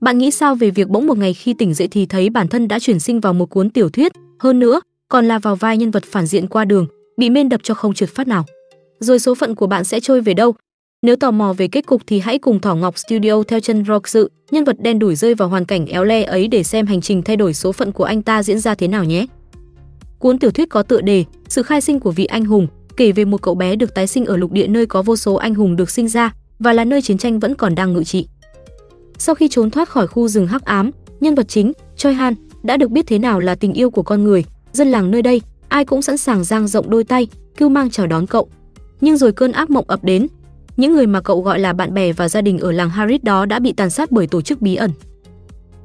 Bạn nghĩ sao về việc bỗng một ngày khi tỉnh dậy thì thấy bản thân đã chuyển sinh vào một cuốn tiểu thuyết, hơn nữa, còn là vào vai nhân vật phản diện qua đường, bị mên đập cho không trượt phát nào. Rồi số phận của bạn sẽ trôi về đâu? Nếu tò mò về kết cục thì hãy cùng Thỏ Ngọc Studio theo chân Rock sự nhân vật đen đủi rơi vào hoàn cảnh éo le ấy để xem hành trình thay đổi số phận của anh ta diễn ra thế nào nhé. Cuốn tiểu thuyết có tựa đề Sự khai sinh của vị anh hùng, kể về một cậu bé được tái sinh ở lục địa nơi có vô số anh hùng được sinh ra và là nơi chiến tranh vẫn còn đang ngự trị. Sau khi trốn thoát khỏi khu rừng hắc ám, nhân vật chính, Choi Han, đã được biết thế nào là tình yêu của con người, dân làng nơi đây, ai cũng sẵn sàng dang rộng đôi tay, kêu mang chào đón cậu. Nhưng rồi cơn ác mộng ập đến, những người mà cậu gọi là bạn bè và gia đình ở làng Harris đó đã bị tàn sát bởi tổ chức bí ẩn.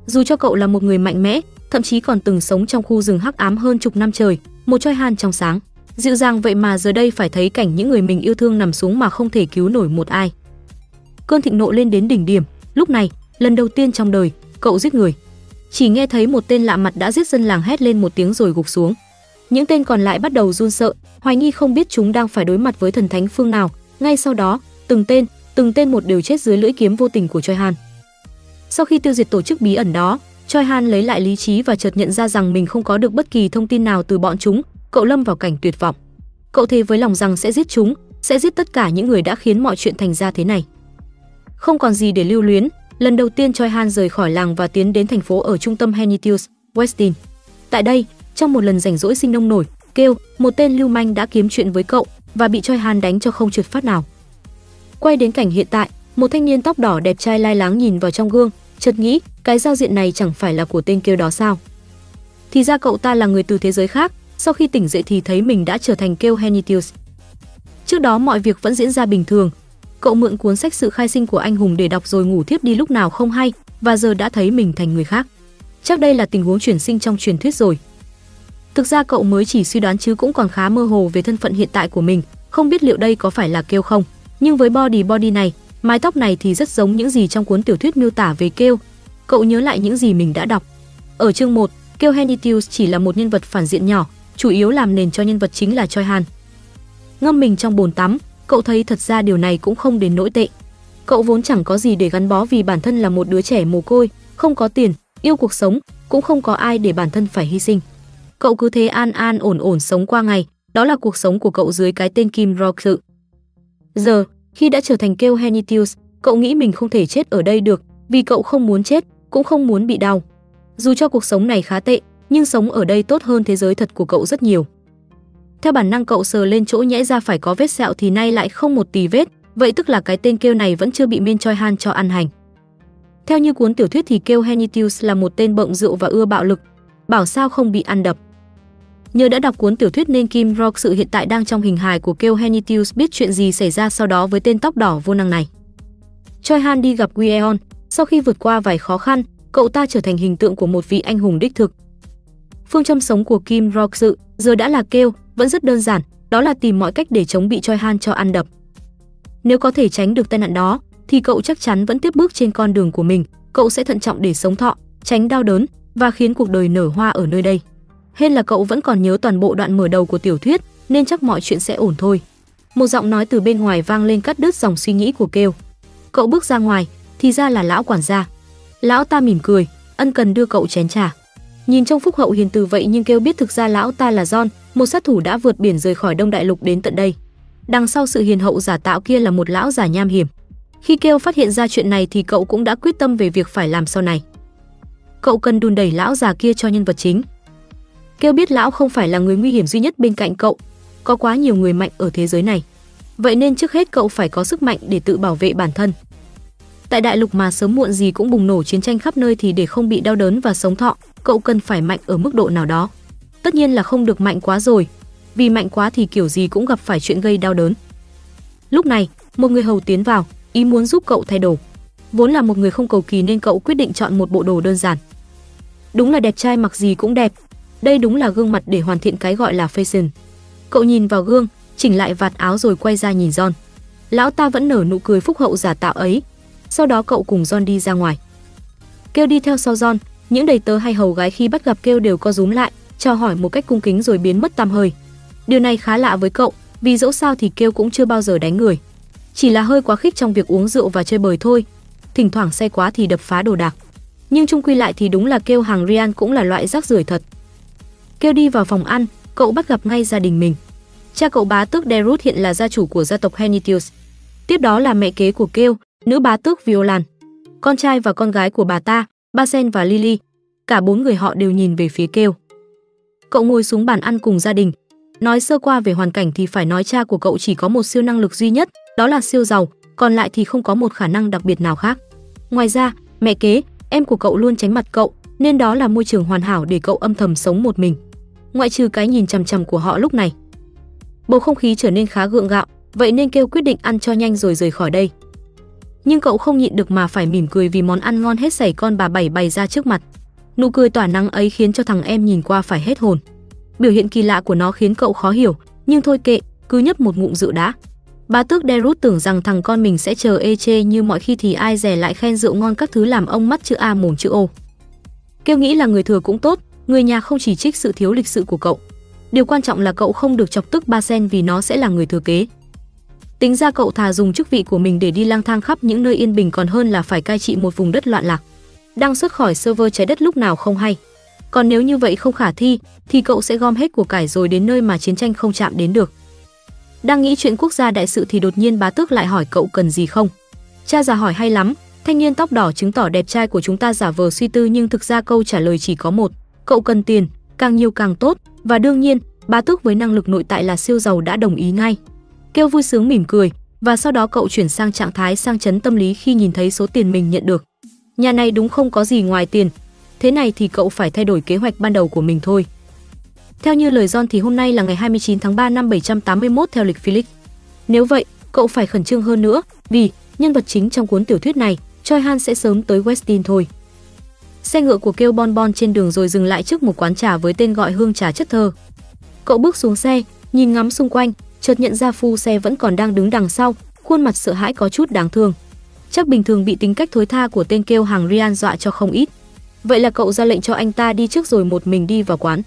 Dù cho cậu là một người mạnh mẽ, thậm chí còn từng sống trong khu rừng hắc ám hơn chục năm trời, một Choi Han trong sáng, dịu dàng vậy mà giờ đây phải thấy cảnh những người mình yêu thương nằm xuống mà không thể cứu nổi một ai. Cơn thịnh nộ lên đến đỉnh điểm, lúc này, lần đầu tiên trong đời, cậu giết người. Chỉ nghe thấy một tên lạ mặt đã giết dân làng hét lên một tiếng rồi gục xuống. Những tên còn lại bắt đầu run sợ, hoài nghi không biết chúng đang phải đối mặt với thần thánh phương nào. Ngay sau đó, từng tên, từng tên một đều chết dưới lưỡi kiếm vô tình của Choi Han. Sau khi tiêu diệt tổ chức bí ẩn đó, Choi Han lấy lại lý trí và chợt nhận ra rằng mình không có được bất kỳ thông tin nào từ bọn chúng, cậu lâm vào cảnh tuyệt vọng. Cậu thề với lòng rằng sẽ giết chúng, sẽ giết tất cả những người đã khiến mọi chuyện thành ra thế này. Không còn gì để lưu luyến, lần đầu tiên Choi Han rời khỏi làng và tiến đến thành phố ở trung tâm Henitius, Westin. Tại đây, trong một lần rảnh rỗi sinh nông nổi, kêu một tên lưu manh đã kiếm chuyện với cậu và bị Choi Han đánh cho không trượt phát nào. Quay đến cảnh hiện tại, một thanh niên tóc đỏ đẹp trai lai láng nhìn vào trong gương, chợt nghĩ, cái giao diện này chẳng phải là của tên kêu đó sao? Thì ra cậu ta là người từ thế giới khác, sau khi tỉnh dậy thì thấy mình đã trở thành kêu Henitius. Trước đó mọi việc vẫn diễn ra bình thường. Cậu mượn cuốn sách sự khai sinh của anh hùng để đọc rồi ngủ thiếp đi lúc nào không hay, và giờ đã thấy mình thành người khác. Chắc đây là tình huống chuyển sinh trong truyền thuyết rồi. Thực ra cậu mới chỉ suy đoán chứ cũng còn khá mơ hồ về thân phận hiện tại của mình, không biết liệu đây có phải là kêu không nhưng với body body này, mái tóc này thì rất giống những gì trong cuốn tiểu thuyết miêu tả về Kêu. Cậu nhớ lại những gì mình đã đọc. Ở chương 1, Kêu Henitius chỉ là một nhân vật phản diện nhỏ, chủ yếu làm nền cho nhân vật chính là Choi Han. Ngâm mình trong bồn tắm, cậu thấy thật ra điều này cũng không đến nỗi tệ. Cậu vốn chẳng có gì để gắn bó vì bản thân là một đứa trẻ mồ côi, không có tiền, yêu cuộc sống, cũng không có ai để bản thân phải hy sinh. Cậu cứ thế an an ổn ổn sống qua ngày, đó là cuộc sống của cậu dưới cái tên Kim Rock sự. Giờ, khi đã trở thành kêu Henitius, cậu nghĩ mình không thể chết ở đây được, vì cậu không muốn chết, cũng không muốn bị đau. Dù cho cuộc sống này khá tệ, nhưng sống ở đây tốt hơn thế giới thật của cậu rất nhiều. Theo bản năng cậu sờ lên chỗ nhẽ ra phải có vết sẹo thì nay lại không một tì vết, vậy tức là cái tên kêu này vẫn chưa bị Min Choi Han cho ăn hành. Theo như cuốn tiểu thuyết thì kêu Henitius là một tên bậm rượu và ưa bạo lực, bảo sao không bị ăn đập. Nhờ đã đọc cuốn tiểu thuyết nên Kim Rock sự hiện tại đang trong hình hài của Kêu Henitius biết chuyện gì xảy ra sau đó với tên tóc đỏ vô năng này. Choi Han đi gặp Gueon, sau khi vượt qua vài khó khăn, cậu ta trở thành hình tượng của một vị anh hùng đích thực. Phương châm sống của Kim Rock sự giờ đã là kêu, vẫn rất đơn giản, đó là tìm mọi cách để chống bị Choi Han cho ăn đập. Nếu có thể tránh được tai nạn đó, thì cậu chắc chắn vẫn tiếp bước trên con đường của mình, cậu sẽ thận trọng để sống thọ, tránh đau đớn và khiến cuộc đời nở hoa ở nơi đây. Hên là cậu vẫn còn nhớ toàn bộ đoạn mở đầu của tiểu thuyết, nên chắc mọi chuyện sẽ ổn thôi. Một giọng nói từ bên ngoài vang lên cắt đứt dòng suy nghĩ của Kêu. Cậu bước ra ngoài, thì ra là lão quản gia. Lão ta mỉm cười, ân cần đưa cậu chén trà. Nhìn trong phúc hậu hiền từ vậy nhưng Kêu biết thực ra lão ta là John, một sát thủ đã vượt biển rời khỏi Đông Đại Lục đến tận đây. Đằng sau sự hiền hậu giả tạo kia là một lão giả nham hiểm. Khi Kêu phát hiện ra chuyện này thì cậu cũng đã quyết tâm về việc phải làm sau này. Cậu cần đùn đẩy lão già kia cho nhân vật chính, Kêu biết lão không phải là người nguy hiểm duy nhất bên cạnh cậu, có quá nhiều người mạnh ở thế giới này. Vậy nên trước hết cậu phải có sức mạnh để tự bảo vệ bản thân. Tại đại lục mà sớm muộn gì cũng bùng nổ chiến tranh khắp nơi thì để không bị đau đớn và sống thọ, cậu cần phải mạnh ở mức độ nào đó. Tất nhiên là không được mạnh quá rồi, vì mạnh quá thì kiểu gì cũng gặp phải chuyện gây đau đớn. Lúc này, một người hầu tiến vào, ý muốn giúp cậu thay đồ. Vốn là một người không cầu kỳ nên cậu quyết định chọn một bộ đồ đơn giản. Đúng là đẹp trai mặc gì cũng đẹp, đây đúng là gương mặt để hoàn thiện cái gọi là fashion. Cậu nhìn vào gương, chỉnh lại vạt áo rồi quay ra nhìn John. Lão ta vẫn nở nụ cười phúc hậu giả tạo ấy. Sau đó cậu cùng John đi ra ngoài. Kêu đi theo sau John, những đầy tớ hay hầu gái khi bắt gặp Kêu đều co rúm lại, chào hỏi một cách cung kính rồi biến mất tăm hơi. Điều này khá lạ với cậu, vì dẫu sao thì Kêu cũng chưa bao giờ đánh người. Chỉ là hơi quá khích trong việc uống rượu và chơi bời thôi. Thỉnh thoảng say quá thì đập phá đồ đạc. nhưng chung quy lại thì đúng là kêu hàng Rian cũng là loại rác rưởi thật. Kêu đi vào phòng ăn, cậu bắt gặp ngay gia đình mình. Cha cậu bá tước Derut hiện là gia chủ của gia tộc Henitius. Tiếp đó là mẹ kế của Kêu, nữ bá tước Violan. Con trai và con gái của bà ta, Basen và Lily. Cả bốn người họ đều nhìn về phía Kêu. Cậu ngồi xuống bàn ăn cùng gia đình. Nói sơ qua về hoàn cảnh thì phải nói cha của cậu chỉ có một siêu năng lực duy nhất, đó là siêu giàu, còn lại thì không có một khả năng đặc biệt nào khác. Ngoài ra, mẹ kế, em của cậu luôn tránh mặt cậu, nên đó là môi trường hoàn hảo để cậu âm thầm sống một mình. Ngoại trừ cái nhìn chằm chằm của họ lúc này. Bầu không khí trở nên khá gượng gạo, vậy nên kêu quyết định ăn cho nhanh rồi rời khỏi đây. Nhưng cậu không nhịn được mà phải mỉm cười vì món ăn ngon hết sảy con bà bảy bày ra trước mặt. Nụ cười tỏa nắng ấy khiến cho thằng em nhìn qua phải hết hồn. Biểu hiện kỳ lạ của nó khiến cậu khó hiểu, nhưng thôi kệ, cứ nhấp một ngụm rượu đã. Bá tước Derut tưởng rằng thằng con mình sẽ chờ ê chê như mọi khi thì ai rẻ lại khen rượu ngon các thứ làm ông mắt chữ A mồm chữ O. Kêu nghĩ là người thừa cũng tốt, người nhà không chỉ trích sự thiếu lịch sự của cậu. Điều quan trọng là cậu không được chọc tức Ba Sen vì nó sẽ là người thừa kế. Tính ra cậu thà dùng chức vị của mình để đi lang thang khắp những nơi yên bình còn hơn là phải cai trị một vùng đất loạn lạc. Đang xuất khỏi server trái đất lúc nào không hay. Còn nếu như vậy không khả thi, thì cậu sẽ gom hết của cải rồi đến nơi mà chiến tranh không chạm đến được. Đang nghĩ chuyện quốc gia đại sự thì đột nhiên bá tước lại hỏi cậu cần gì không. Cha già hỏi hay lắm, thanh niên tóc đỏ chứng tỏ đẹp trai của chúng ta giả vờ suy tư nhưng thực ra câu trả lời chỉ có một, cậu cần tiền, càng nhiều càng tốt, và đương nhiên, bá tước với năng lực nội tại là siêu giàu đã đồng ý ngay. Kêu vui sướng mỉm cười, và sau đó cậu chuyển sang trạng thái sang chấn tâm lý khi nhìn thấy số tiền mình nhận được. Nhà này đúng không có gì ngoài tiền, thế này thì cậu phải thay đổi kế hoạch ban đầu của mình thôi. Theo như lời John thì hôm nay là ngày 29 tháng 3 năm 781 theo lịch Felix. Nếu vậy, cậu phải khẩn trương hơn nữa, vì nhân vật chính trong cuốn tiểu thuyết này, Choi Han sẽ sớm tới Westin thôi. Xe ngựa của kêu Bon Bon trên đường rồi dừng lại trước một quán trà với tên gọi hương trà chất thơ. Cậu bước xuống xe, nhìn ngắm xung quanh, chợt nhận ra phu xe vẫn còn đang đứng đằng sau, khuôn mặt sợ hãi có chút đáng thương. Chắc bình thường bị tính cách thối tha của tên kêu hàng Rian dọa cho không ít. Vậy là cậu ra lệnh cho anh ta đi trước rồi một mình đi vào quán.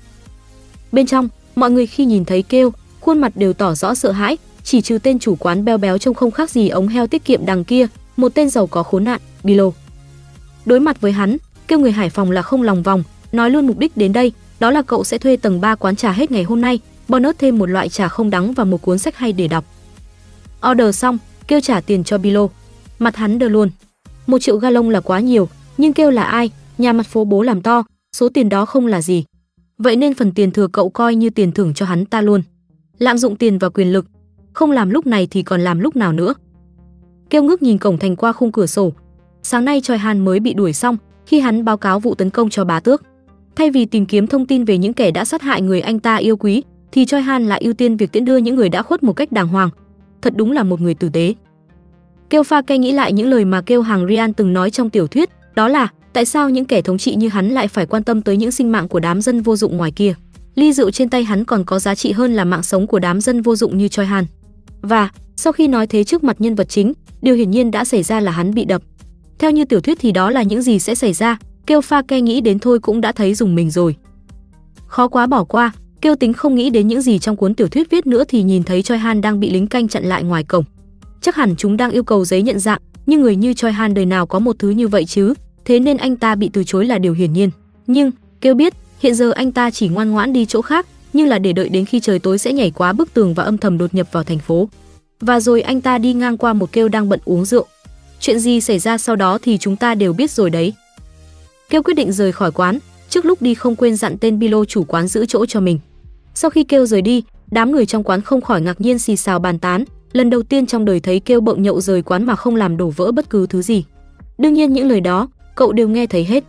Bên trong, mọi người khi nhìn thấy kêu, khuôn mặt đều tỏ rõ sợ hãi, chỉ trừ tên chủ quán béo béo trông không khác gì ống heo tiết kiệm đằng kia, một tên giàu có khốn nạn, Bilo. Đối mặt với hắn, kêu người Hải Phòng là không lòng vòng, nói luôn mục đích đến đây, đó là cậu sẽ thuê tầng 3 quán trà hết ngày hôm nay, bonus thêm một loại trà không đắng và một cuốn sách hay để đọc. Order xong, kêu trả tiền cho Bilo. Mặt hắn đờ luôn. Một triệu galon là quá nhiều, nhưng kêu là ai, nhà mặt phố bố làm to, số tiền đó không là gì. Vậy nên phần tiền thừa cậu coi như tiền thưởng cho hắn ta luôn. Lạm dụng tiền và quyền lực, không làm lúc này thì còn làm lúc nào nữa. Kêu ngước nhìn cổng thành qua khung cửa sổ. Sáng nay Choi Han mới bị đuổi xong khi hắn báo cáo vụ tấn công cho bá tước. Thay vì tìm kiếm thông tin về những kẻ đã sát hại người anh ta yêu quý, thì Choi Han lại ưu tiên việc tiễn đưa những người đã khuất một cách đàng hoàng. Thật đúng là một người tử tế. Kêu pha Ke nghĩ lại những lời mà kêu hàng Rian từng nói trong tiểu thuyết, đó là tại sao những kẻ thống trị như hắn lại phải quan tâm tới những sinh mạng của đám dân vô dụng ngoài kia. Ly rượu trên tay hắn còn có giá trị hơn là mạng sống của đám dân vô dụng như Choi Han. Và, sau khi nói thế trước mặt nhân vật chính, điều hiển nhiên đã xảy ra là hắn bị đập. Theo như tiểu thuyết thì đó là những gì sẽ xảy ra, kêu pha ke nghĩ đến thôi cũng đã thấy dùng mình rồi. Khó quá bỏ qua, kêu tính không nghĩ đến những gì trong cuốn tiểu thuyết viết nữa thì nhìn thấy Choi Han đang bị lính canh chặn lại ngoài cổng. Chắc hẳn chúng đang yêu cầu giấy nhận dạng, nhưng người như Choi Han đời nào có một thứ như vậy chứ, thế nên anh ta bị từ chối là điều hiển nhiên. Nhưng, kêu biết, hiện giờ anh ta chỉ ngoan ngoãn đi chỗ khác, nhưng là để đợi đến khi trời tối sẽ nhảy qua bức tường và âm thầm đột nhập vào thành phố. Và rồi anh ta đi ngang qua một kêu đang bận uống rượu. Chuyện gì xảy ra sau đó thì chúng ta đều biết rồi đấy. Kêu quyết định rời khỏi quán, trước lúc đi không quên dặn tên Bilo chủ quán giữ chỗ cho mình. Sau khi kêu rời đi, đám người trong quán không khỏi ngạc nhiên xì xào bàn tán, lần đầu tiên trong đời thấy kêu bợm nhậu rời quán mà không làm đổ vỡ bất cứ thứ gì. Đương nhiên những lời đó, cậu đều nghe thấy hết.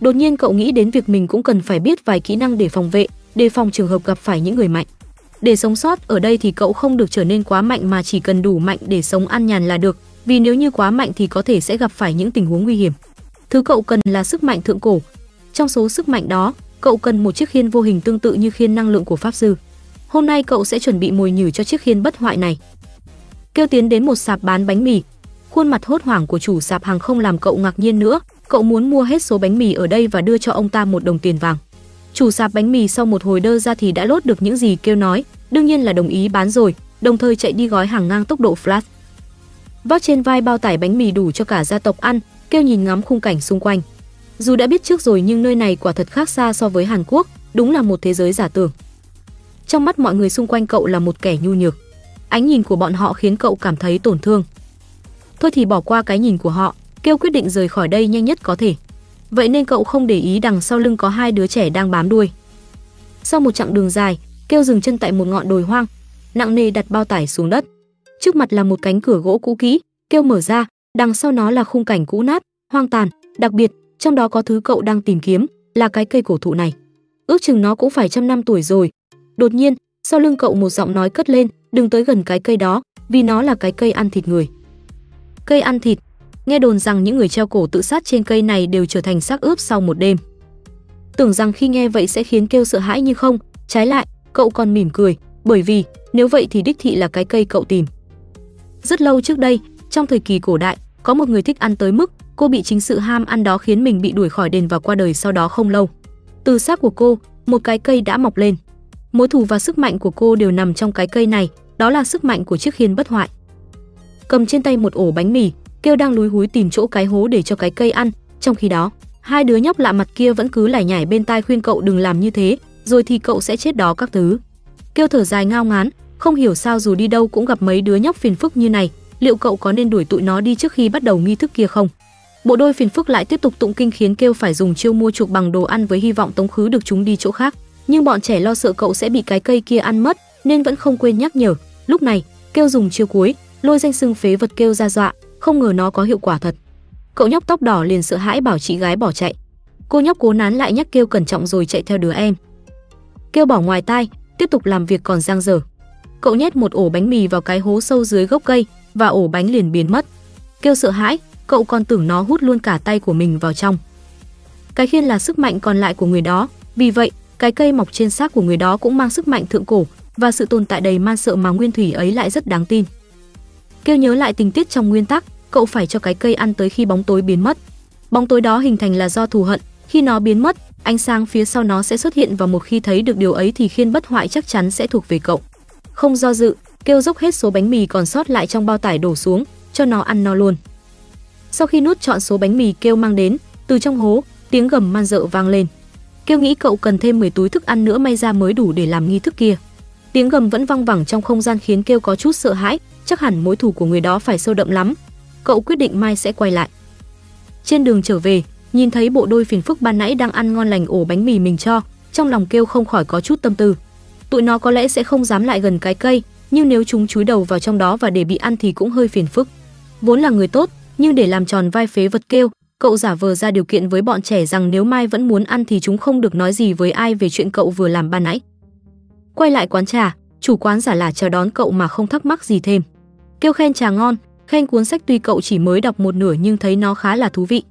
Đột nhiên cậu nghĩ đến việc mình cũng cần phải biết vài kỹ năng để phòng vệ, đề phòng trường hợp gặp phải những người mạnh. Để sống sót ở đây thì cậu không được trở nên quá mạnh mà chỉ cần đủ mạnh để sống an nhàn là được, vì nếu như quá mạnh thì có thể sẽ gặp phải những tình huống nguy hiểm. Thứ cậu cần là sức mạnh thượng cổ. Trong số sức mạnh đó, cậu cần một chiếc khiên vô hình tương tự như khiên năng lượng của pháp sư. Hôm nay cậu sẽ chuẩn bị mồi nhử cho chiếc khiên bất hoại này. Kêu tiến đến một sạp bán bánh mì. Khuôn mặt hốt hoảng của chủ sạp hàng không làm cậu ngạc nhiên nữa, cậu muốn mua hết số bánh mì ở đây và đưa cho ông ta một đồng tiền vàng. Chủ sạp bánh mì sau một hồi đơ ra thì đã lốt được những gì kêu nói, đương nhiên là đồng ý bán rồi, đồng thời chạy đi gói hàng ngang tốc độ flash. Vác trên vai bao tải bánh mì đủ cho cả gia tộc ăn, kêu nhìn ngắm khung cảnh xung quanh. Dù đã biết trước rồi nhưng nơi này quả thật khác xa so với Hàn Quốc, đúng là một thế giới giả tưởng. Trong mắt mọi người xung quanh cậu là một kẻ nhu nhược. Ánh nhìn của bọn họ khiến cậu cảm thấy tổn thương. Thôi thì bỏ qua cái nhìn của họ, kêu quyết định rời khỏi đây nhanh nhất có thể. Vậy nên cậu không để ý đằng sau lưng có hai đứa trẻ đang bám đuôi. Sau một chặng đường dài, kêu dừng chân tại một ngọn đồi hoang, nặng nề đặt bao tải xuống đất. Trước mặt là một cánh cửa gỗ cũ kỹ, kêu mở ra, đằng sau nó là khung cảnh cũ nát, hoang tàn, đặc biệt, trong đó có thứ cậu đang tìm kiếm, là cái cây cổ thụ này. Ước chừng nó cũng phải trăm năm tuổi rồi. Đột nhiên, sau lưng cậu một giọng nói cất lên, đừng tới gần cái cây đó, vì nó là cái cây ăn thịt người. Cây ăn thịt, nghe đồn rằng những người treo cổ tự sát trên cây này đều trở thành xác ướp sau một đêm. Tưởng rằng khi nghe vậy sẽ khiến kêu sợ hãi nhưng không, trái lại, cậu còn mỉm cười, bởi vì nếu vậy thì đích thị là cái cây cậu tìm. Rất lâu trước đây, trong thời kỳ cổ đại, có một người thích ăn tới mức cô bị chính sự ham ăn đó khiến mình bị đuổi khỏi đền và qua đời sau đó không lâu. Từ xác của cô, một cái cây đã mọc lên. Mối thù và sức mạnh của cô đều nằm trong cái cây này, đó là sức mạnh của chiếc khiên bất hoại. Cầm trên tay một ổ bánh mì, kêu đang lúi húi tìm chỗ cái hố để cho cái cây ăn, trong khi đó, hai đứa nhóc lạ mặt kia vẫn cứ lải nhải bên tai khuyên cậu đừng làm như thế, rồi thì cậu sẽ chết đó các thứ. Kêu thở dài ngao ngán, không hiểu sao dù đi đâu cũng gặp mấy đứa nhóc phiền phức như này, liệu cậu có nên đuổi tụi nó đi trước khi bắt đầu nghi thức kia không? Bộ đôi phiền phức lại tiếp tục tụng kinh khiến kêu phải dùng chiêu mua chuộc bằng đồ ăn với hy vọng tống khứ được chúng đi chỗ khác. Nhưng bọn trẻ lo sợ cậu sẽ bị cái cây kia ăn mất, nên vẫn không quên nhắc nhở. Lúc này, kêu dùng chiêu cuối, lôi danh xưng phế vật kêu ra dọa, không ngờ nó có hiệu quả thật. Cậu nhóc tóc đỏ liền sợ hãi bảo chị gái bỏ chạy. Cô nhóc cố nán lại nhắc kêu cẩn trọng rồi chạy theo đứa em. Kêu bỏ ngoài tai, tiếp tục làm việc còn giang dở. Cậu nhét một ổ bánh mì vào cái hố sâu dưới gốc cây và ổ bánh liền biến mất. Kêu sợ hãi, cậu còn tưởng nó hút luôn cả tay của mình vào trong. Cái khiên là sức mạnh còn lại của người đó, vì vậy, cái cây mọc trên xác của người đó cũng mang sức mạnh thượng cổ và sự tồn tại đầy man sợ mà nguyên thủy ấy lại rất đáng tin. Kêu nhớ lại tình tiết trong nguyên tắc, cậu phải cho cái cây ăn tới khi bóng tối biến mất. Bóng tối đó hình thành là do thù hận, khi nó biến mất, ánh sáng phía sau nó sẽ xuất hiện và một khi thấy được điều ấy thì khiên bất hoại chắc chắn sẽ thuộc về cậu. Không do dự, kêu dốc hết số bánh mì còn sót lại trong bao tải đổ xuống, cho nó ăn no luôn. Sau khi nuốt chọn số bánh mì kêu mang đến, từ trong hố, tiếng gầm man dợ vang lên. Kêu nghĩ cậu cần thêm 10 túi thức ăn nữa may ra mới đủ để làm nghi thức kia. Tiếng gầm vẫn vang vẳng trong không gian khiến kêu có chút sợ hãi, chắc hẳn mối thù của người đó phải sâu đậm lắm. Cậu quyết định mai sẽ quay lại. Trên đường trở về, nhìn thấy bộ đôi phiền phức ban nãy đang ăn ngon lành ổ bánh mì mình cho, trong lòng kêu không khỏi có chút tâm tư. Tụi nó có lẽ sẽ không dám lại gần cái cây, nhưng nếu chúng chúi đầu vào trong đó và để bị ăn thì cũng hơi phiền phức. Vốn là người tốt, nhưng để làm tròn vai phế vật kêu, cậu giả vờ ra điều kiện với bọn trẻ rằng nếu mai vẫn muốn ăn thì chúng không được nói gì với ai về chuyện cậu vừa làm ban nãy. Quay lại quán trà, chủ quán giả là chờ đón cậu mà không thắc mắc gì thêm. Kêu khen trà ngon, khen cuốn sách tuy cậu chỉ mới đọc một nửa nhưng thấy nó khá là thú vị.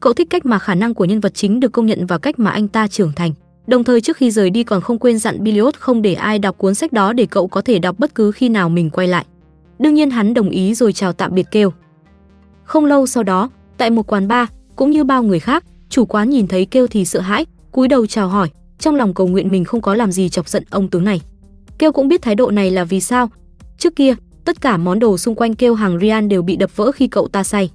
Cậu thích cách mà khả năng của nhân vật chính được công nhận và cách mà anh ta trưởng thành. Đồng thời trước khi rời đi còn không quên dặn Billiot không để ai đọc cuốn sách đó để cậu có thể đọc bất cứ khi nào mình quay lại. Đương nhiên hắn đồng ý rồi chào tạm biệt kêu. Không lâu sau đó, tại một quán bar, cũng như bao người khác, chủ quán nhìn thấy kêu thì sợ hãi, cúi đầu chào hỏi, trong lòng cầu nguyện mình không có làm gì chọc giận ông tướng này. Kêu cũng biết thái độ này là vì sao. Trước kia, tất cả món đồ xung quanh kêu hàng Rian đều bị đập vỡ khi cậu ta say.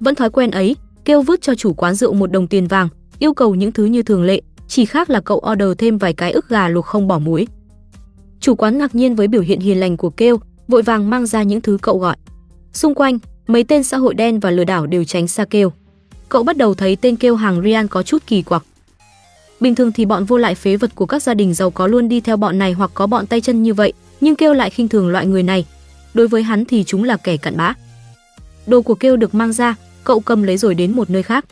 Vẫn thói quen ấy, kêu vứt cho chủ quán rượu một đồng tiền vàng, yêu cầu những thứ như thường lệ, chỉ khác là cậu order thêm vài cái ức gà luộc không bỏ muối. Chủ quán ngạc nhiên với biểu hiện hiền lành của kêu, vội vàng mang ra những thứ cậu gọi. Xung quanh, mấy tên xã hội đen và lừa đảo đều tránh xa kêu. Cậu bắt đầu thấy tên kêu hàng Rian có chút kỳ quặc. Bình thường thì bọn vô lại phế vật của các gia đình giàu có luôn đi theo bọn này hoặc có bọn tay chân như vậy, nhưng kêu lại khinh thường loại người này. Đối với hắn thì chúng là kẻ cặn bã. Đồ của kêu được mang ra, cậu cầm lấy rồi đến một nơi khác.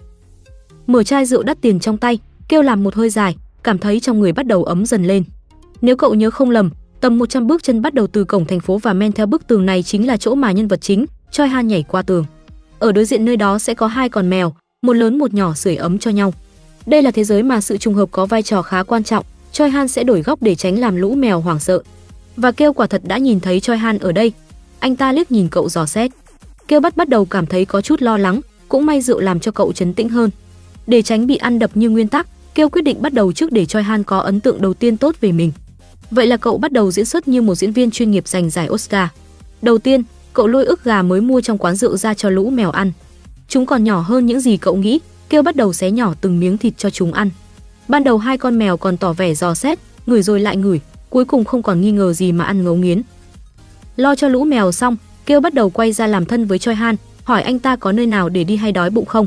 Mở chai rượu đắt tiền trong tay, kêu làm một hơi dài, cảm thấy trong người bắt đầu ấm dần lên. Nếu cậu nhớ không lầm, tầm 100 bước chân bắt đầu từ cổng thành phố và men theo bức tường này chính là chỗ mà nhân vật chính, Choi Han nhảy qua tường. Ở đối diện nơi đó sẽ có hai con mèo, một lớn một nhỏ sưởi ấm cho nhau. Đây là thế giới mà sự trùng hợp có vai trò khá quan trọng, Choi Han sẽ đổi góc để tránh làm lũ mèo hoảng sợ. Và kêu quả thật đã nhìn thấy Choi Han ở đây. Anh ta liếc nhìn cậu dò xét. Kêu bắt bắt đầu cảm thấy có chút lo lắng, cũng may rượu làm cho cậu chấn tĩnh hơn. Để tránh bị ăn đập như nguyên tắc, Kêu quyết định bắt đầu trước để Choi Han có ấn tượng đầu tiên tốt về mình. Vậy là cậu bắt đầu diễn xuất như một diễn viên chuyên nghiệp giành giải Oscar. Đầu tiên, cậu lôi ức gà mới mua trong quán rượu ra cho lũ mèo ăn. Chúng còn nhỏ hơn những gì cậu nghĩ, kêu bắt đầu xé nhỏ từng miếng thịt cho chúng ăn. Ban đầu hai con mèo còn tỏ vẻ dò xét, ngửi rồi lại ngửi, cuối cùng không còn nghi ngờ gì mà ăn ngấu nghiến. Lo cho lũ mèo xong, kêu bắt đầu quay ra làm thân với Choi Han, hỏi anh ta có nơi nào để đi hay đói bụng không.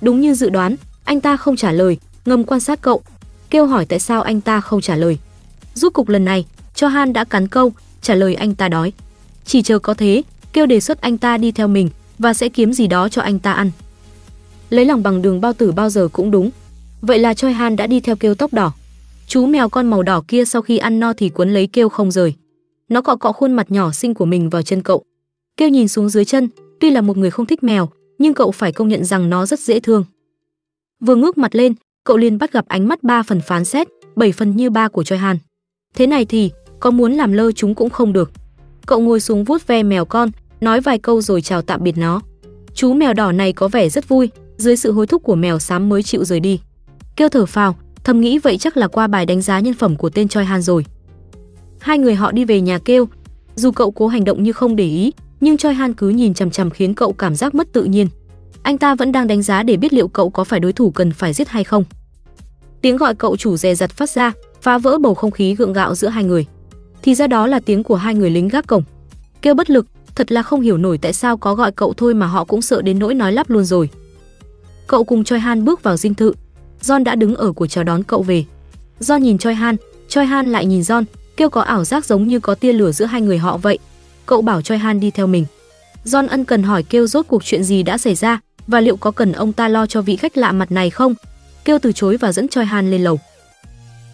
Đúng như dự đoán, anh ta không trả lời, ngầm quan sát cậu, kêu hỏi tại sao anh ta không trả lời. Rút cục lần này, cho Han đã cắn câu, trả lời anh ta đói. Chỉ chờ có thế, kêu đề xuất anh ta đi theo mình và sẽ kiếm gì đó cho anh ta ăn. Lấy lòng bằng đường bao tử bao giờ cũng đúng. Vậy là Choi Han đã đi theo kêu tóc đỏ. Chú mèo con màu đỏ kia sau khi ăn no thì cuốn lấy kêu không rời. Nó cọ cọ khuôn mặt nhỏ xinh của mình vào chân cậu. Kêu nhìn xuống dưới chân, tuy là một người không thích mèo, nhưng cậu phải công nhận rằng nó rất dễ thương. Vừa ngước mặt lên, cậu liền bắt gặp ánh mắt ba phần phán xét, bảy phần như ba của Choi Han. Thế này thì, có muốn làm lơ chúng cũng không được. Cậu ngồi xuống vuốt ve mèo con, nói vài câu rồi chào tạm biệt nó. Chú mèo đỏ này có vẻ rất vui, dưới sự hối thúc của mèo xám mới chịu rời đi. Kêu thở phào, thầm nghĩ vậy chắc là qua bài đánh giá nhân phẩm của tên Choi Han rồi. Hai người họ đi về nhà kêu, dù cậu cố hành động như không để ý, nhưng Choi Han cứ nhìn chằm chằm khiến cậu cảm giác mất tự nhiên. Anh ta vẫn đang đánh giá để biết liệu cậu có phải đối thủ cần phải giết hay không. Tiếng gọi cậu chủ dè dặt phát ra, phá vỡ bầu không khí gượng gạo giữa hai người. Thì ra đó là tiếng của hai người lính gác cổng. Kêu bất lực, thật là không hiểu nổi tại sao có gọi cậu thôi mà họ cũng sợ đến nỗi nói lắp luôn rồi. Cậu cùng Choi Han bước vào dinh thự. John đã đứng ở của chào đón cậu về. John nhìn Choi Han, Choi Han lại nhìn John, kêu có ảo giác giống như có tia lửa giữa hai người họ vậy. Cậu bảo Choi Han đi theo mình. John ân cần hỏi kêu rốt cuộc chuyện gì đã xảy ra và liệu có cần ông ta lo cho vị khách lạ mặt này không. Kêu từ chối và dẫn Choi Han lên lầu.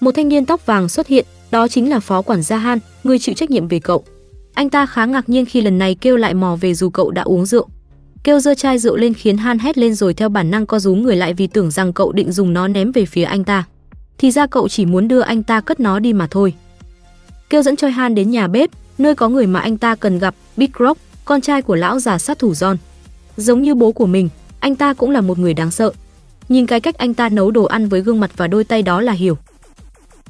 Một thanh niên tóc vàng xuất hiện, đó chính là phó quản gia Han, người chịu trách nhiệm về cậu. Anh ta khá ngạc nhiên khi lần này kêu lại mò về dù cậu đã uống rượu. Kêu giơ chai rượu lên khiến Han hét lên rồi theo bản năng co rúm người lại vì tưởng rằng cậu định dùng nó ném về phía anh ta. Thì ra cậu chỉ muốn đưa anh ta cất nó đi mà thôi. Kêu dẫn Choi Han đến nhà bếp, nơi có người mà anh ta cần gặp, Big Rock, con trai của lão già sát thủ John. Giống như bố của mình, anh ta cũng là một người đáng sợ. Nhìn cái cách anh ta nấu đồ ăn với gương mặt và đôi tay đó là hiểu.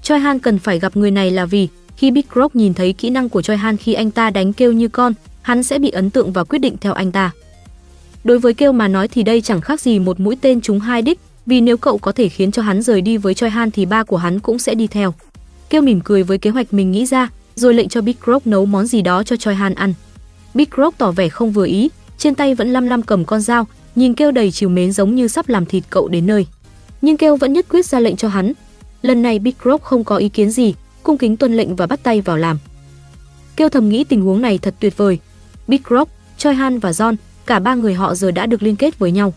Choi Han cần phải gặp người này là vì khi Big Rock nhìn thấy kỹ năng của Choi Han khi anh ta đánh kêu như con, hắn sẽ bị ấn tượng và quyết định theo anh ta. Đối với kêu mà nói thì đây chẳng khác gì một mũi tên trúng hai đích, vì nếu cậu có thể khiến cho hắn rời đi với Choi Han thì ba của hắn cũng sẽ đi theo. Kêu mỉm cười với kế hoạch mình nghĩ ra, rồi lệnh cho Big Rock nấu món gì đó cho Choi Han ăn. Big Rock tỏ vẻ không vừa ý, trên tay vẫn lăm lăm cầm con dao, nhìn kêu đầy chiều mến giống như sắp làm thịt cậu đến nơi. Nhưng kêu vẫn nhất quyết ra lệnh cho hắn. Lần này Big Rock không có ý kiến gì, cung kính tuân lệnh và bắt tay vào làm. Kêu thầm nghĩ tình huống này thật tuyệt vời. Big Rock, Choi Han và John, cả ba người họ giờ đã được liên kết với nhau.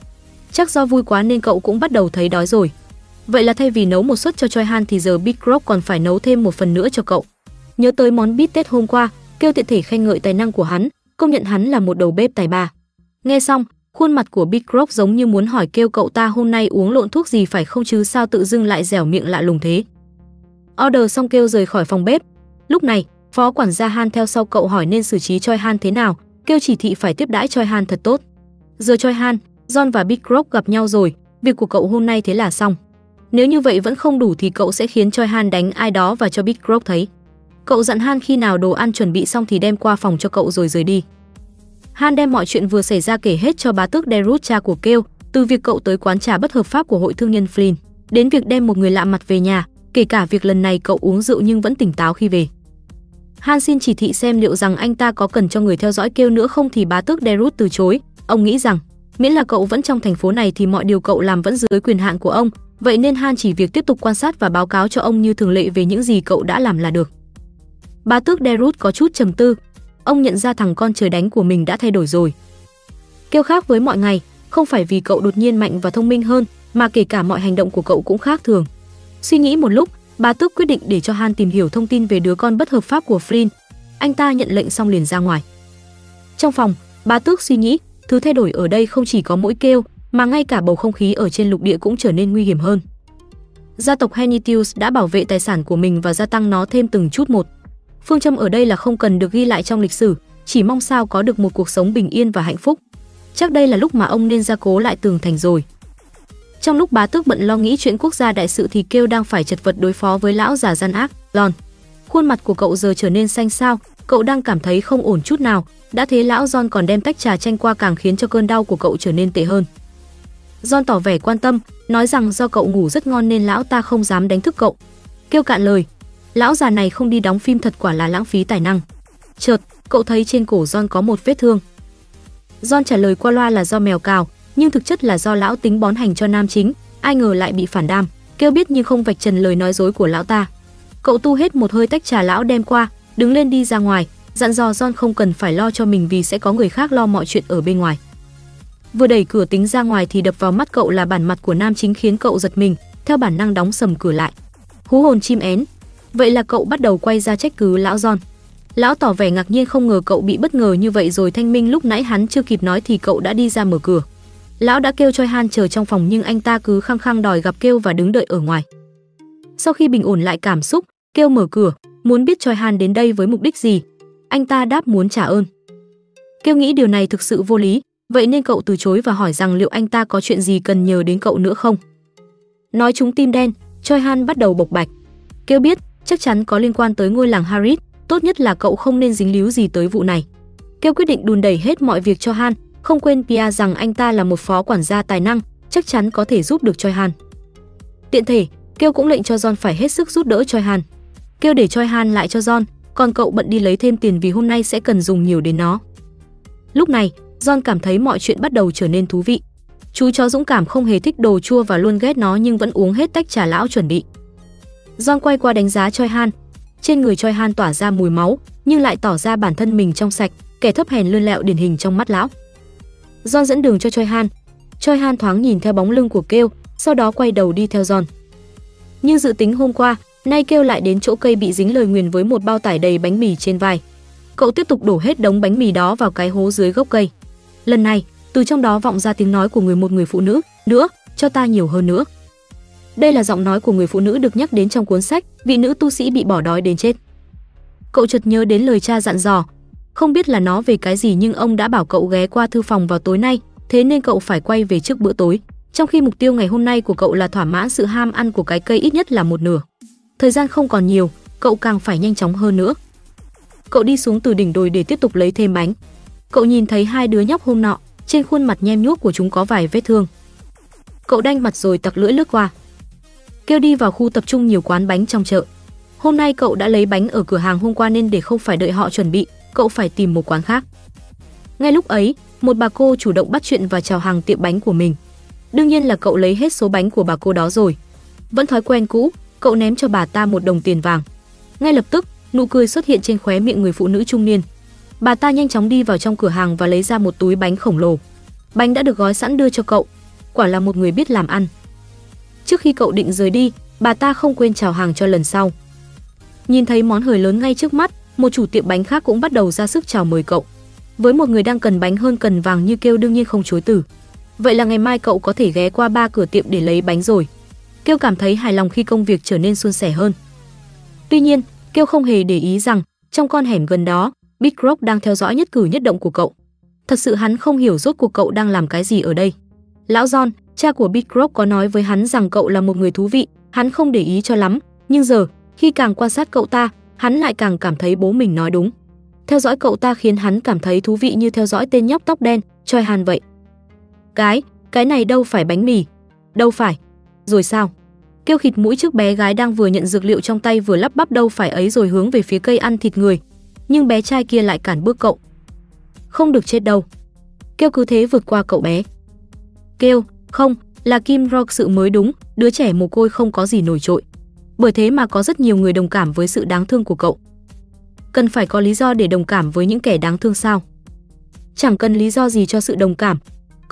Chắc do vui quá nên cậu cũng bắt đầu thấy đói rồi. Vậy là thay vì nấu một suất cho Choi Han thì giờ Big Rock còn phải nấu thêm một phần nữa cho cậu. Nhớ tới món bít tết hôm qua, kêu tiện thể khen ngợi tài năng của hắn, công nhận hắn là một đầu bếp tài ba. Nghe xong, khuôn mặt của Big Rock giống như muốn hỏi kêu cậu ta hôm nay uống lộn thuốc gì phải không chứ sao tự dưng lại dẻo miệng lạ lùng thế. Order xong kêu rời khỏi phòng bếp. Lúc này, phó quản gia Han theo sau cậu hỏi nên xử trí Choi Han thế nào, kêu chỉ thị phải tiếp đãi Choi Han thật tốt. Giờ Choi Han, John và Big Rock gặp nhau rồi, việc của cậu hôm nay thế là xong. Nếu như vậy vẫn không đủ thì cậu sẽ khiến Choi Han đánh ai đó và cho Big Rock thấy. Cậu dặn Han khi nào đồ ăn chuẩn bị xong thì đem qua phòng cho cậu rồi rời đi. Han đem mọi chuyện vừa xảy ra kể hết cho bá tước Derut cha của Kêu, từ việc cậu tới quán trà bất hợp pháp của hội thương nhân Flynn, đến việc đem một người lạ mặt về nhà, kể cả việc lần này cậu uống rượu nhưng vẫn tỉnh táo khi về. Han xin chỉ thị xem liệu rằng anh ta có cần cho người theo dõi Kêu nữa không thì bá tước Derut từ chối, ông nghĩ rằng miễn là cậu vẫn trong thành phố này thì mọi điều cậu làm vẫn dưới quyền hạn của ông, vậy nên Han chỉ việc tiếp tục quan sát và báo cáo cho ông như thường lệ về những gì cậu đã làm là được. Bá tước Derut có chút trầm tư, ông nhận ra thằng con trời đánh của mình đã thay đổi rồi. Kêu khác với mọi ngày, không phải vì cậu đột nhiên mạnh và thông minh hơn, mà kể cả mọi hành động của cậu cũng khác thường. Suy nghĩ một lúc, bà Tước quyết định để cho Han tìm hiểu thông tin về đứa con bất hợp pháp của Flynn. Anh ta nhận lệnh xong liền ra ngoài. Trong phòng, bà Tước suy nghĩ, thứ thay đổi ở đây không chỉ có mỗi kêu, mà ngay cả bầu không khí ở trên lục địa cũng trở nên nguy hiểm hơn. Gia tộc Henitius đã bảo vệ tài sản của mình và gia tăng nó thêm từng chút một. Phương châm ở đây là không cần được ghi lại trong lịch sử, chỉ mong sao có được một cuộc sống bình yên và hạnh phúc. Chắc đây là lúc mà ông nên gia cố lại tường thành rồi. Trong lúc bá tước bận lo nghĩ chuyện quốc gia đại sự thì kêu đang phải chật vật đối phó với lão già gian ác, Lon. Khuôn mặt của cậu giờ trở nên xanh xao, cậu đang cảm thấy không ổn chút nào, đã thế lão John còn đem tách trà chanh qua càng khiến cho cơn đau của cậu trở nên tệ hơn. John tỏ vẻ quan tâm, nói rằng do cậu ngủ rất ngon nên lão ta không dám đánh thức cậu. Kêu cạn lời, lão già này không đi đóng phim thật quả là lãng phí tài năng. Chợt, cậu thấy trên cổ John có một vết thương. John trả lời qua loa là do mèo cào, nhưng thực chất là do lão tính bón hành cho nam chính, ai ngờ lại bị phản đam. Kêu biết nhưng không vạch trần lời nói dối của lão ta. Cậu tu hết một hơi tách trà lão đem qua, đứng lên đi ra ngoài, dặn dò John không cần phải lo cho mình vì sẽ có người khác lo mọi chuyện ở bên ngoài. Vừa đẩy cửa tính ra ngoài thì đập vào mắt cậu là bản mặt của nam chính khiến cậu giật mình, theo bản năng đóng sầm cửa lại. Hú hồn chim én. Vậy là cậu bắt đầu quay ra trách cứ lão John. Lão tỏ vẻ ngạc nhiên không ngờ cậu bị bất ngờ như vậy rồi thanh minh lúc nãy hắn chưa kịp nói thì cậu đã đi ra mở cửa. Lão đã kêu Choi Han chờ trong phòng nhưng anh ta cứ khăng khăng đòi gặp kêu và đứng đợi ở ngoài. Sau khi bình ổn lại cảm xúc, kêu mở cửa, muốn biết Choi Han đến đây với mục đích gì. Anh ta đáp muốn trả ơn. Kêu nghĩ điều này thực sự vô lý, vậy nên cậu từ chối và hỏi rằng liệu anh ta có chuyện gì cần nhờ đến cậu nữa không. Nói chúng tim đen, Choi Han bắt đầu bộc bạch. Kêu biết chắc chắn có liên quan tới ngôi làng Harris, tốt nhất là cậu không nên dính líu gì tới vụ này. Kêu quyết định đùn đẩy hết mọi việc cho Han, không quên Pia rằng anh ta là một phó quản gia tài năng, chắc chắn có thể giúp được Choi Han. Tiện thể, Kêu cũng lệnh cho John phải hết sức giúp đỡ Choi Han. Kêu để Choi Han lại cho John, còn cậu bận đi lấy thêm tiền vì hôm nay sẽ cần dùng nhiều đến nó. Lúc này, John cảm thấy mọi chuyện bắt đầu trở nên thú vị. Chú chó dũng cảm không hề thích đồ chua và luôn ghét nó nhưng vẫn uống hết tách trà lão chuẩn bị. John quay qua đánh giá Choi Han. Trên người Choi Han tỏa ra mùi máu, nhưng lại tỏ ra bản thân mình trong sạch, kẻ thấp hèn lươn lẹo điển hình trong mắt lão. John dẫn đường cho Choi Han. Choi Han thoáng nhìn theo bóng lưng của Kêu, sau đó quay đầu đi theo John. Như dự tính hôm qua, nay Kêu lại đến chỗ cây bị dính lời nguyền với một bao tải đầy bánh mì trên vai. Cậu tiếp tục đổ hết đống bánh mì đó vào cái hố dưới gốc cây. Lần này, từ trong đó vọng ra tiếng nói của người một người phụ nữ, "Nữa, cho ta nhiều hơn nữa." Đây là giọng nói của người phụ nữ được nhắc đến trong cuốn sách Vị nữ tu sĩ bị bỏ đói đến chết. Cậu chợt nhớ đến lời cha dặn dò, không biết là nó về cái gì nhưng ông đã bảo cậu ghé qua thư phòng vào tối nay, thế nên cậu phải quay về trước bữa tối. Trong khi mục tiêu ngày hôm nay của cậu là thỏa mãn sự ham ăn của cái cây ít nhất là một nửa. Thời gian không còn nhiều, cậu càng phải nhanh chóng hơn nữa. Cậu đi xuống từ đỉnh đồi để tiếp tục lấy thêm bánh. Cậu nhìn thấy hai đứa nhóc hôm nọ, trên khuôn mặt nhem nhuốc của chúng có vài vết thương. Cậu đanh mặt rồi tặc lưỡi lướt qua. Kêu đi vào khu tập trung nhiều quán bánh trong chợ. Hôm nay cậu đã lấy bánh ở cửa hàng hôm qua nên để không phải đợi họ chuẩn bị, cậu phải tìm một quán khác. Ngay lúc ấy, một bà cô chủ động bắt chuyện và chào hàng tiệm bánh của mình. Đương nhiên là cậu lấy hết số bánh của bà cô đó rồi. Vẫn thói quen cũ, cậu ném cho bà ta một đồng tiền vàng. Ngay lập tức, nụ cười xuất hiện trên khóe miệng người phụ nữ trung niên. Bà ta nhanh chóng đi vào trong cửa hàng và lấy ra một túi bánh khổng lồ. Bánh đã được gói sẵn đưa cho cậu, quả là một người biết làm ăn. Trước khi cậu định rời đi, bà ta không quên chào hàng cho lần sau. Nhìn thấy món hời lớn ngay trước mắt, một chủ tiệm bánh khác cũng bắt đầu ra sức chào mời cậu. Với một người đang cần bánh hơn cần vàng như kêu đương nhiên không chối từ. Vậy là ngày mai cậu có thể ghé qua ba cửa tiệm để lấy bánh rồi. Kêu cảm thấy hài lòng khi công việc trở nên suôn sẻ hơn. Tuy nhiên, Kêu không hề để ý rằng trong con hẻm gần đó, Big Rock đang theo dõi nhất cử nhất động của cậu. Thật sự hắn không hiểu rốt cuộc cậu đang làm cái gì ở đây. Lão John, cha của Big Rock có nói với hắn rằng cậu là một người thú vị, hắn không để ý cho lắm, nhưng giờ, khi càng quan sát cậu ta, hắn lại càng cảm thấy bố mình nói đúng. Theo dõi cậu ta khiến hắn cảm thấy thú vị như theo dõi tên nhóc tóc đen, Choi Han vậy. Cái, cái này đâu phải bánh mì. Đâu phải. Rồi sao? Kêu khịt mũi trước bé gái đang vừa nhận dược liệu trong tay vừa lắp bắp đâu phải ấy rồi hướng về phía cây ăn thịt người. Nhưng bé trai kia lại cản bước cậu. Không được chết đâu. Kêu cứ thế vượt qua cậu bé. Kêu, không, là Kim Rock sự mới đúng, đứa trẻ mồ côi không có gì nổi trội. Bởi thế mà có rất nhiều người đồng cảm với sự đáng thương của cậu. Cần phải có lý do để đồng cảm với những kẻ đáng thương sao? Chẳng cần lý do gì cho sự đồng cảm,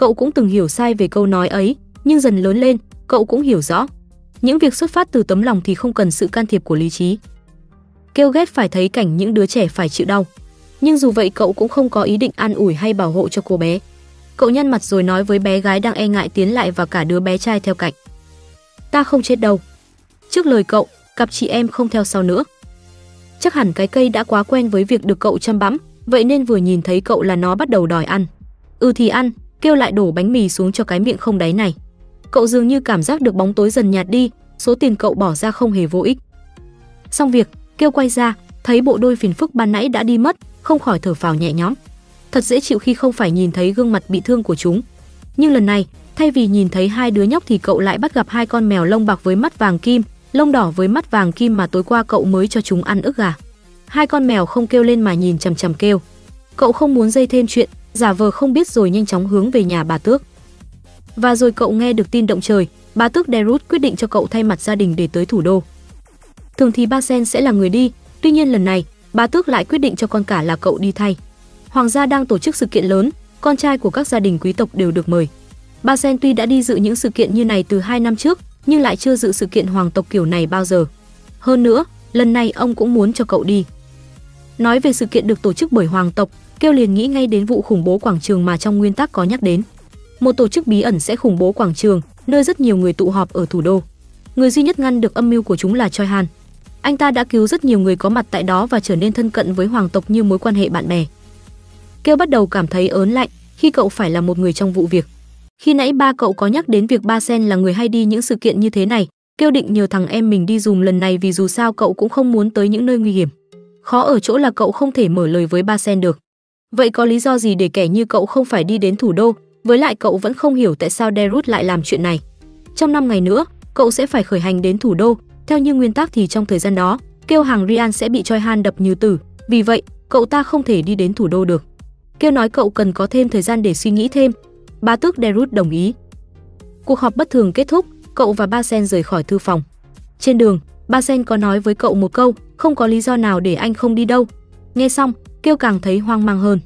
Cậu cũng từng hiểu sai về câu nói ấy, nhưng dần lớn lên, cậu cũng hiểu rõ. Những việc xuất phát từ tấm lòng thì không cần sự can thiệp của lý trí. Kêu ghét phải thấy cảnh những đứa trẻ phải chịu đau. Nhưng dù vậy cậu cũng không có ý định an ủi hay bảo hộ cho cô bé. Cậu nhăn mặt rồi nói với bé gái đang e ngại tiến lại và cả đứa bé trai theo cạnh. Ta không chết đâu. Trước lời cậu, cặp chị em không theo sau nữa. Chắc hẳn cái cây đã quá quen với việc được cậu chăm bẵm, vậy nên vừa nhìn thấy cậu là nó bắt đầu đòi ăn. Ừ thì ăn, kêu lại đổ bánh mì xuống cho cái miệng không đáy này. Cậu dường như cảm giác được bóng tối dần nhạt đi, số tiền cậu bỏ ra không hề vô ích. Xong việc, kêu quay ra, thấy bộ đôi phiền phức ban nãy đã đi mất, không khỏi thở phào nhẹ nhõm. Thật dễ chịu khi không phải nhìn thấy gương mặt bị thương của chúng. Nhưng lần này, Thay vì nhìn thấy hai đứa nhóc thì cậu lại bắt gặp hai con mèo lông bạc với mắt vàng kim, lông đỏ với mắt vàng kim mà tối qua cậu mới cho chúng ăn ức gà. Hai con mèo không kêu lên mà nhìn chằm chằm kêu. Cậu không muốn dây thêm chuyện, giả vờ không biết rồi nhanh chóng hướng về nhà bà Tước. Và rồi cậu nghe được tin động trời, bà Tước Derut quyết định cho cậu thay mặt gia đình để tới thủ đô. Thường thì Ba Sen sẽ là người đi, tuy nhiên lần này, bà Tước lại quyết định cho con cả là cậu đi thay. Hoàng gia đang tổ chức sự kiện lớn, con trai của các gia đình quý tộc đều được mời. Ba Sen tuy đã đi dự những sự kiện như này từ 2 năm trước, nhưng lại chưa dự sự kiện hoàng tộc kiểu này bao giờ. Hơn nữa, lần này ông cũng muốn cho cậu đi. Nói về sự kiện được tổ chức bởi hoàng tộc, Kêu liền nghĩ ngay đến vụ khủng bố quảng trường mà trong nguyên tắc có nhắc đến. Một tổ chức bí ẩn sẽ khủng bố quảng trường, nơi rất nhiều người tụ họp ở thủ đô. Người duy nhất ngăn được âm mưu của chúng là Choi Han. Anh ta đã cứu rất nhiều người có mặt tại đó và trở nên thân cận với hoàng tộc như mối quan hệ bạn bè. Kêu bắt đầu cảm thấy ớn lạnh khi cậu phải là một người trong vụ việc. Khi nãy ba cậu có nhắc đến việc Ba Sen là người hay đi những sự kiện như thế này, kêu định nhờ thằng em mình đi dùm lần này vì dù sao cậu cũng không muốn tới những nơi nguy hiểm. Khó ở chỗ là cậu không thể mở lời với Ba Sen được. Vậy có lý do gì để kẻ như cậu không phải đi đến thủ đô? Với lại cậu vẫn không hiểu tại sao Derut lại làm chuyện này. Trong 5 ngày nữa, cậu sẽ phải khởi hành đến thủ đô. Theo như nguyên tắc thì trong thời gian đó, kêu hàng Rian sẽ bị Choi Han đập như tử. Vì vậy, cậu ta không thể đi đến thủ đô được. Kêu nói cậu cần có thêm thời gian để suy nghĩ thêm. Ba tước Derut đồng ý. Cuộc họp bất thường kết thúc, cậu và Ba Sen rời khỏi thư phòng. Trên đường, Ba Sen có nói với cậu một câu, không có lý do nào để anh không đi đâu. Nghe xong, Kêu càng thấy hoang mang hơn.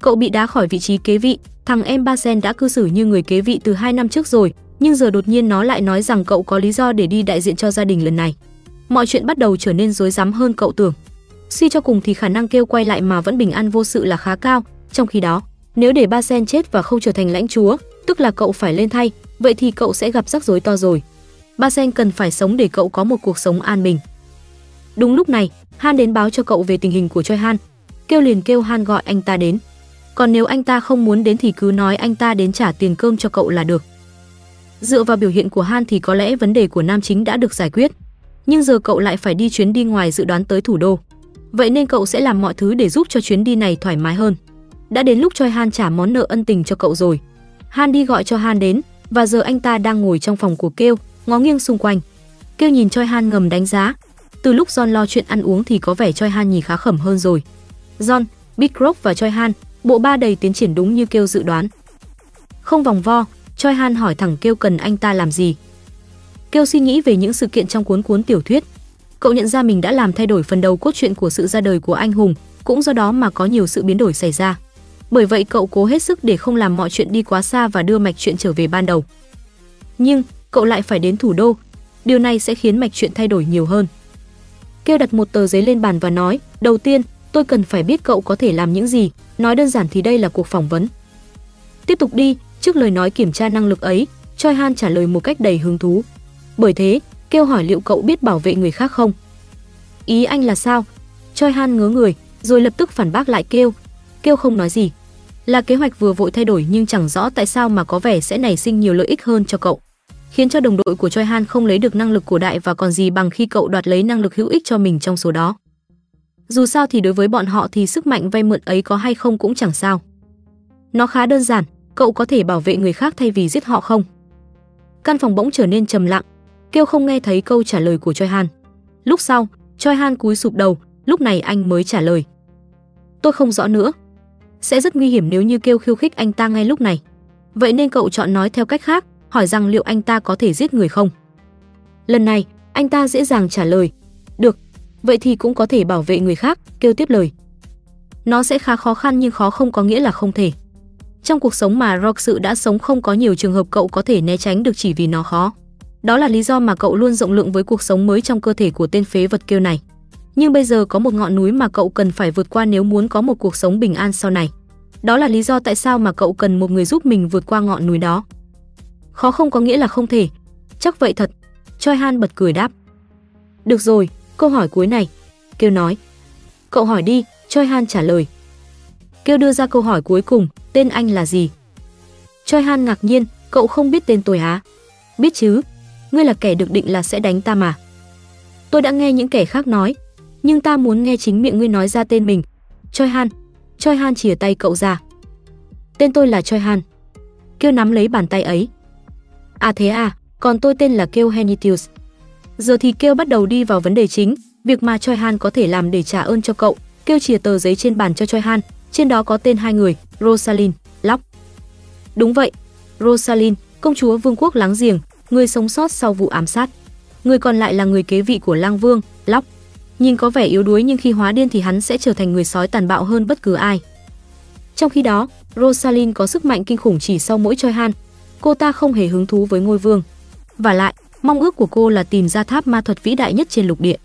Cậu bị đá khỏi vị trí kế vị, thằng em Ba Sen đã cư xử như người kế vị từ 2 năm trước rồi, nhưng giờ đột nhiên nó lại nói rằng cậu có lý do để đi đại diện cho gia đình lần này. Mọi chuyện bắt đầu trở nên rối rắm hơn cậu tưởng. Suy cho cùng thì khả năng kêu quay lại mà vẫn bình an vô sự là khá cao, trong khi đó, nếu để Ba Sen chết và không trở thành lãnh chúa, tức là cậu phải lên thay, vậy thì cậu sẽ gặp rắc rối to rồi. Ba Sen cần phải sống để cậu có một cuộc sống an bình. Đúng lúc này, Han đến báo cho cậu về tình hình của Choi Han, kêu liền kêu Han gọi anh ta đến. Còn nếu anh ta không muốn đến thì cứ nói anh ta đến trả tiền cơm cho cậu là được. Dựa vào biểu hiện của Han thì có lẽ vấn đề của nam chính đã được giải quyết. Nhưng giờ cậu lại phải đi chuyến đi ngoài dự đoán tới thủ đô. Vậy nên cậu sẽ làm mọi thứ để giúp cho chuyến đi này thoải mái hơn. Đã đến lúc Choi Han trả món nợ ân tình cho cậu rồi. Han đi gọi cho Han đến và giờ anh ta đang ngồi trong phòng của Kêu, ngó nghiêng xung quanh. Kêu nhìn Choi Han ngầm đánh giá. Từ lúc John lo chuyện ăn uống thì có vẻ Choi Han nhìn khá khẩm hơn rồi. John, Big Rock và Choi Han, bộ ba đầy tiến triển đúng như kêu dự đoán. Không vòng vo, Choi Han hỏi thẳng kêu cần anh ta làm gì. Kêu suy nghĩ về những sự kiện trong cuốn cuốn tiểu thuyết. Cậu nhận ra mình đã làm thay đổi phần đầu cốt truyện của sự ra đời của anh hùng, cũng do đó mà có nhiều sự biến đổi xảy ra. Bởi vậy cậu cố hết sức để không làm mọi chuyện đi quá xa và đưa mạch chuyện trở về ban đầu. Nhưng, cậu lại phải đến thủ đô. Điều này sẽ khiến mạch chuyện thay đổi nhiều hơn. Kêu đặt một tờ giấy lên bàn và nói, đầu tiên, Tôi cần phải biết cậu có thể làm những gì, nói đơn giản thì đây là cuộc phỏng vấn. Tiếp tục đi, trước lời nói kiểm tra năng lực ấy, Choi Han trả lời một cách đầy hứng thú. Bởi thế, kêu hỏi liệu cậu biết bảo vệ người khác không? Ý anh là sao? Choi Han ngớ người, rồi lập tức phản bác lại kêu. Kêu không nói gì. Là kế hoạch vừa vội thay đổi nhưng chẳng rõ tại sao mà có vẻ sẽ nảy sinh nhiều lợi ích hơn cho cậu. Khiến cho đồng đội của Choi Han không lấy được năng lực của đại và còn gì bằng khi cậu đoạt lấy năng lực hữu ích cho mình trong số đó. Dù sao thì đối với bọn họ thì sức mạnh vay mượn ấy có hay không cũng chẳng sao. Nó khá đơn giản, cậu có thể bảo vệ người khác thay vì giết họ không? Căn phòng bỗng trở nên trầm lặng, kêu không nghe thấy câu trả lời của Choi Han. Lúc sau, Choi Han cúi sụp đầu, lúc này anh mới trả lời. Tôi không rõ nữa. Sẽ rất nguy hiểm nếu như kêu khiêu khích anh ta ngay lúc này. Vậy nên cậu chọn nói theo cách khác, hỏi rằng liệu anh ta có thể giết người không? Lần này, anh ta dễ dàng trả lời, được, vậy thì cũng có thể bảo vệ người khác, kêu tiếp lời. Nó sẽ khá khó khăn nhưng khó không có nghĩa là không thể. Trong cuộc sống mà Rock sự đã sống không có nhiều trường hợp cậu có thể né tránh được chỉ vì nó khó. Đó là lý do mà cậu luôn rộng lượng với cuộc sống mới trong cơ thể của tên phế vật kêu này. Nhưng bây giờ có một ngọn núi mà cậu cần phải vượt qua nếu muốn có một cuộc sống bình an sau này. Đó là lý do tại sao mà cậu cần một người giúp mình vượt qua ngọn núi đó. Khó không có nghĩa là không thể. Chắc vậy thật. Choi Han bật cười đáp. Được rồi, Câu hỏi cuối này, Kêu nói. Cậu hỏi đi, Choi Han trả lời. Kêu đưa ra câu hỏi cuối cùng, tên anh là gì? Choi Han ngạc nhiên, cậu không biết tên tôi á? Biết chứ, ngươi là kẻ được định là sẽ đánh ta mà. Tôi đã nghe những kẻ khác nói, nhưng ta muốn nghe chính miệng ngươi nói ra tên mình. Choi Han. Choi Han chìa tay cậu ra. Tên tôi là Choi Han. Kêu nắm lấy bàn tay ấy. À thế à, còn tôi tên là Kêu Henitius. Giờ thì Kêu bắt đầu đi vào vấn đề chính, việc mà Choi Han có thể làm để trả ơn cho cậu. Kêu chìa tờ giấy trên bàn cho Choi Han, trên đó có tên hai người, Rosalind, Lóc. Đúng vậy, Rosalind, công chúa vương quốc láng giềng, người sống sót sau vụ ám sát. Người còn lại là người kế vị của lang vương, Lóc. Nhìn có vẻ yếu đuối nhưng khi hóa điên thì hắn sẽ trở thành người sói tàn bạo hơn bất cứ ai. Trong khi đó, Rosalind có sức mạnh kinh khủng chỉ sau mỗi Choi Han. Cô ta không hề hứng thú với ngôi vương. Và lại, mong ước của cô là tìm ra tháp ma thuật vĩ đại nhất trên lục địa.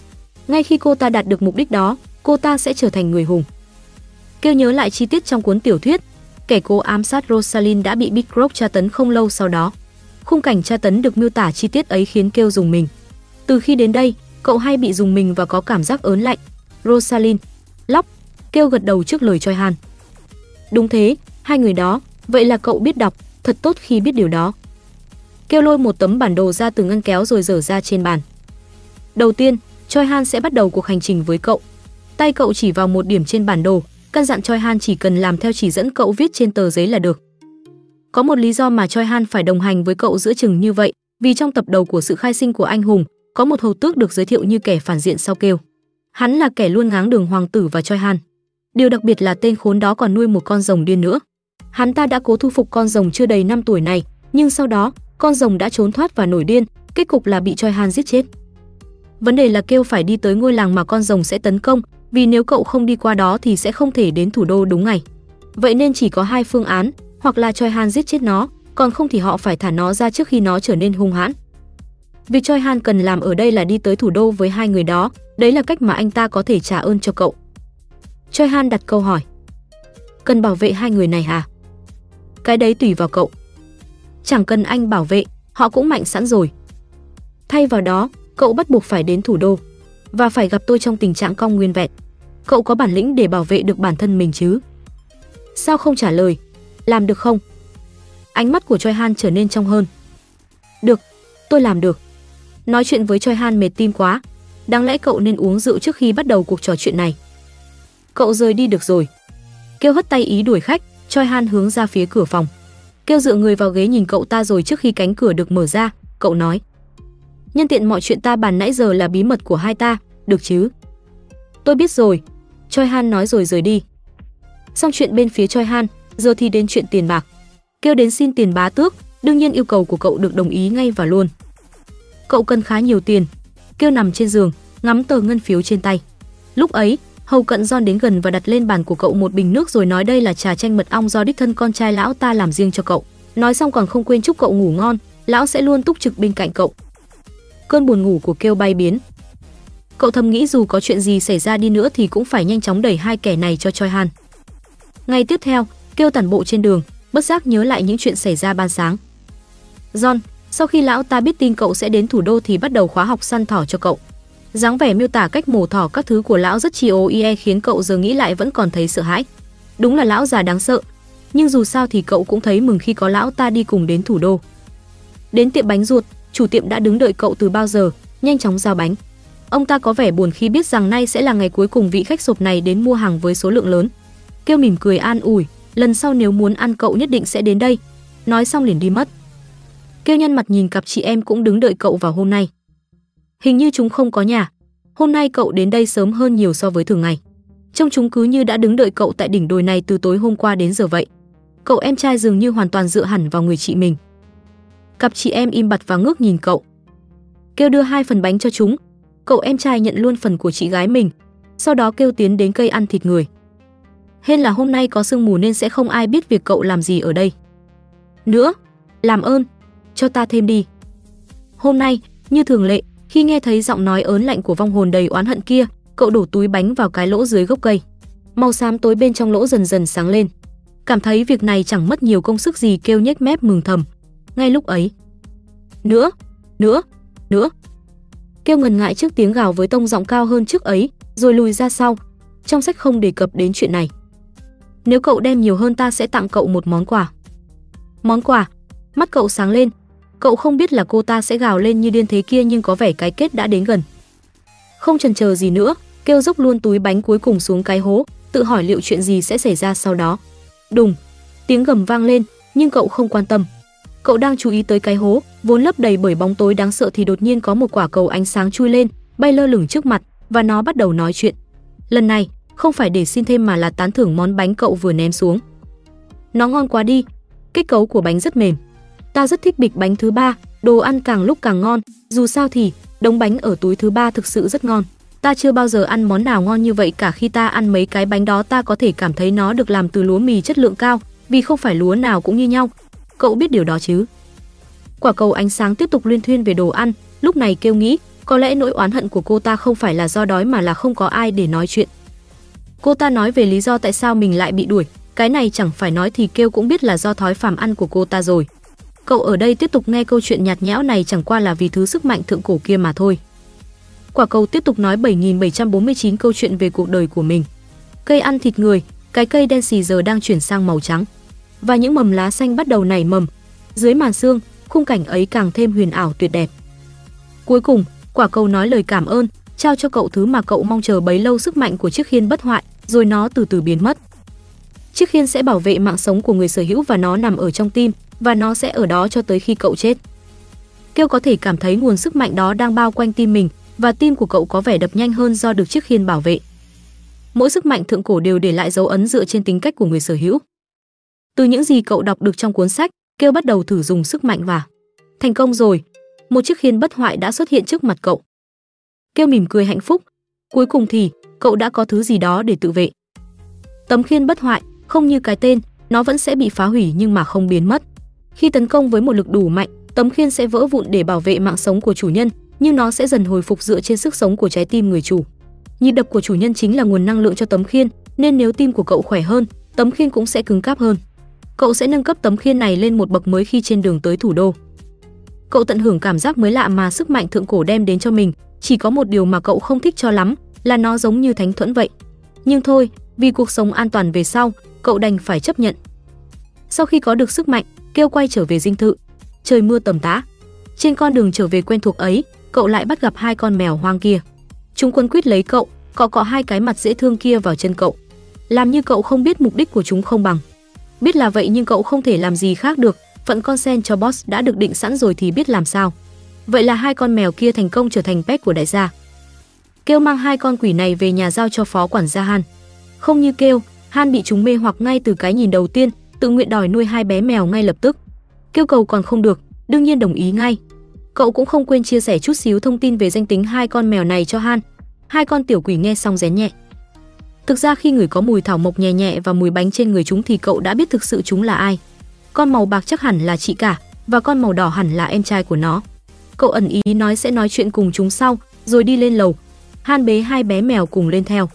Ngay khi cô ta đạt được mục đích đó, cô ta sẽ trở thành người hùng. Kêu nhớ lại chi tiết trong cuốn tiểu thuyết, kẻ cố ám sát Rosalind đã bị Big Rock tra tấn không lâu sau đó. Khung cảnh tra tấn được miêu tả chi tiết ấy khiến Kêu dùng mình. Từ khi đến đây, cậu hay bị dùng mình và có cảm giác ớn lạnh. Rosalind, Lóc, Kêu gật đầu trước lời Choi Han. Đúng thế, hai người đó, vậy là cậu biết đọc, thật tốt khi biết điều đó. Kêu lôi một tấm bản đồ ra từ ngăn kéo rồi dở ra trên bàn. Đầu tiên, Choi Han sẽ bắt đầu cuộc hành trình với cậu. Tay cậu chỉ vào một điểm trên bản đồ, căn dặn Choi Han chỉ cần làm theo chỉ dẫn cậu viết trên tờ giấy là được. Có một lý do mà Choi Han phải đồng hành với cậu giữa chừng như vậy, vì trong tập đầu của sự khai sinh của anh hùng, có một hầu tước được giới thiệu như kẻ phản diện sau kêu. Hắn là kẻ luôn ngáng đường hoàng tử và Choi Han. Điều đặc biệt là tên khốn đó còn nuôi một con rồng điên nữa. Hắn ta đã cố thu phục con rồng chưa đầy 5 tuổi này, nhưng sau đó, con rồng đã trốn thoát và nổi điên, kết cục là bị Choi Han giết chết. Vấn đề là kêu phải đi tới ngôi làng mà con rồng sẽ tấn công, vì nếu cậu không đi qua đó thì sẽ không thể đến thủ đô đúng ngày. Vậy nên chỉ có hai phương án, hoặc là Choi Han giết chết nó, còn không thì họ phải thả nó ra trước khi nó trở nên hung hãn. Việc Choi Han cần làm ở đây là đi tới thủ đô với hai người đó, đấy là cách mà anh ta có thể trả ơn cho cậu. Choi Han đặt câu hỏi. Cần bảo vệ hai người này hả? Cái đấy tùy vào cậu. Chẳng cần anh bảo vệ, họ cũng mạnh sẵn rồi. Thay vào đó, cậu bắt buộc phải đến thủ đô và phải gặp tôi trong tình trạng cong nguyên vẹn. Cậu có bản lĩnh để bảo vệ được bản thân mình chứ? Sao không trả lời? Làm được không? Ánh mắt của Choi Han trở nên trong hơn. Được, tôi làm được. Nói chuyện với Choi Han mệt tim quá, đáng lẽ cậu nên uống rượu trước khi bắt đầu cuộc trò chuyện này. Cậu rời đi được rồi. Kêu hất tay ý đuổi khách, Choi Han hướng ra phía cửa phòng. Kêu dựa người vào ghế nhìn cậu ta rồi trước khi cánh cửa được mở ra, cậu nói: Nhân tiện mọi chuyện ta bàn nãy giờ là bí mật của hai ta, được chứ? Tôi biết rồi, Choi Han nói rồi rời đi. Xong chuyện bên phía Choi Han, giờ thì đến chuyện tiền bạc. Kêu đến xin tiền bá tước, đương nhiên yêu cầu của cậu được đồng ý ngay và luôn. Cậu cần khá nhiều tiền. Kêu nằm trên giường, ngắm tờ ngân phiếu trên tay. Lúc ấy, Hầu Cận Giòn đến gần và đặt lên bàn của cậu một bình nước rồi nói đây là trà chanh mật ong do đích thân con trai lão ta làm riêng cho cậu. Nói xong còn không quên chúc cậu ngủ ngon, lão sẽ luôn túc trực bên cạnh cậu. Cơn buồn ngủ của Kêu bay biến. Cậu thầm nghĩ dù có chuyện gì xảy ra đi nữa thì cũng phải nhanh chóng đẩy hai kẻ này cho Choi Han. Ngày tiếp theo, Kêu tản bộ trên đường, bất giác nhớ lại những chuyện xảy ra ban sáng. John, sau khi lão ta biết tin cậu sẽ đến thủ đô thì bắt đầu khóa học săn thỏ cho cậu. dáng vẻ miêu tả cách mổ thỏ các thứ của lão rất chi ố ie khiến cậu giờ nghĩ lại vẫn còn thấy sợ hãi. Đúng là lão già đáng sợ, nhưng dù sao thì cậu cũng thấy mừng khi có lão ta đi cùng đến thủ đô. Đến tiệm bánh ruột, chủ tiệm đã đứng đợi cậu từ bao giờ, nhanh chóng giao bánh. Ông ta có vẻ buồn khi biết rằng nay sẽ là ngày cuối cùng vị khách sộp này đến mua hàng với số lượng lớn. Kêu mỉm cười an ủi, lần sau nếu muốn ăn cậu nhất định sẽ đến đây. Nói xong liền đi mất. Kêu nhân mặt nhìn cặp chị em cũng đứng đợi cậu vào hôm nay. Hình như chúng không có nhà. Hôm nay cậu đến đây sớm hơn nhiều so với thường ngày. Trông chúng cứ như đã đứng đợi cậu tại đỉnh đồi này từ tối hôm qua đến giờ vậy. Cậu em trai dường như hoàn toàn dựa hẳn vào người chị mình. Cặp chị em im bặt và ngước nhìn cậu. Kêu đưa hai phần bánh cho chúng. Cậu em trai nhận luôn phần của chị gái mình. Sau đó kêu tiến đến cây ăn thịt người. Hên là hôm nay có sương mù nên sẽ không ai biết việc cậu làm gì ở đây. Nữa, làm ơn, cho ta thêm đi. Hôm nay, như thường lệ, khi nghe thấy giọng nói ớn lạnh của vong hồn đầy oán hận kia, cậu đổ túi bánh vào cái lỗ dưới gốc cây. Màu xám tối bên trong lỗ dần dần sáng lên. Cảm thấy việc này chẳng mất nhiều công sức gì kêu nhếch mép mừng thầm. Ngay lúc ấy, nữa, nữa, nữa. Kêu ngần ngại trước tiếng gào với tông giọng cao hơn trước ấy, rồi lùi ra sau. Trong sách không đề cập đến chuyện này. Nếu cậu đem nhiều hơn ta sẽ tặng cậu một món quà. Món quà? Mắt cậu sáng lên. Cậu không biết là cô ta sẽ gào lên như điên thế kia nhưng có vẻ cái kết đã đến gần. Không chần chờ gì nữa, kêu dốc luôn túi bánh cuối cùng xuống cái hố, tự hỏi liệu chuyện gì sẽ xảy ra sau đó. Đùng, tiếng gầm vang lên, nhưng cậu không quan tâm. Cậu đang chú ý tới cái hố, vốn lấp đầy bởi bóng tối đáng sợ thì đột nhiên có một quả cầu ánh sáng chui lên, bay lơ lửng trước mặt và nó bắt đầu nói chuyện. Lần này, không phải để xin thêm mà là tán thưởng món bánh cậu vừa ném xuống. Nó ngon quá đi, kết cấu của bánh rất mềm. Ta rất thích bịch bánh thứ ba, đồ ăn càng lúc càng ngon, dù sao thì đống bánh ở túi thứ ba thực sự rất ngon. Ta chưa bao giờ ăn món nào ngon như vậy cả khi ta ăn mấy cái bánh đó ta có thể cảm thấy nó được làm từ lúa mì chất lượng cao, vì không phải lúa nào cũng như nhau. Cậu biết điều đó chứ? Quả cầu ánh sáng tiếp tục liên thuyên về đồ ăn, lúc này kêu nghĩ, có lẽ nỗi oán hận của cô ta không phải là do đói mà là không có ai để nói chuyện. Cô ta nói về lý do tại sao mình lại bị đuổi, cái này chẳng phải nói thì kêu cũng biết là do thói phàm ăn của cô ta rồi. Cậu ở đây tiếp tục nghe câu chuyện nhạt nhẽo này chẳng qua là vì thứ sức mạnh thượng cổ kia mà thôi. Quả cầu tiếp tục nói 7749 câu chuyện về cuộc đời của mình. Cây ăn thịt người, cái cây đen xì giờ đang chuyển sang màu trắng và những mầm lá xanh bắt đầu nảy mầm. Dưới màn sương, khung cảnh ấy càng thêm huyền ảo tuyệt đẹp. Cuối cùng, quả cầu nói lời cảm ơn, trao cho cậu thứ mà cậu mong chờ bấy lâu sức mạnh của chiếc khiên bất hoại, rồi nó từ từ biến mất. Chiếc khiên sẽ bảo vệ mạng sống của người sở hữu và nó nằm ở trong tim, và nó sẽ ở đó cho tới khi cậu chết. Kêu có thể cảm thấy nguồn sức mạnh đó đang bao quanh tim mình, và tim của cậu có vẻ đập nhanh hơn do được chiếc khiên bảo vệ. Mỗi sức mạnh thượng cổ đều để lại dấu ấn dựa trên tính cách của người sở hữu. Từ những gì cậu đọc được trong cuốn sách, Kêu bắt đầu thử dùng sức mạnh và thành công rồi. Một chiếc khiên bất hoại đã xuất hiện trước mặt cậu. Kêu mỉm cười hạnh phúc. Cuối cùng thì cậu đã có thứ gì đó để tự vệ. Tấm khiên bất hoại, không như cái tên, nó vẫn sẽ bị phá hủy nhưng mà không biến mất. Khi tấn công với một lực đủ mạnh, tấm khiên sẽ vỡ vụn để bảo vệ mạng sống của chủ nhân, nhưng nó sẽ dần hồi phục dựa trên sức sống của trái tim người chủ. Nhịp đập của chủ nhân chính là nguồn năng lượng cho tấm khiên, nên nếu tim của cậu khỏe hơn, tấm khiên cũng sẽ cứng cáp hơn. Cậu sẽ nâng cấp tấm khiên này lên một bậc mới khi trên đường tới thủ đô. Cậu tận hưởng cảm giác mới lạ mà sức mạnh thượng cổ đem đến cho mình, chỉ có một điều mà cậu không thích cho lắm, là nó giống như thánh thuẫn vậy. Nhưng thôi, vì cuộc sống an toàn về sau, cậu đành phải chấp nhận. Sau khi có được sức mạnh, kêu quay trở về dinh thự. Trời mưa tầm tã. Trên con đường trở về quen thuộc ấy, cậu lại bắt gặp hai con mèo hoang kia. Chúng quấn quýt lấy cậu, cọ cọ hai cái mặt dễ thương kia vào chân cậu. Làm như cậu không biết mục đích của chúng không bằng. Biết là vậy nhưng cậu không thể làm gì khác được, phận con sen cho boss đã được định sẵn rồi thì biết làm sao. Vậy là hai con mèo kia thành công trở thành pet của đại gia. Kêu mang hai con quỷ này về nhà giao cho phó quản gia Han. Không như kêu, Han bị chúng mê hoặc ngay từ cái nhìn đầu tiên, tự nguyện đòi nuôi hai bé mèo ngay lập tức. Kêu cầu còn không được, đương nhiên đồng ý ngay. Cậu cũng không quên chia sẻ chút xíu thông tin về danh tính hai con mèo này cho Han. Hai con tiểu quỷ nghe xong rén nhẹ. Thực ra khi người có mùi thảo mộc nhẹ nhẹ và mùi bánh trên người chúng thì cậu đã biết thực sự chúng là ai. Con màu bạc chắc hẳn là chị cả và con màu đỏ hẳn là em trai của nó. Cậu ẩn ý nói sẽ nói chuyện cùng chúng sau, rồi đi lên lầu. Han bế hai bé mèo cùng lên theo.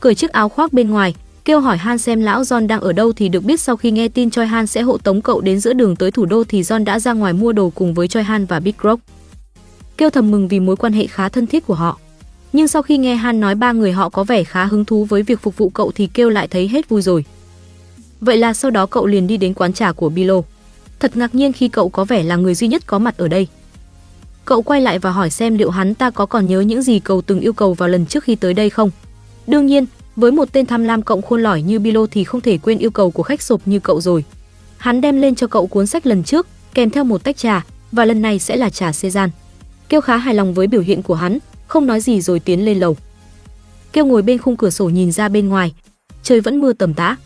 Cởi chiếc áo khoác bên ngoài, kêu hỏi Han xem lão John đang ở đâu thì được biết sau khi nghe tin Choi Han sẽ hộ tống cậu đến giữa đường tới thủ đô thì John đã ra ngoài mua đồ cùng với Choi Han và Big Rock. Kêu thầm mừng vì mối quan hệ khá thân thiết của họ. Nhưng sau khi nghe Han nói ba người họ có vẻ khá hứng thú với việc phục vụ cậu thì kêu lại thấy hết vui rồi. Vậy là sau đó cậu liền đi đến quán trà của Bilo. Thật ngạc nhiên khi cậu có vẻ là người duy nhất có mặt ở đây. Cậu quay lại và hỏi xem liệu hắn ta có còn nhớ những gì cậu từng yêu cầu vào lần trước khi tới đây không. Đương nhiên, với một tên tham lam cộng khôn lỏi như Bilo thì không thể quên yêu cầu của khách sộp như cậu rồi. Hắn đem lên cho cậu cuốn sách lần trước, kèm theo một tách trà, và lần này sẽ là trà Sezan. Kêu khá hài lòng với biểu hiện của hắn, không nói gì rồi tiến lên lầu. Kêu ngồi bên khung cửa sổ nhìn ra bên ngoài, trời vẫn mưa tầm tã.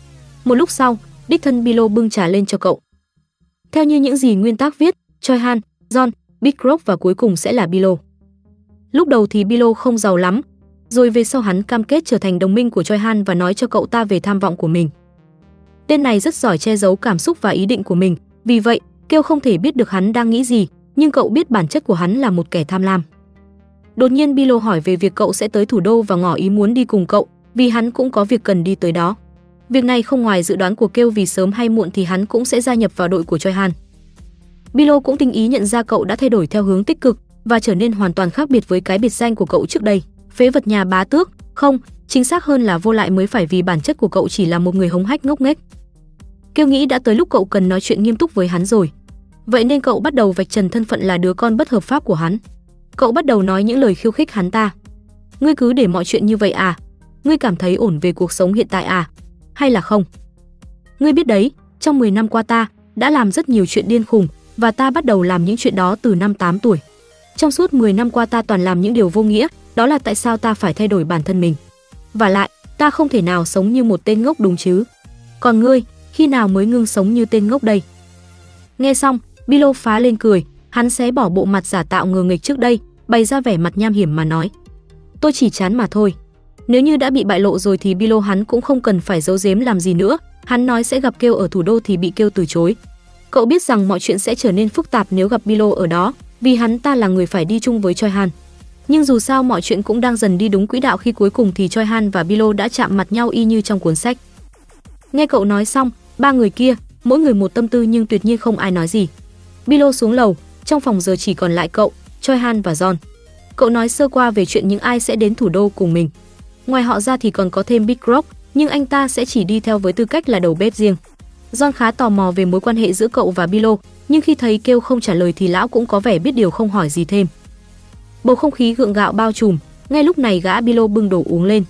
Một lúc sau, đích thân Bilo bưng trà lên cho cậu. Theo như những gì nguyên tác viết, Choi Han, John, Big Rock và cuối cùng sẽ là Bilo. Lúc đầu thì Bilo không giàu lắm, rồi về sau hắn cam kết trở thành đồng minh của Choi Han và nói cho cậu ta về tham vọng của mình. Tên này rất giỏi che giấu cảm xúc và ý định của mình, vì vậy, Kêu không thể biết được hắn đang nghĩ gì, nhưng cậu biết bản chất của hắn là một kẻ tham lam. Đột nhiên Bilo hỏi về việc cậu sẽ tới thủ đô và ngỏ ý muốn đi cùng cậu, vì hắn cũng có việc cần đi tới đó. Việc này không ngoài dự đoán của Kêu vì sớm hay muộn thì hắn cũng sẽ gia nhập vào đội của Choi Han. Bilo cũng tinh ý nhận ra cậu đã thay đổi theo hướng tích cực và trở nên hoàn toàn khác biệt với cái biệt danh của cậu trước đây. Phế vật nhà bá tước, không, chính xác hơn là vô lại mới phải vì bản chất của cậu chỉ là một người hống hách ngốc nghếch. Kêu nghĩ đã tới lúc cậu cần nói chuyện nghiêm túc với hắn rồi. Vậy nên cậu bắt đầu vạch trần thân phận là đứa con bất hợp pháp của hắn. Cậu bắt đầu nói những lời khiêu khích hắn ta. Ngươi cứ để mọi chuyện như vậy à? Ngươi cảm thấy ổn về cuộc sống hiện tại à? Hay là không? Ngươi biết đấy, trong 10 năm qua ta, đã làm rất nhiều chuyện điên khùng và ta bắt đầu làm những chuyện đó từ năm 8 tuổi. Trong suốt 10 năm qua ta toàn làm những điều vô nghĩa, đó là tại sao ta phải thay đổi bản thân mình. Và lại, ta không thể nào sống như một tên ngốc đúng chứ. Còn ngươi, khi nào mới ngưng sống như tên ngốc đây? Nghe xong, Bilo phá lên cười, hắn xé bỏ bộ mặt giả tạo ngờ nghịch trước đây, bày ra vẻ mặt nham hiểm mà nói: "Tôi chỉ chán mà thôi." Nếu như đã bị bại lộ rồi thì Bilo hắn cũng không cần phải giấu giếm làm gì nữa, hắn nói sẽ gặp kêu ở thủ đô thì bị kêu từ chối. Cậu biết rằng mọi chuyện sẽ trở nên phức tạp nếu gặp Bilo ở đó, vì hắn ta là người phải đi chung với Choi Han. Nhưng dù sao mọi chuyện cũng đang dần đi đúng quỹ đạo khi cuối cùng thì Choi Han và Bilo đã chạm mặt nhau y như trong cuốn sách. Nghe cậu nói xong, ba người kia, mỗi người một tâm tư nhưng tuyệt nhiên không ai nói gì. Bilo xuống lầu, trong phòng giờ chỉ còn lại cậu, Choi Han và John. Cậu nói sơ qua về chuyện những ai sẽ đến thủ đô cùng mình. Ngoài họ ra thì còn có thêm Big Rock, nhưng anh ta sẽ chỉ đi theo với tư cách là đầu bếp riêng. John khá tò mò về mối quan hệ giữa cậu và Bilo, nhưng khi thấy kêu không trả lời thì lão cũng có vẻ biết điều không hỏi gì thêm. Bầu không khí gượng gạo bao trùm, ngay lúc này gã Bilo bưng đồ uống lên.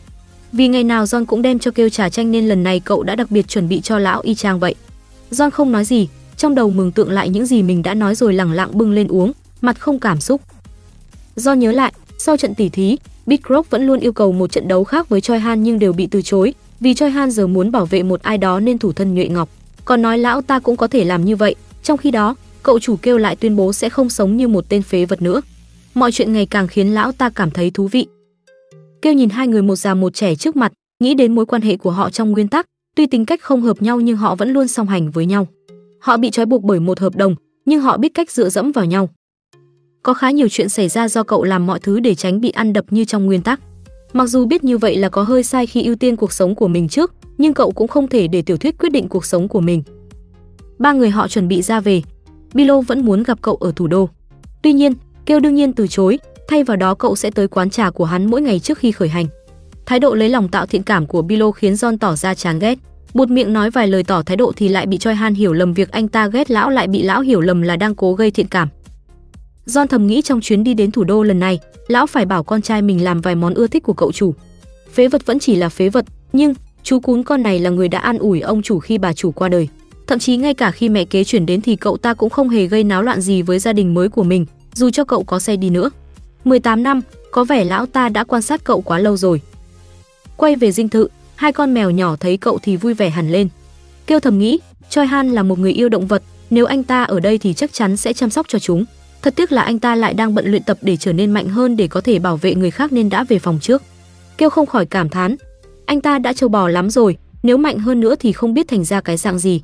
Vì ngày nào John cũng đem cho kêu trà chanh nên lần này cậu đã đặc biệt chuẩn bị cho lão y chang vậy. John không nói gì, trong đầu mường tượng lại những gì mình đã nói rồi lẳng lặng bưng lên uống, mặt không cảm xúc. John nhớ lại, sau trận tỉ thí, Big Rock vẫn luôn yêu cầu một trận đấu khác với Choi Han nhưng đều bị từ chối, vì Choi Han giờ muốn bảo vệ một ai đó nên thủ thân nhuệ ngọc. Còn nói lão ta cũng có thể làm như vậy, trong khi đó, cậu chủ kêu lại tuyên bố sẽ không sống như một tên phế vật nữa. Mọi chuyện ngày càng khiến lão ta cảm thấy thú vị. Kêu nhìn hai người một già một trẻ trước mặt, nghĩ đến mối quan hệ của họ trong nguyên tắc, tuy tính cách không hợp nhau nhưng họ vẫn luôn song hành với nhau. Họ bị trói buộc bởi một hợp đồng, nhưng họ biết cách dựa dẫm vào nhau. Có khá nhiều chuyện xảy ra do cậu làm mọi thứ để tránh bị ăn đập như trong nguyên tắc. Mặc dù biết như vậy là có hơi sai khi ưu tiên cuộc sống của mình trước, nhưng cậu cũng không thể để tiểu thuyết quyết định cuộc sống của mình. Ba người họ chuẩn bị ra về. Bilo vẫn muốn gặp cậu ở thủ đô. Tuy nhiên, Kêu đương nhiên từ chối, thay vào đó cậu sẽ tới quán trà của hắn mỗi ngày trước khi khởi hành. Thái độ lấy lòng tạo thiện cảm của Bilo khiến John tỏ ra chán ghét. Một miệng nói vài lời tỏ thái độ thì lại bị Choi Han hiểu lầm việc anh ta ghét lão lại bị lão hiểu lầm là đang cố gây thiện cảm. John thầm nghĩ trong chuyến đi đến thủ đô lần này, lão phải bảo con trai mình làm vài món ưa thích của cậu chủ. Phế vật vẫn chỉ là phế vật, nhưng chú cún con này là người đã an ủi ông chủ khi bà chủ qua đời. Thậm chí ngay cả khi mẹ kế chuyển đến thì cậu ta cũng không hề gây náo loạn gì với gia đình mới của mình, dù cho cậu có xe đi nữa. 18 năm, có vẻ lão ta đã quan sát cậu quá lâu rồi. Quay về dinh thự, hai con mèo nhỏ thấy cậu thì vui vẻ hẳn lên. Kêu thầm nghĩ, Choi Han là một người yêu động vật, nếu anh ta ở đây thì chắc chắn sẽ chăm sóc cho chúng. Thật tiếc là anh ta lại đang bận luyện tập để trở nên mạnh hơn để có thể bảo vệ người khác nên đã về phòng trước. Kêu không khỏi cảm thán, anh ta đã trâu bò lắm rồi, nếu mạnh hơn nữa thì không biết thành ra cái dạng gì.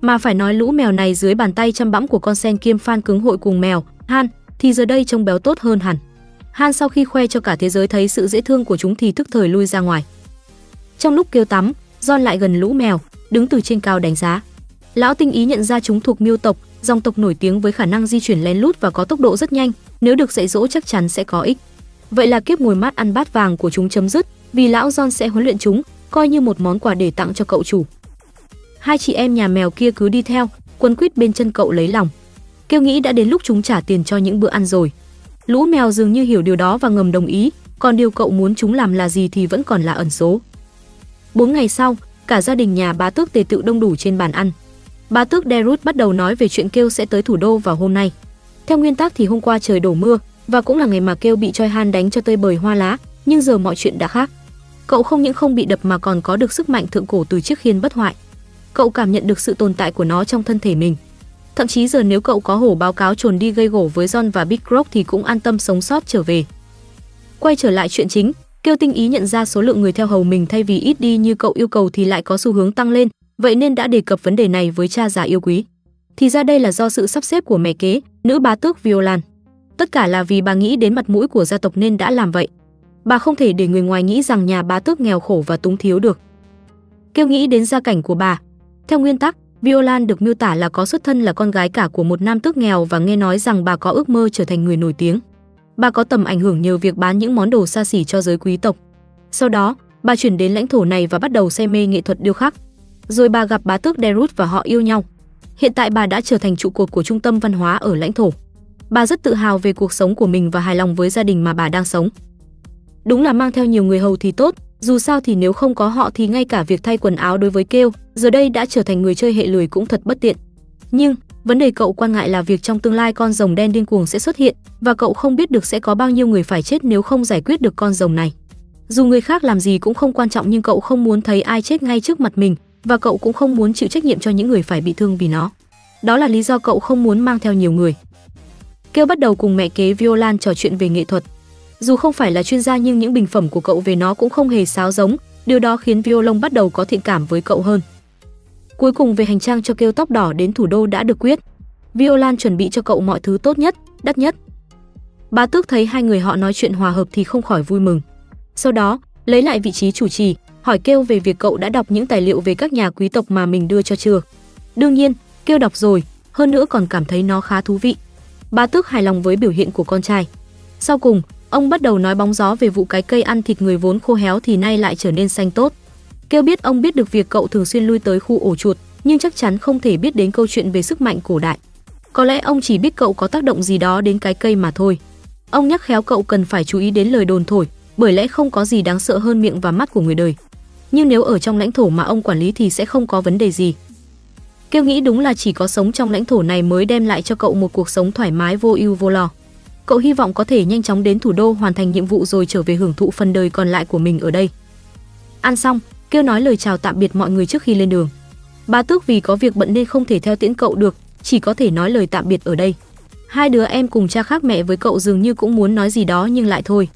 Mà phải nói lũ mèo này dưới bàn tay chăm bẵm của con sen kiêm fan cứng hội cùng mèo, Han thì giờ đây trông béo tốt hơn hẳn. Han sau khi khoe cho cả thế giới thấy sự dễ thương của chúng thì thức thời lui ra ngoài. Trong lúc kêu tắm, John lại gần lũ mèo, đứng từ trên cao đánh giá. Lão tinh ý nhận ra chúng thuộc miêu tộc, dòng tộc nổi tiếng với khả năng di chuyển lén lút và có tốc độ rất nhanh, nếu được dạy dỗ chắc chắn sẽ có ích. Vậy là kiếp ngồi mát ăn bát vàng của chúng chấm dứt, vì lão John sẽ huấn luyện chúng, coi như một món quà để tặng cho cậu chủ. Hai chị em nhà mèo kia cứ đi theo, quấn quýt bên chân cậu lấy lòng. Kêu nghĩ đã đến lúc chúng trả tiền cho những bữa ăn rồi. Lũ mèo dường như hiểu điều đó và ngầm đồng ý, còn điều cậu muốn chúng làm là gì thì vẫn còn là ẩn số. Bốn ngày sau, cả gia đình nhà bá tước tề tự đông đủ trên bàn ăn. Bá tước Derut bắt đầu nói về chuyện kêu sẽ tới thủ đô vào hôm nay. Theo nguyên tắc thì hôm qua trời đổ mưa và cũng là ngày mà kêu bị Choi Han đánh cho tơi bời hoa lá, nhưng giờ mọi chuyện đã khác. Cậu không những không bị đập mà còn có được sức mạnh thượng cổ từ chiếc khiên bất hoại. Cậu cảm nhận được sự tồn tại của nó trong thân thể mình. Thậm chí giờ nếu cậu có hổ báo cáo trồn đi gây gổ với John và Big Rock thì cũng an tâm sống sót trở về. Quay trở lại chuyện chính, Kiêu tinh ý nhận ra số lượng người theo hầu mình thay vì ít đi như cậu yêu cầu thì lại có xu hướng tăng lên, vậy nên đã đề cập vấn đề này với cha già yêu quý. Thì ra đây là do sự sắp xếp của mẹ kế, nữ bá tước Violan. Tất cả là vì bà nghĩ đến mặt mũi của gia tộc nên đã làm vậy. Bà không thể để người ngoài nghĩ rằng nhà bá tước nghèo khổ và túng thiếu được. Kêu nghĩ đến gia cảnh của bà. Theo nguyên tắc, Violan được miêu tả là có xuất thân là con gái cả của một nam tước nghèo và nghe nói rằng bà có ước mơ trở thành người nổi tiếng. Bà có tầm ảnh hưởng nhờ việc bán những món đồ xa xỉ cho giới quý tộc. Sau đó, bà chuyển đến lãnh thổ này và bắt đầu say mê nghệ thuật điêu khắc. Rồi bà gặp bá tước Derut và họ yêu nhau. Hiện tại bà đã trở thành trụ cột của trung tâm văn hóa ở lãnh thổ. Bà rất tự hào về cuộc sống của mình và hài lòng với gia đình mà bà đang sống. Đúng là mang theo nhiều người hầu thì tốt, dù sao thì nếu không có họ thì ngay cả việc thay quần áo đối với kêu, giờ đây đã trở thành người chơi hệ lười cũng thật bất tiện. Nhưng, vấn đề cậu quan ngại là việc trong tương lai con rồng đen điên cuồng sẽ xuất hiện và cậu không biết được sẽ có bao nhiêu người phải chết nếu không giải quyết được con rồng này. Dù người khác làm gì cũng không quan trọng nhưng cậu không muốn thấy ai chết ngay trước mặt mình và cậu cũng không muốn chịu trách nhiệm cho những người phải bị thương vì nó. Đó là lý do cậu không muốn mang theo nhiều người. Kêu bắt đầu cùng mẹ kế Violan trò chuyện về nghệ thuật. Dù không phải là chuyên gia nhưng những bình phẩm của cậu về nó cũng không hề sáo giống, điều đó khiến Violon bắt đầu có thiện cảm với cậu hơn. Cuối cùng về hành trang cho kêu tóc đỏ đến thủ đô đã được quyết. Violan chuẩn bị cho cậu mọi thứ tốt nhất, đắt nhất. Bá tước thấy hai người họ nói chuyện hòa hợp thì không khỏi vui mừng. Sau đó, lấy lại vị trí chủ trì, hỏi kêu về việc cậu đã đọc những tài liệu về các nhà quý tộc mà mình đưa cho chưa. Đương nhiên, kêu đọc rồi, hơn nữa còn cảm thấy nó khá thú vị. Bá tước hài lòng với biểu hiện của con trai. Sau cùng, ông bắt đầu nói bóng gió về vụ cái cây ăn thịt người vốn khô héo thì nay lại trở nên xanh tốt. Kêu biết ông biết được việc cậu thường xuyên lui tới khu ổ chuột, nhưng chắc chắn không thể biết đến câu chuyện về sức mạnh cổ đại. Có lẽ ông chỉ biết cậu có tác động gì đó đến cái cây mà thôi. Ông nhắc khéo cậu cần phải chú ý đến lời đồn thổi, bởi lẽ không có gì đáng sợ hơn miệng và mắt của người đời. Nhưng nếu ở trong lãnh thổ mà ông quản lý thì sẽ không có vấn đề gì. Kêu nghĩ đúng là chỉ có sống trong lãnh thổ này mới đem lại cho cậu một cuộc sống thoải mái vô ưu vô lo. Cậu hy vọng có thể nhanh chóng đến thủ đô hoàn thành nhiệm vụ rồi trở về hưởng thụ phần đời còn lại của mình ở đây. Ăn xong, Kêu nói lời chào tạm biệt mọi người trước khi lên đường. Ba Tước vì có việc bận nên không thể theo tiễn cậu được, chỉ có thể nói lời tạm biệt ở đây. Hai đứa em cùng cha khác mẹ với cậu dường như cũng muốn nói gì đó nhưng lại thôi.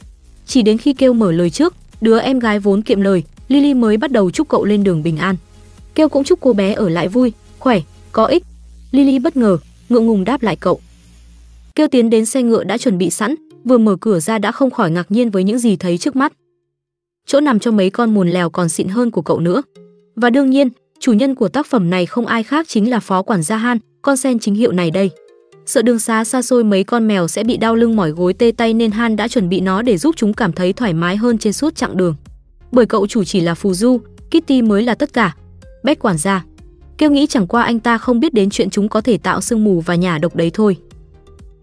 Chỉ đến khi kêu mở lời trước, đứa em gái vốn kiệm lời, Lily mới bắt đầu chúc cậu lên đường bình an. Kêu cũng chúc cô bé ở lại vui, khỏe, có ích. Lily bất ngờ, ngượng ngùng đáp lại cậu. Kêu tiến đến xe ngựa đã chuẩn bị sẵn, vừa mở cửa ra đã không khỏi ngạc nhiên với những gì thấy trước mắt. Chỗ nằm cho mấy con mùn lèo còn xịn hơn của cậu nữa. Và đương nhiên, chủ nhân của tác phẩm này không ai khác chính là phó quản gia Han, con sen chính hiệu này đây. Sợ đường xá xa xôi mấy con mèo sẽ bị đau lưng mỏi gối tê tay nên Han đã chuẩn bị nó để giúp chúng cảm thấy thoải mái hơn trên suốt chặng đường. Bởi cậu chủ chỉ là phù du, Kitty mới là tất cả. Bét quản gia. Kêu nghĩ chẳng qua anh ta không biết đến chuyện chúng có thể tạo sương mù và nhà độc đấy thôi.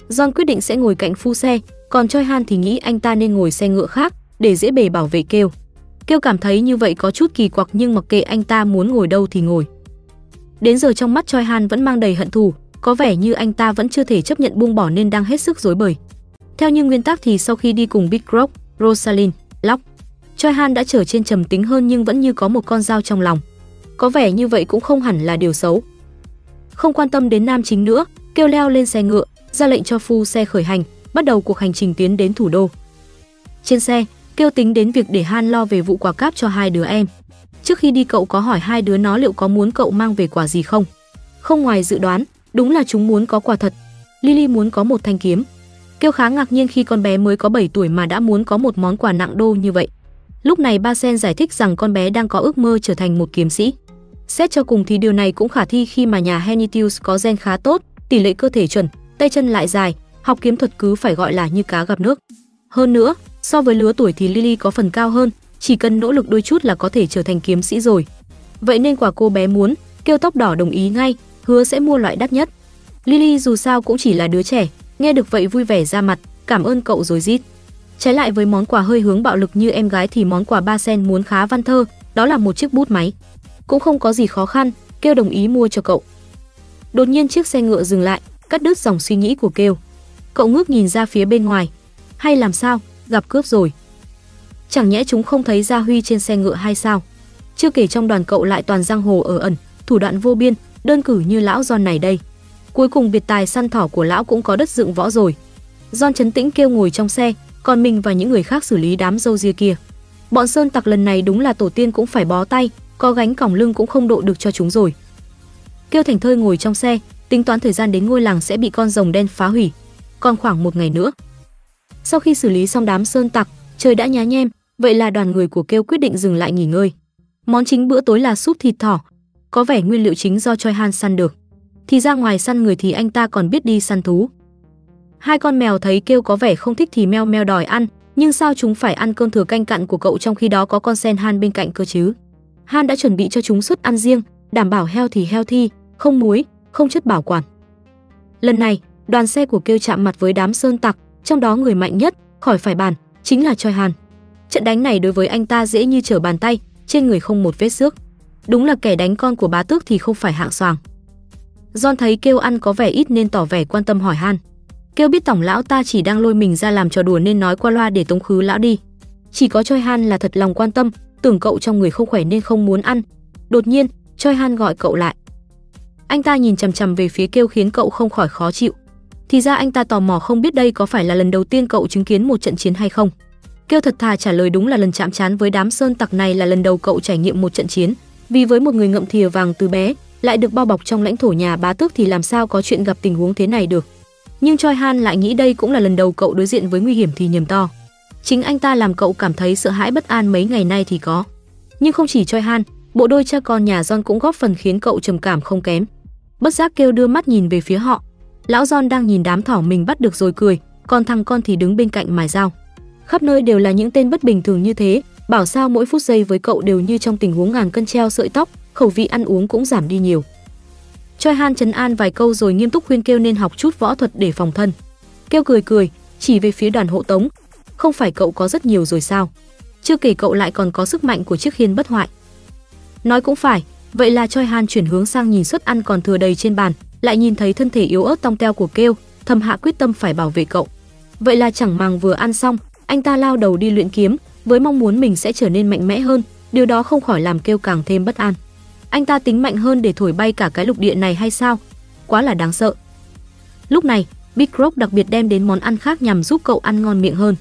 John quyết định sẽ ngồi cạnh phu xe, còn Choi Han thì nghĩ anh ta nên ngồi xe ngựa khác để dễ bề bảo vệ kêu. Kêu cảm thấy như vậy có chút kỳ quặc nhưng mặc kệ anh ta muốn ngồi đâu thì ngồi. Đến giờ trong mắt Choi Han vẫn mang đầy hận thù, có vẻ như anh ta vẫn chưa thể chấp nhận buông bỏ nên đang hết sức rối bời. Theo như nguyên tắc thì sau khi đi cùng Big Rock, Rosalind, Locke, Choi Han đã trở trên trầm tính hơn nhưng vẫn như có một con dao trong lòng. Có vẻ như vậy cũng không hẳn là điều xấu. Không quan tâm đến nam chính nữa, kêu leo lên xe ngựa, ra lệnh cho phu xe khởi hành, bắt đầu cuộc hành trình tiến đến thủ đô. Trên xe, kêu tính đến việc để Han lo về vụ quà cáp cho hai đứa em. Trước khi đi cậu có hỏi hai đứa nó liệu có muốn cậu mang về quà gì không? Không ngoài dự đoán, đúng là chúng muốn có quà thật. Lily muốn có một thanh kiếm. Kêu khá ngạc nhiên khi con bé mới có 7 tuổi mà đã muốn có một món quà nặng đô như vậy. Lúc này Ba Sen giải thích rằng con bé đang có ước mơ trở thành một kiếm sĩ. Xét cho cùng thì điều này cũng khả thi khi mà nhà Henitius có gen khá tốt, tỷ lệ cơ thể chuẩn, tay chân lại dài, học kiếm thuật cứ phải gọi là như cá gặp nước. Hơn nữa, So với lứa tuổi thì Lily có phần cao hơn, chỉ cần nỗ lực đôi chút là có thể trở thành kiếm sĩ rồi. Vậy nên quả cô bé muốn, kêu tóc đỏ đồng ý ngay, hứa sẽ mua loại đắt nhất. Lily dù sao cũng chỉ là đứa trẻ, nghe được vậy vui vẻ ra mặt, cảm ơn cậu rồi rít. Trái lại với món quà hơi hướng bạo lực như em gái thì món quà ba sen muốn khá văn thơ, đó là một chiếc bút máy. Cũng không có gì khó khăn, kêu đồng ý mua cho cậu. Đột nhiên chiếc xe ngựa dừng lại, cắt đứt dòng suy nghĩ của kêu. Cậu ngước nhìn ra phía bên ngoài. Hay làm sao? gặp cướp rồi. Chẳng nhẽ chúng không thấy Gia Huy trên xe ngựa hay sao? Chưa kể trong đoàn cậu lại toàn giang hồ ở ẩn, thủ đoạn vô biên, đơn cử như lão John này đây. Cuối cùng biệt tài săn thỏ của lão cũng có đất dựng võ rồi. John chấn tĩnh kêu ngồi trong xe, còn mình và những người khác xử lý đám dâu ria kia. Bọn sơn tặc lần này đúng là tổ tiên cũng phải bó tay, có gánh còng lưng cũng không độ được cho chúng rồi. Kêu thành thơi ngồi trong xe, tính toán thời gian đến ngôi làng sẽ bị con rồng đen phá hủy. Còn khoảng một ngày nữa, sau khi xử lý xong đám sơn tặc, trời đã nhá nhem, vậy là đoàn người của kêu quyết định dừng lại nghỉ ngơi. Món chính bữa tối là súp thịt thỏ, có vẻ nguyên liệu chính do Choi Han săn được. Thì ra ngoài săn người thì anh ta còn biết đi săn thú. Hai con mèo thấy kêu có vẻ không thích thì meo meo đòi ăn, nhưng sao chúng phải ăn cơm thừa canh cặn của cậu trong khi đó có con sen Han bên cạnh cơ chứ? Han đã chuẩn bị cho chúng suất ăn riêng, đảm bảo heo thì heo thi, không muối, không chất bảo quản. Lần này, đoàn xe của kêu chạm mặt với đám sơn tặc, trong đó người mạnh nhất, khỏi phải bàn, chính là Choi Han. Trận đánh này đối với anh ta dễ như trở bàn tay, trên người không một vết xước. Đúng là kẻ đánh con của bá tước thì không phải hạng soàng. John thấy kêu ăn có vẻ ít nên tỏ vẻ quan tâm hỏi han. Kêu biết tổng lão ta chỉ đang lôi mình ra làm trò đùa nên nói qua loa để tống khứ lão đi. Chỉ có Choi Han là thật lòng quan tâm, tưởng cậu trong người không khỏe nên không muốn ăn. Đột nhiên, Choi Han gọi cậu lại. Anh ta nhìn chằm chằm về phía kêu khiến cậu không khỏi khó chịu. Thì ra anh ta tò mò không biết đây có phải là lần đầu tiên cậu chứng kiến một trận chiến hay không. Kêu thật thà trả lời đúng là lần chạm trán với đám sơn tặc này là lần đầu cậu trải nghiệm một trận chiến. Vì với một người ngậm thìa vàng từ bé, lại được bao bọc trong lãnh thổ nhà bá tước thì làm sao có chuyện gặp tình huống thế này được. Nhưng Choi Han lại nghĩ đây cũng là lần đầu cậu đối diện với nguy hiểm thì nhầm to. Chính anh ta làm cậu cảm thấy sợ hãi bất an mấy ngày nay thì có. Nhưng không chỉ Choi Han, bộ đôi cha con nhà John cũng góp phần khiến cậu trầm cảm không kém. Bất giác kêu đưa mắt nhìn về phía họ. Lão John đang nhìn đám thỏ mình bắt được rồi cười, còn thằng con thì đứng bên cạnh mài dao. Khắp nơi đều là những tên bất bình thường như thế, bảo sao mỗi phút giây với cậu đều như trong tình huống ngàn cân treo sợi tóc, khẩu vị ăn uống cũng giảm đi nhiều. Choi Han trấn an vài câu rồi nghiêm túc khuyên kêu nên học chút võ thuật để phòng thân. Kêu cười cười, chỉ về phía đoàn hộ tống. Không phải cậu có rất nhiều rồi sao? Chưa kể cậu lại còn có sức mạnh của chiếc khiên bất hoại. Nói cũng phải, vậy là Choi Han chuyển hướng sang nhìn suất ăn còn thừa đầy trên bàn, lại nhìn thấy thân thể yếu ớt tong teo của kêu, thầm hạ quyết tâm phải bảo vệ cậu. Vậy là chẳng màng vừa ăn xong, anh ta lao đầu đi luyện kiếm, với mong muốn mình sẽ trở nên mạnh mẽ hơn, điều đó không khỏi làm kêu càng thêm bất an. Anh ta tính mạnh hơn để thổi bay cả cái lục địa này hay sao? Quá là đáng sợ. Lúc này, Big Rock đặc biệt đem đến món ăn khác nhằm giúp cậu ăn ngon miệng hơn.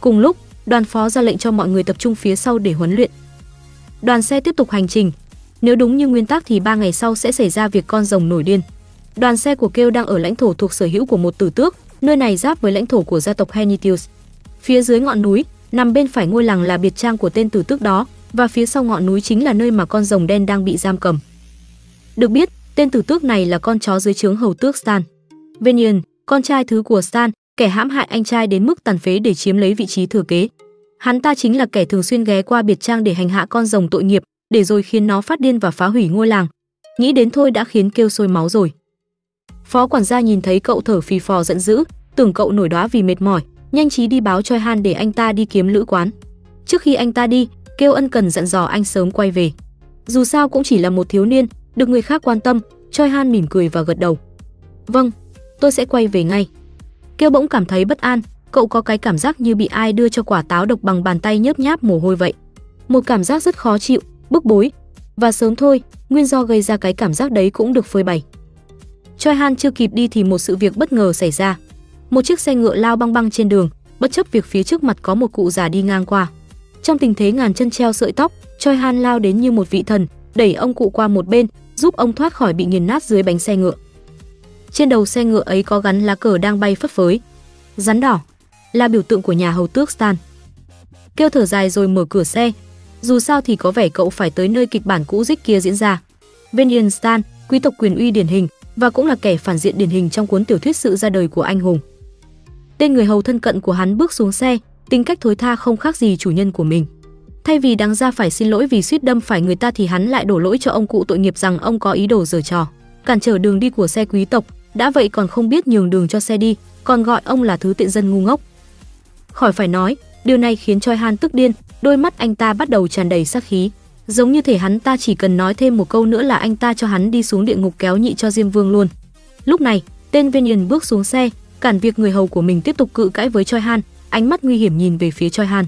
Cùng lúc, đoàn phó ra lệnh cho mọi người tập trung phía sau để huấn luyện. Đoàn xe tiếp tục hành trình. Nếu đúng như nguyên tắc thì 3 ngày sau sẽ xảy ra việc con rồng nổi điên. Đoàn xe của Kêu đang ở lãnh thổ thuộc sở hữu của một tử tước, nơi này giáp với lãnh thổ của gia tộc Henitius. Phía dưới ngọn núi, nằm bên phải ngôi làng là biệt trang của tên tử tước đó, và phía sau ngọn núi chính là nơi mà con rồng đen đang bị giam cầm. Được biết, tên tử tước này là con chó dưới trướng hầu tước Stan. Venian, con trai thứ của Stan, kẻ hãm hại anh trai đến mức tàn phế để chiếm lấy vị trí thừa kế. Hắn ta chính là kẻ thường xuyên ghé qua biệt trang để hành hạ con rồng tội nghiệp, để rồi khiến nó phát điên và phá hủy ngôi làng. Nghĩ đến thôi đã khiến kêu sôi máu rồi. Phó quản gia nhìn thấy cậu thở phì phò giận dữ, tưởng cậu nổi đóa vì mệt mỏi, nhanh trí đi báo cho Han để anh ta đi kiếm lữ quán. Trước khi anh ta đi, kêu ân cần dặn dò anh sớm quay về. Dù sao cũng chỉ là một thiếu niên, được người khác quan tâm, Choi Han mỉm cười và gật đầu. Vâng, tôi sẽ quay về ngay. Kêu bỗng cảm thấy bất an, cậu có cái cảm giác như bị ai đưa cho quả táo độc bằng bàn tay nhớp nháp mồ hôi vậy. Một cảm giác rất khó chịu, bức bối. Và sớm thôi, nguyên do gây ra cái cảm giác đấy cũng được phơi bày. Choi Han chưa kịp đi thì một sự việc bất ngờ xảy ra. Một chiếc xe ngựa lao băng băng trên đường, bất chấp việc phía trước mặt có một cụ già đi ngang qua. Trong tình thế ngàn chân treo sợi tóc, Choi Han lao đến như một vị thần, đẩy ông cụ qua một bên, giúp ông thoát khỏi bị nghiền nát dưới bánh xe ngựa. Trên đầu xe ngựa ấy có gắn lá cờ đang bay phất phới. Rắn đỏ là biểu tượng của nhà hầu tước Stan. Kêu thở dài rồi mở cửa xe. Dù sao thì có vẻ cậu phải tới nơi kịch bản cũ dích kia diễn ra. Venian Stan, quý tộc quyền uy điển hình và cũng là kẻ phản diện điển hình trong cuốn tiểu thuyết sự ra đời của anh hùng. Tên người hầu thân cận của hắn bước xuống xe, tính cách thối tha không khác gì chủ nhân của mình. Thay vì đáng ra phải xin lỗi vì suýt đâm phải người ta thì hắn lại đổ lỗi cho ông cụ tội nghiệp rằng ông có ý đồ giở trò, cản trở đường đi của xe quý tộc, đã vậy còn không biết nhường đường cho xe đi, còn gọi ông là thứ tiện dân ngu ngốc. Khỏi phải nói, điều này khiến Choi Han tức điên, đôi mắt anh ta bắt đầu tràn đầy sát khí, giống như thể hắn ta chỉ cần nói thêm một câu nữa là anh ta cho hắn đi xuống địa ngục kéo nhị cho Diêm Vương luôn. Lúc này, tên Venian bước xuống xe, cản việc người hầu của mình tiếp tục cự cãi với Choi Han, ánh mắt nguy hiểm nhìn về phía Choi Han.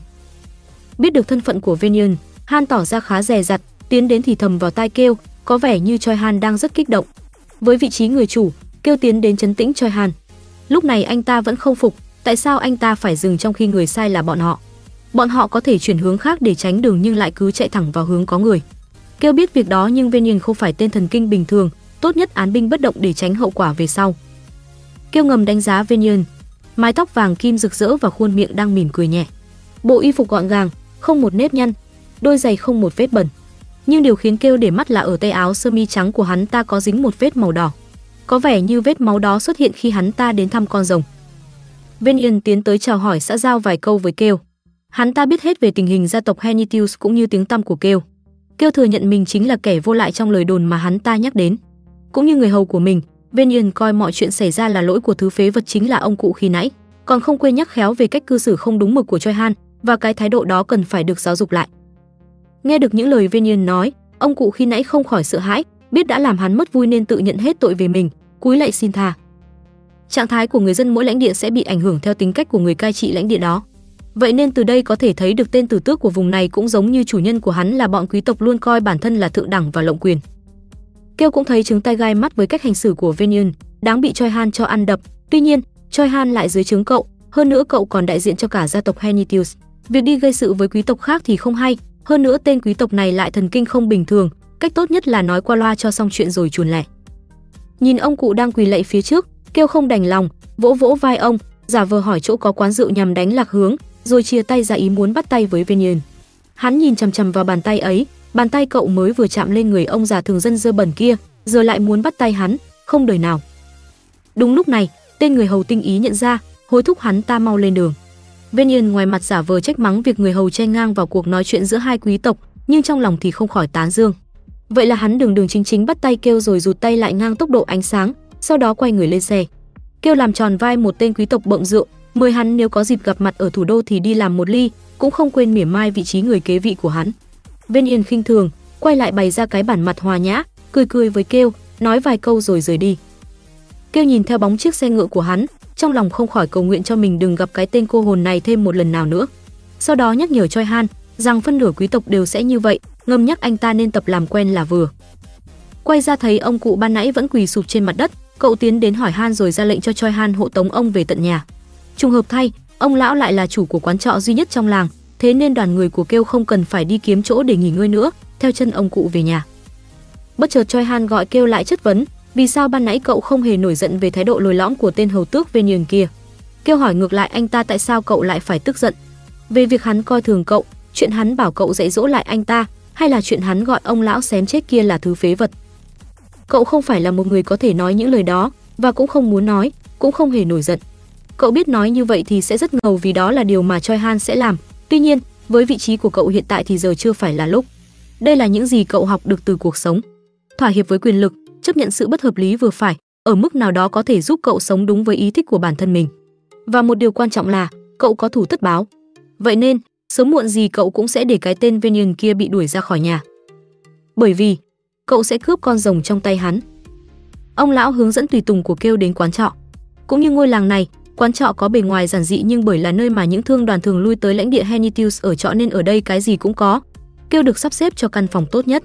Biết được thân phận của Venian, Han tỏ ra khá dè dặt, tiến đến thì thầm vào tai kêu, có vẻ như Choi Han đang rất kích động. Với vị trí người chủ, kêu tiến đến chấn tĩnh Choi Han. Lúc này anh ta vẫn không phục, tại sao anh ta phải dừng trong khi người sai là bọn họ? Bọn họ có thể chuyển hướng khác để tránh đường nhưng lại cứ chạy thẳng vào hướng có người. Kêu biết việc đó nhưng Venian không phải tên thần kinh bình thường, tốt nhất án binh bất động để tránh hậu quả về sau. Kêu ngầm đánh giá Venian, mái tóc vàng kim rực rỡ và khuôn miệng đang mỉm cười nhẹ. Bộ y phục gọn gàng, không một nếp nhăn, đôi giày không một vết bẩn. Nhưng điều khiến kêu để mắt là ở tay áo sơ mi trắng của hắn ta có dính một vết màu đỏ. Có vẻ như vết máu đó xuất hiện khi hắn ta đến thăm con rồng. Venian tiến tới chào hỏi xã giao vài câu với kêu. Hắn ta biết hết về tình hình gia tộc Henitius cũng như tiếng tăm của kêu. Kêu thừa nhận mình chính là kẻ vô lại trong lời đồn mà hắn ta nhắc đến. Cũng như người hầu của mình, Venian coi mọi chuyện xảy ra là lỗi của thứ phế vật chính là ông cụ khi nãy, còn không quên nhắc khéo về cách cư xử không đúng mực của Choi Han và cái thái độ đó cần phải được giáo dục lại. Nghe được những lời Venian nói, ông cụ khi nãy không khỏi sợ hãi, biết đã làm hắn mất vui nên tự nhận hết tội về mình, cúi lạy xin tha. Trạng thái của người dân mỗi lãnh địa sẽ bị ảnh hưởng theo tính cách của người cai trị lãnh địa đó. Vậy nên từ đây có thể thấy được tên tử tước của vùng này cũng giống như chủ nhân của hắn là bọn quý tộc luôn coi bản thân là thượng đẳng và lộng quyền. Kêu cũng thấy chứng tay gai mắt với cách hành xử của Venian, đáng bị Choi Han cho ăn đập. Tuy nhiên, Choi Han lại dưới trướng cậu, hơn nữa cậu còn đại diện cho cả gia tộc Henitius. Việc đi gây sự với quý tộc khác thì không hay, hơn nữa tên quý tộc này lại thần kinh không bình thường, cách tốt nhất là nói qua loa cho xong chuyện rồi chuồn lẻ. Nhìn ông cụ đang quỳ lạy phía trước, kêu không đành lòng, vỗ vỗ vai ông, giả vờ hỏi chỗ có quán rượu nhằm đánh lạc hướng, rồi chia tay ra ý muốn bắt tay với viên nhiên. Hắn nhìn chằm chằm vào bàn tay ấy, bàn tay cậu mới vừa chạm lên người ông già thường dân dơ bẩn kia, giờ lại muốn bắt tay hắn, không đời nào. Đúng lúc này, tên người hầu tinh ý nhận ra, hối thúc hắn ta mau lên đường. viên Venian ngoài mặt giả vờ trách mắng việc người hầu chen ngang vào cuộc nói chuyện giữa hai quý tộc, nhưng trong lòng thì không khỏi tán dương. Vậy là hắn đường đường chính chính bắt tay kêu rồi rụt tay lại ngang tốc độ ánh sáng, sau đó quay người lên xe. Kêu làm tròn vai một tên quý tộc bộng rượu, mời hắn nếu có dịp gặp mặt ở thủ đô thì đi làm một ly, cũng không quên mỉa mai vị trí người kế vị của hắn. viên Yên khinh thường, quay lại bày ra cái bản mặt hòa nhã, cười cười với Kêu, nói vài câu rồi rời đi. Kêu nhìn theo bóng chiếc xe ngựa của hắn, trong lòng không khỏi cầu nguyện cho mình đừng gặp cái tên cô hồn này thêm một lần nào nữa. Sau đó nhắc nhở Choi Han rằng phân nửa quý tộc đều sẽ như vậy, ngầm nhắc anh ta nên tập làm quen là vừa. Quay ra thấy ông cụ ban nãy vẫn quỳ sụp trên mặt đất, cậu tiến đến hỏi Han rồi ra lệnh cho Choi Han hộ tống ông về tận nhà. Trùng hợp thay, ông lão lại là chủ của quán trọ duy nhất trong làng, thế nên đoàn người của kêu không cần phải đi kiếm chỗ để nghỉ ngơi nữa, theo chân ông cụ về nhà. Bất chợt Choi Han gọi kêu lại chất vấn, vì sao ban nãy cậu không hề nổi giận về thái độ lồi lõm của tên hầu tước về nhường kia. Kêu hỏi ngược lại anh ta tại sao cậu lại phải tức giận. Về việc hắn coi thường cậu, chuyện hắn bảo cậu dạy dỗ lại anh ta, hay là chuyện hắn gọi ông lão xém chết kia là thứ phế vật. Cậu không phải là một người có thể nói những lời đó, và cũng không muốn nói, cũng không hề nổi giận. Cậu biết nói như vậy thì sẽ rất ngầu vì đó là điều mà Choi Han sẽ làm. Tuy nhiên, với vị trí của cậu hiện tại thì giờ chưa phải là lúc. Đây là những gì cậu học được từ cuộc sống. Thỏa hiệp với quyền lực, chấp nhận sự bất hợp lý vừa phải, ở mức nào đó có thể giúp cậu sống đúng với ý thích của bản thân mình. Và một điều quan trọng là, cậu có thủ tất báo. Vậy nên, sớm muộn gì cậu cũng sẽ để cái tên Venian kia bị đuổi ra khỏi nhà. Bởi vì, cậu sẽ cướp con rồng trong tay hắn. Ông lão hướng dẫn tùy tùng của kêu đến quán trọ. Cũng như ngôi làng này, quán trọ có bề ngoài giản dị nhưng bởi là nơi mà những thương đoàn thường lui tới lãnh địa Henitius ở trọ nên ở đây cái gì cũng có. Kêu được sắp xếp cho căn phòng tốt nhất.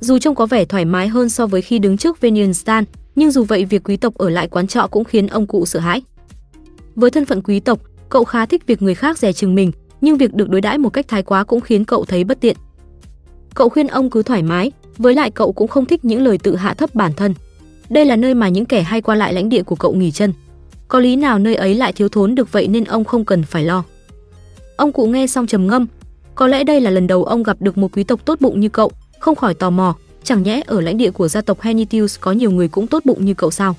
Dù trông có vẻ thoải mái hơn so với khi đứng trước Venian Stan, nhưng dù vậy việc quý tộc ở lại quán trọ cũng khiến ông cụ sợ hãi. Với thân phận quý tộc, cậu khá thích việc người khác dè chừng mình, nhưng việc được đối đãi một cách thái quá cũng khiến cậu thấy bất tiện. Cậu khuyên ông cứ thoải mái, với lại cậu cũng không thích những lời tự hạ thấp bản thân. Đây là nơi mà những kẻ hay qua lại lãnh địa của cậu nghỉ chân. Có lý nào nơi ấy lại thiếu thốn được vậy nên ông không cần phải lo. Ông cụ nghe xong trầm ngâm, có lẽ đây là lần đầu ông gặp được một quý tộc tốt bụng như cậu, không khỏi tò mò, chẳng nhẽ ở lãnh địa của gia tộc Henitius có nhiều người cũng tốt bụng như cậu sao?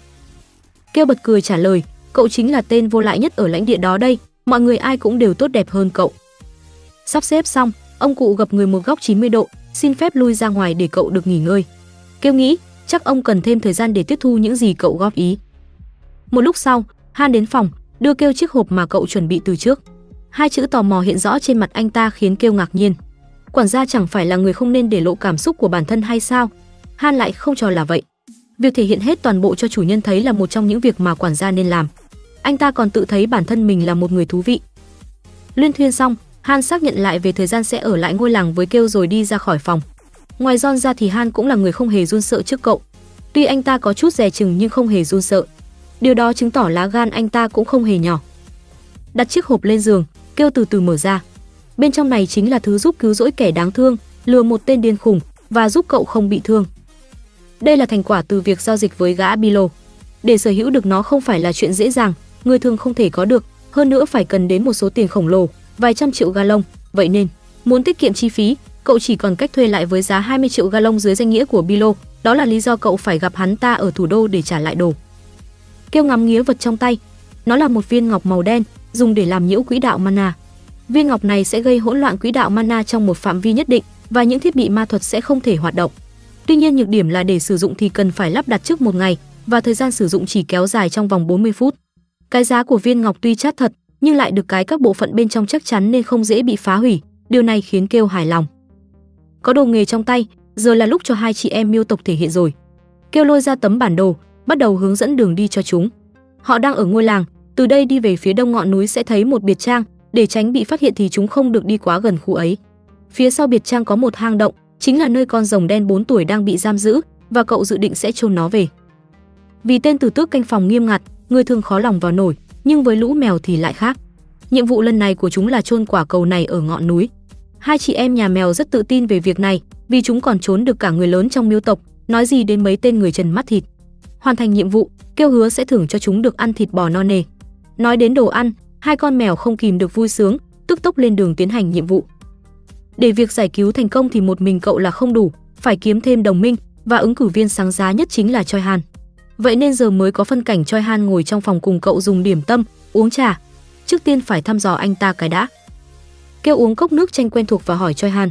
Kêu bật cười trả lời, cậu chính là tên vô lại nhất ở lãnh địa đó đây, mọi người ai cũng đều tốt đẹp hơn cậu. Sắp xếp xong, ông cụ gặp người một góc 90 độ, xin phép lui ra ngoài để cậu được nghỉ ngơi. Kêu nghĩ, chắc ông cần thêm thời gian để tiếp thu những gì cậu góp ý. Một lúc sau, Han đến phòng, đưa kêu chiếc hộp mà cậu chuẩn bị từ trước. Hai chữ tò mò hiện rõ trên mặt anh ta khiến kêu ngạc nhiên. Quản gia chẳng phải là người không nên để lộ cảm xúc của bản thân hay sao? Han lại không cho là vậy. Việc thể hiện hết toàn bộ cho chủ nhân thấy là một trong những việc mà quản gia nên làm. Anh ta còn tự thấy bản thân mình là một người thú vị. Liên thuyên xong, Han xác nhận lại về thời gian sẽ ở lại ngôi làng với kêu rồi đi ra khỏi phòng. Ngoài John ra thì Han cũng là người không hề run sợ trước cậu. Tuy anh ta có chút dè chừng nhưng không hề run sợ. Điều đó chứng tỏ lá gan anh ta cũng không hề nhỏ. Đặt chiếc hộp lên giường, kêu từ từ mở ra. Bên trong này chính là thứ giúp cứu rỗi kẻ đáng thương, lừa một tên điên khùng và giúp cậu không bị thương. Đây là thành quả từ việc giao dịch với gã Bilo. Để sở hữu được nó không phải là chuyện dễ dàng, người thường không thể có được, hơn nữa phải cần đến một số tiền khổng lồ, vài trăm triệu galon, vậy nên muốn tiết kiệm chi phí, cậu chỉ còn cách thuê lại với giá 20 triệu galon dưới danh nghĩa của Bilo, đó là lý do cậu phải gặp hắn ta ở thủ đô để trả lại đồ. Kêu ngắm nghía vật trong tay, nó là một viên ngọc màu đen, dùng để làm nhiễu quỹ đạo mana. Viên ngọc này sẽ gây hỗn loạn quỹ đạo mana trong một phạm vi nhất định và những thiết bị ma thuật sẽ không thể hoạt động. Tuy nhiên nhược điểm là để sử dụng thì cần phải lắp đặt trước một ngày và thời gian sử dụng chỉ kéo dài trong vòng 40 phút. Cái giá của viên ngọc tuy chát thật, nhưng lại được cái các bộ phận bên trong chắc chắn nên không dễ bị phá hủy, điều này khiến Kêu hài lòng. Có đồ nghề trong tay, giờ là lúc cho hai chị em miêu tộc thể hiện rồi. Kêu lôi ra tấm bản đồ, bắt đầu hướng dẫn đường đi cho chúng. Họ đang ở ngôi làng, từ đây đi về phía đông ngọn núi sẽ thấy một biệt trang, để tránh bị phát hiện thì chúng không được đi quá gần khu ấy. Phía sau biệt trang có một hang động, chính là nơi con rồng đen 4 tuổi đang bị giam giữ và cậu dự định sẽ chôn nó về. Vì tên tử tước canh phòng nghiêm ngặt, người thường khó lòng vào nổi, nhưng với lũ mèo thì lại khác. Nhiệm vụ lần này của chúng là chôn quả cầu này ở ngọn núi. Hai chị em nhà mèo rất tự tin về việc này, vì chúng còn trốn được cả người lớn trong miêu tộc, nói gì đến mấy tên người trần mắt thịt. Hoàn thành nhiệm vụ, kêu hứa sẽ thưởng cho chúng được ăn thịt bò no nề. Nói đến đồ ăn, hai con mèo không kìm được vui sướng, tức tốc lên đường tiến hành nhiệm vụ. Để việc giải cứu thành công thì một mình cậu là không đủ, phải kiếm thêm đồng minh và ứng cử viên sáng giá nhất chính là Choi Han. Vậy nên giờ mới có phân cảnh Choi Han ngồi trong phòng cùng cậu dùng điểm tâm, uống trà. Trước tiên phải thăm dò anh ta cái đã. Kêu uống cốc nước chanh quen thuộc và hỏi Choi Han.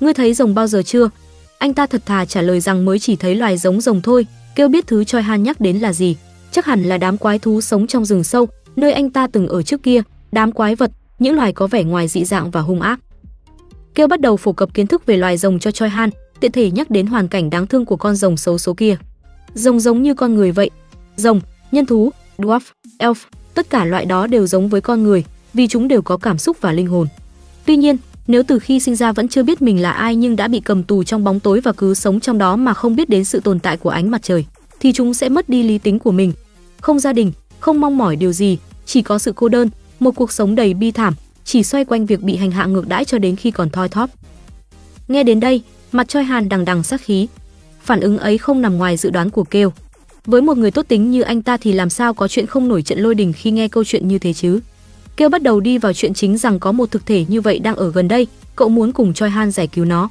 Ngươi thấy rồng bao giờ chưa? Anh ta thật thà trả lời rằng mới chỉ thấy loài giống rồng thôi, kêu biết thứ Choi Han nhắc đến là gì. Chắc hẳn là đám quái thú sống trong rừng sâu, nơi anh ta từng ở trước kia, đám quái vật, những loài có vẻ ngoài dị dạng và hung ác. Kêu bắt đầu phổ cập kiến thức về loài rồng cho Choi Han, tiện thể nhắc đến hoàn cảnh đáng thương của con rồng xấu số kia. Rồng giống như con người vậy. Rồng, nhân thú, dwarf, elf, tất cả loại đó đều giống với con người, vì chúng đều có cảm xúc và linh hồn. Tuy nhiên, nếu từ khi sinh ra vẫn chưa biết mình là ai nhưng đã bị cầm tù trong bóng tối và cứ sống trong đó mà không biết đến sự tồn tại của ánh mặt trời, thì chúng sẽ mất đi lý tính của mình. Không gia đình, không mong mỏi điều gì, chỉ có sự cô đơn, một cuộc sống đầy bi thảm, chỉ xoay quanh việc bị hành hạ ngược đãi cho đến khi còn thoi thóp. Nghe đến đây, mặt Choi Hàn đằng đằng sát khí. Phản ứng ấy không nằm ngoài dự đoán của Kêu. Với một người tốt tính như anh ta thì làm sao có chuyện không nổi trận lôi đình khi nghe câu chuyện như thế chứ? Kêu bắt đầu đi vào chuyện chính rằng có một thực thể như vậy đang ở gần đây, cậu muốn cùng Choi Han giải cứu nó.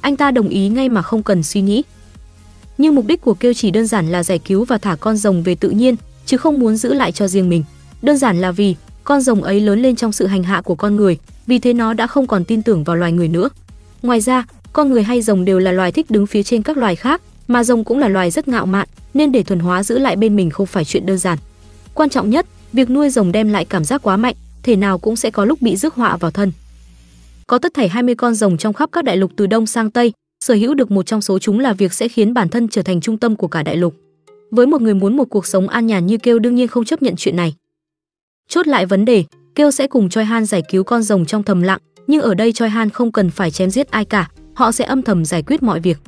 Anh ta đồng ý ngay mà không cần suy nghĩ. Nhưng mục đích của Kêu chỉ đơn giản là giải cứu và thả con rồng về tự nhiên, chứ không muốn giữ lại cho riêng mình. Đơn giản là vì con rồng ấy lớn lên trong sự hành hạ của con người, vì thế nó đã không còn tin tưởng vào loài người nữa. Ngoài ra, con người hay rồng đều là loài thích đứng phía trên các loài khác, mà rồng cũng là loài rất ngạo mạn, nên để thuần hóa giữ lại bên mình không phải chuyện đơn giản. Quan trọng nhất, việc nuôi rồng đem lại cảm giác quá mạnh, thể nào cũng sẽ có lúc bị rước họa vào thân. Có tất thảy 20 con rồng trong khắp các đại lục từ đông sang tây, sở hữu được một trong số chúng là việc sẽ khiến bản thân trở thành trung tâm của cả đại lục. Với một người muốn một cuộc sống an nhàn như Kêu đương nhiên không chấp nhận chuyện này. Chốt lại vấn đề, Kêu sẽ cùng Choi Han giải cứu con rồng trong thầm lặng, nhưng ở đây Choi Han không cần phải chém giết ai cả, họ sẽ âm thầm giải quyết mọi việc.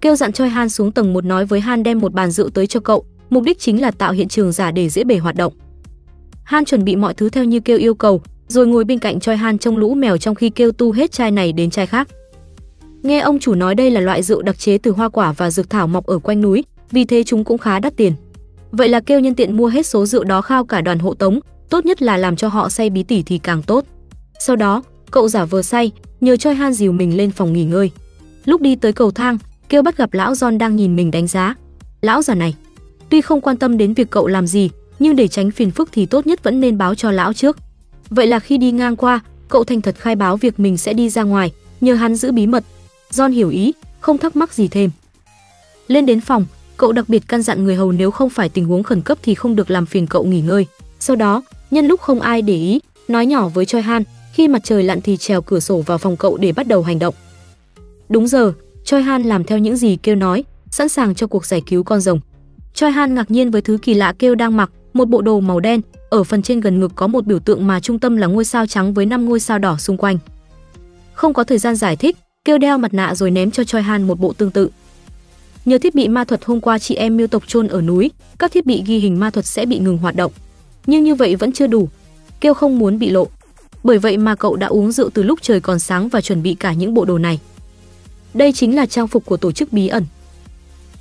Kêu dặn Choi Han xuống tầng một nói với Han đem một bàn rượu tới cho cậu, mục đích chính là tạo hiện trường giả để dễ bề hoạt động. Han chuẩn bị mọi thứ theo như Kêu yêu cầu, rồi ngồi bên cạnh Choi Han trông lũ mèo trong khi Kêu tu hết chai này đến chai khác. Nghe ông chủ nói đây là loại rượu đặc chế từ hoa quả và dược thảo mọc ở quanh núi, vì thế chúng cũng khá đắt tiền. Vậy là kêu nhân tiện mua hết số rượu đó khao cả đoàn hộ tống, tốt nhất là làm cho họ say bí tỉ thì càng tốt. Sau đó, cậu giả vờ say, nhờ Choi Han dìu mình lên phòng nghỉ ngơi. Lúc đi tới cầu thang, kêu bắt gặp lão John đang nhìn mình đánh giá. Lão già này, tuy không quan tâm đến việc cậu làm gì, nhưng để tránh phiền phức thì tốt nhất vẫn nên báo cho lão trước. Vậy là khi đi ngang qua, cậu thành thật khai báo việc mình sẽ đi ra ngoài, nhờ hắn giữ bí mật. John hiểu ý, không thắc mắc gì thêm. Lên đến phòng, cậu đặc biệt căn dặn người hầu nếu không phải tình huống khẩn cấp thì không được làm phiền cậu nghỉ ngơi. Sau đó, nhân lúc không ai để ý, nói nhỏ với Choi Han, khi mặt trời lặn thì trèo cửa sổ vào phòng cậu để bắt đầu hành động. Đúng giờ, Choi Han làm theo những gì kêu nói, sẵn sàng cho cuộc giải cứu con rồng. Choi Han ngạc nhiên với thứ kỳ lạ kêu đang mặc, một bộ đồ màu đen, ở phần trên gần ngực có một biểu tượng mà trung tâm là ngôi sao trắng với năm ngôi sao đỏ xung quanh. Không có thời gian giải thích, kêu đeo mặt nạ rồi ném cho Choi Han một bộ tương tự. Nhờ thiết bị ma thuật hôm qua chị em miêu tộc chôn ở núi, các thiết bị ghi hình ma thuật sẽ bị ngừng hoạt động. Nhưng như vậy vẫn chưa đủ. Kêu không muốn bị lộ. Bởi vậy mà cậu đã uống rượu từ lúc trời còn sáng và chuẩn bị cả những bộ đồ này. Đây chính là trang phục của tổ chức bí ẩn.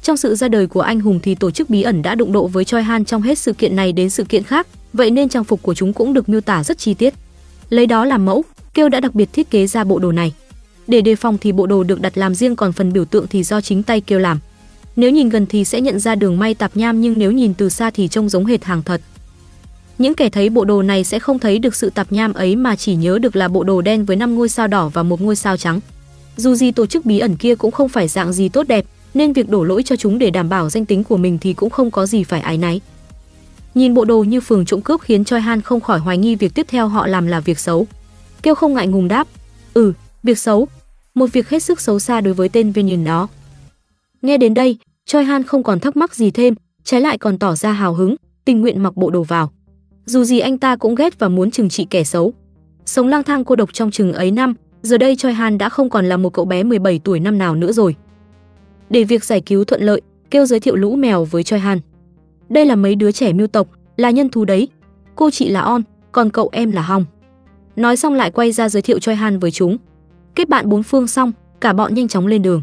Trong sự ra đời của anh hùng thì tổ chức bí ẩn đã đụng độ với Choi Han trong hết sự kiện này đến sự kiện khác, vậy nên trang phục của chúng cũng được miêu tả rất chi tiết. Lấy đó làm mẫu, Kêu đã đặc biệt thiết kế ra bộ đồ này. Để đề phòng thì bộ đồ được đặt làm riêng còn phần biểu tượng thì do chính tay Kêu làm. Nếu nhìn gần thì sẽ nhận ra đường may tạp nham nhưng nếu nhìn từ xa thì trông giống hệt hàng thật. Những kẻ thấy bộ đồ này sẽ không thấy được sự tạp nham ấy mà chỉ nhớ được là bộ đồ đen với 5 ngôi sao đỏ và một ngôi sao trắng. Dù gì tổ chức bí ẩn kia cũng không phải dạng gì tốt đẹp, nên việc đổ lỗi cho chúng để đảm bảo danh tính của mình thì cũng không có gì phải ái náy. Nhìn bộ đồ như phường trộm cướp khiến Choi Han không khỏi hoài nghi việc tiếp theo họ làm là việc xấu. Kêu không ngại ngùng đáp, "Ừ, việc xấu." một việc hết sức xấu xa đối với tên viên nhìn đó. Nghe đến đây, Choi Han không còn thắc mắc gì thêm, trái lại còn tỏ ra hào hứng, tình nguyện mặc bộ đồ vào. Dù gì anh ta cũng ghét và muốn trừng trị kẻ xấu. Sống lang thang cô độc trong chừng ấy năm, giờ đây Choi Han đã không còn là một cậu bé 17 tuổi năm nào nữa rồi. Để việc giải cứu thuận lợi, kêu giới thiệu lũ mèo với Choi Han. Đây là mấy đứa trẻ mưu tộc, là nhân thú đấy. Cô chị là On, còn cậu em là Hong. Nói xong lại quay ra giới thiệu Choi Han với chúng. Kết bạn bốn phương xong, cả bọn nhanh chóng lên đường.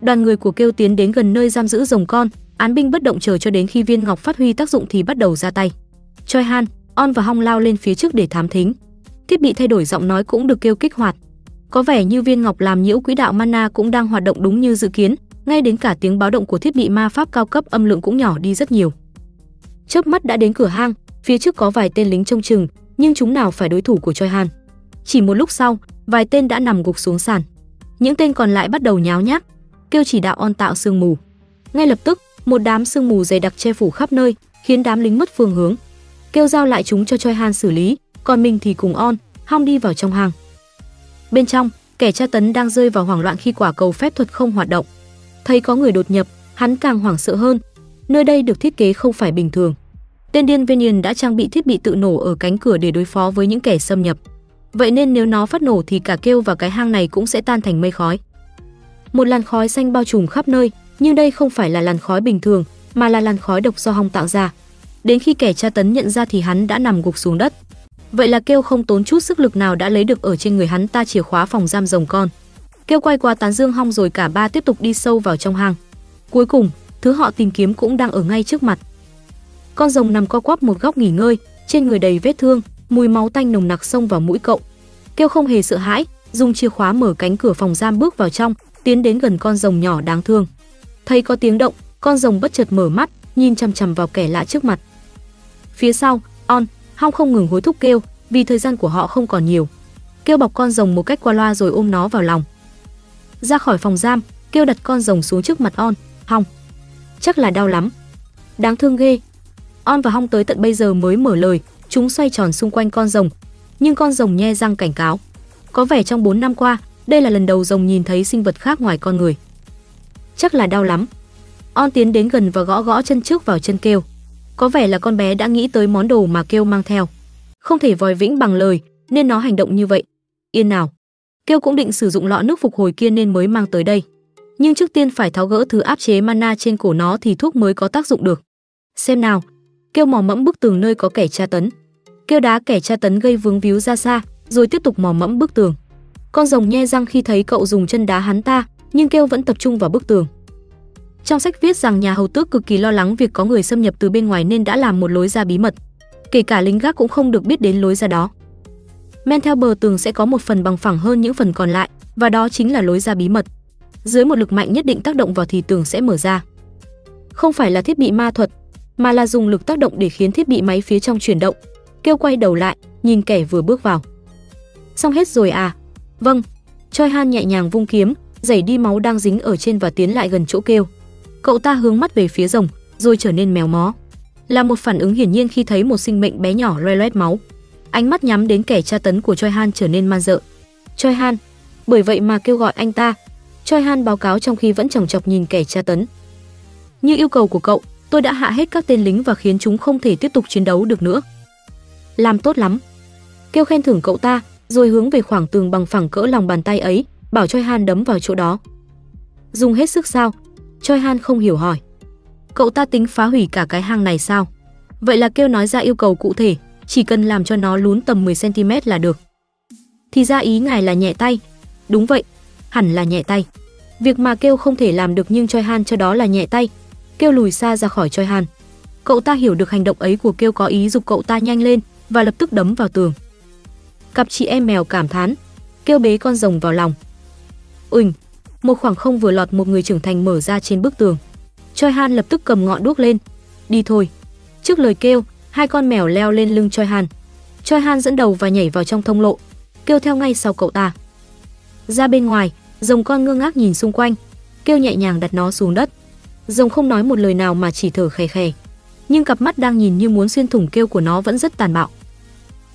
Đoàn người của kêu tiến đến gần nơi giam giữ rồng con, án binh bất động chờ cho đến khi viên ngọc phát huy tác dụng thì bắt đầu ra tay. Choi Han, On và Hong lao lên phía trước để thám thính. Thiết bị thay đổi giọng nói cũng được kêu kích hoạt. Có vẻ như viên ngọc làm nhiễu quỹ đạo mana cũng đang hoạt động đúng như dự kiến, ngay đến cả tiếng báo động của thiết bị ma pháp cao cấp âm lượng cũng nhỏ đi rất nhiều. Chớp mắt đã đến cửa hang, phía trước có vài tên lính trông chừng, nhưng chúng nào phải đối thủ của Choi Han. Chỉ một lúc sau, vài tên đã nằm gục xuống sàn. Những tên còn lại bắt đầu nháo nhác, kêu chỉ đạo on tạo sương mù. Ngay lập tức, một đám sương mù dày đặc che phủ khắp nơi, khiến đám lính mất phương hướng. Kêu giao lại chúng cho Choi Han xử lý, còn mình thì cùng on, hong đi vào trong hang. Bên trong, kẻ tra tấn đang rơi vào hoảng loạn khi quả cầu phép thuật không hoạt động. Thấy có người đột nhập, hắn càng hoảng sợ hơn. Nơi đây được thiết kế không phải bình thường. Tên điên Venian đã trang bị thiết bị tự nổ ở cánh cửa để đối phó với những kẻ xâm nhập. Vậy nên nếu nó phát nổ thì cả kêu và cái hang này cũng sẽ tan thành mây khói. Một làn khói xanh bao trùm khắp nơi, nhưng đây không phải là làn khói bình thường, mà là làn khói độc do hong tạo ra. Đến khi kẻ tra tấn nhận ra thì hắn đã nằm gục xuống đất. Vậy là kêu không tốn chút sức lực nào đã lấy được ở trên người hắn ta chìa khóa phòng giam rồng con. Kêu quay qua tán dương hong rồi cả ba tiếp tục đi sâu vào trong hang. Cuối cùng, thứ họ tìm kiếm cũng đang ở ngay trước mặt. Con rồng nằm co quắp một góc nghỉ ngơi, trên người đầy vết thương, mùi máu tanh nồng nặc xông vào mũi cậu. Kêu không hề sợ hãi, dùng chìa khóa mở cánh cửa phòng giam bước vào trong, tiến đến gần con rồng nhỏ đáng thương. Thấy có tiếng động, con rồng bất chợt mở mắt, nhìn chằm chằm vào kẻ lạ trước mặt. Phía sau, On, Hong không ngừng hối thúc kêu, vì thời gian của họ không còn nhiều. Kêu bọc con rồng một cách qua loa rồi ôm nó vào lòng. Ra khỏi phòng giam, kêu đặt con rồng xuống trước mặt On, Hong. Chắc là đau lắm. Đáng thương ghê. On và Hong tới tận bây giờ mới mở lời, chúng xoay tròn xung quanh con rồng, nhưng con rồng nhe răng cảnh cáo. Có vẻ trong 4 năm qua, đây là lần đầu rồng nhìn thấy sinh vật khác ngoài con người. Chắc là đau lắm. On tiến đến gần và gõ gõ chân trước vào chân kêu. Có vẻ là con bé đã nghĩ tới món đồ mà kêu mang theo. Không thể vòi vĩnh bằng lời, nên nó hành động như vậy. Yên nào. Kêu cũng định sử dụng lọ nước phục hồi kia nên mới mang tới đây. Nhưng trước tiên phải tháo gỡ thứ áp chế mana trên cổ nó thì thuốc mới có tác dụng được. Xem nào. Kêu mò mẫm bức tường nơi có kẻ tra tấn. Kêu đá kẻ tra tấn gây vướng víu ra xa, rồi tiếp tục mò mẫm bức tường. Con rồng nhe răng khi thấy cậu dùng chân đá hắn ta, nhưng kêu vẫn tập trung vào bức tường. Trong sách viết rằng nhà hầu tước cực kỳ lo lắng việc có người xâm nhập từ bên ngoài nên đã làm một lối ra bí mật. Kể cả lính gác cũng không được biết đến lối ra đó. Men theo bờ tường sẽ có một phần bằng phẳng hơn những phần còn lại, và đó chính là lối ra bí mật. Dưới một lực mạnh nhất định tác động vào thì tường sẽ mở ra. Không phải là thiết bị ma thuật, mà là dùng lực tác động để khiến thiết bị máy phía trong chuyển động. Kêu quay đầu lại, nhìn kẻ vừa bước vào. Xong hết rồi à? Vâng. Choi Han nhẹ nhàng vung kiếm, giảy đi máu đang dính ở trên và tiến lại gần chỗ kêu. Cậu ta hướng mắt về phía rồng, rồi trở nên mèo mó. Là một phản ứng hiển nhiên khi thấy một sinh mệnh bé nhỏ loe loét máu. Ánh mắt nhắm đến kẻ tra tấn của Choi Han trở nên man dợ. Choi Han, bởi vậy mà kêu gọi anh ta. Choi Han báo cáo trong khi vẫn chòng chọc nhìn kẻ tra tấn. Như yêu cầu của cậu, tôi đã hạ hết các tên lính và khiến chúng không thể tiếp tục chiến đấu được nữa. Làm tốt lắm. Kêu khen thưởng cậu ta, rồi hướng về khoảng tường bằng phẳng cỡ lòng bàn tay ấy, bảo Choi Han đấm vào chỗ đó. Dùng hết sức sao? Choi Han không hiểu hỏi. Cậu ta tính phá hủy cả cái hang này sao? Vậy là kêu nói ra yêu cầu cụ thể, chỉ cần làm cho nó lún tầm 10 cm là được. Thì ra ý ngài là nhẹ tay. Đúng vậy, hẳn là nhẹ tay. Việc mà kêu không thể làm được nhưng Choi Han cho đó là nhẹ tay. Kêu lùi xa ra khỏi Choi Han. Cậu ta hiểu được hành động ấy của kêu có ý dục cậu ta nhanh lên và lập tức đấm vào tường. Cặp chị em mèo cảm thán, kêu bế con rồng vào lòng. Uỳnh, một khoảng không vừa lọt một người trưởng thành mở ra trên bức tường. Choi Han lập tức cầm ngọn đuốc lên. Đi thôi. Trước lời kêu, hai con mèo leo lên lưng Choi Han. Choi Han dẫn đầu và nhảy vào trong thông lộ, kêu theo ngay sau cậu ta. Ra bên ngoài, rồng con ngơ ngác nhìn xung quanh, kêu nhẹ nhàng đặt nó xuống đất. Rồng không nói một lời nào mà chỉ thở khè khè, nhưng cặp mắt đang nhìn như muốn xuyên thủng kêu của nó vẫn rất tàn bạo.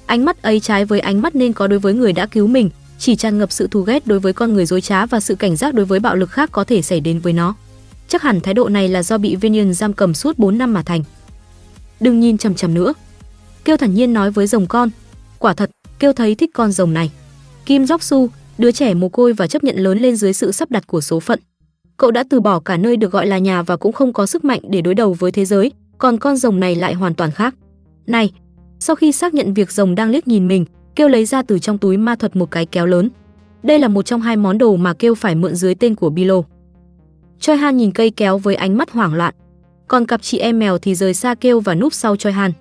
Ánh mắt ấy trái với ánh mắt nên có đối với người đã cứu mình, chỉ tràn ngập sự thù ghét đối với con người dối trá và sự cảnh giác đối với bạo lực khác có thể xảy đến với nó. Chắc hẳn thái độ này là do bị Vinian giam cầm suốt 4 năm mà thành. Đừng nhìn chằm chằm nữa. Kêu thản nhiên nói với rồng con. Quả thật, kêu thấy thích con rồng này. Kim Jok Su, đứa trẻ mồ côi và chấp nhận lớn lên dưới sự sắp đặt của số phận. Cậu đã từ bỏ cả nơi được gọi là nhà và cũng không có sức mạnh để đối đầu với thế giới, còn con rồng này lại hoàn toàn khác. Này, sau khi xác nhận việc rồng đang liếc nhìn mình, kêu lấy ra từ trong túi ma thuật một cái kéo lớn. Đây là một trong hai món đồ mà kêu phải mượn dưới tên của Bilo. Choi Han nhìn cây kéo với ánh mắt hoảng loạn, còn cặp chị em mèo thì rời xa kêu và núp sau Choi Han.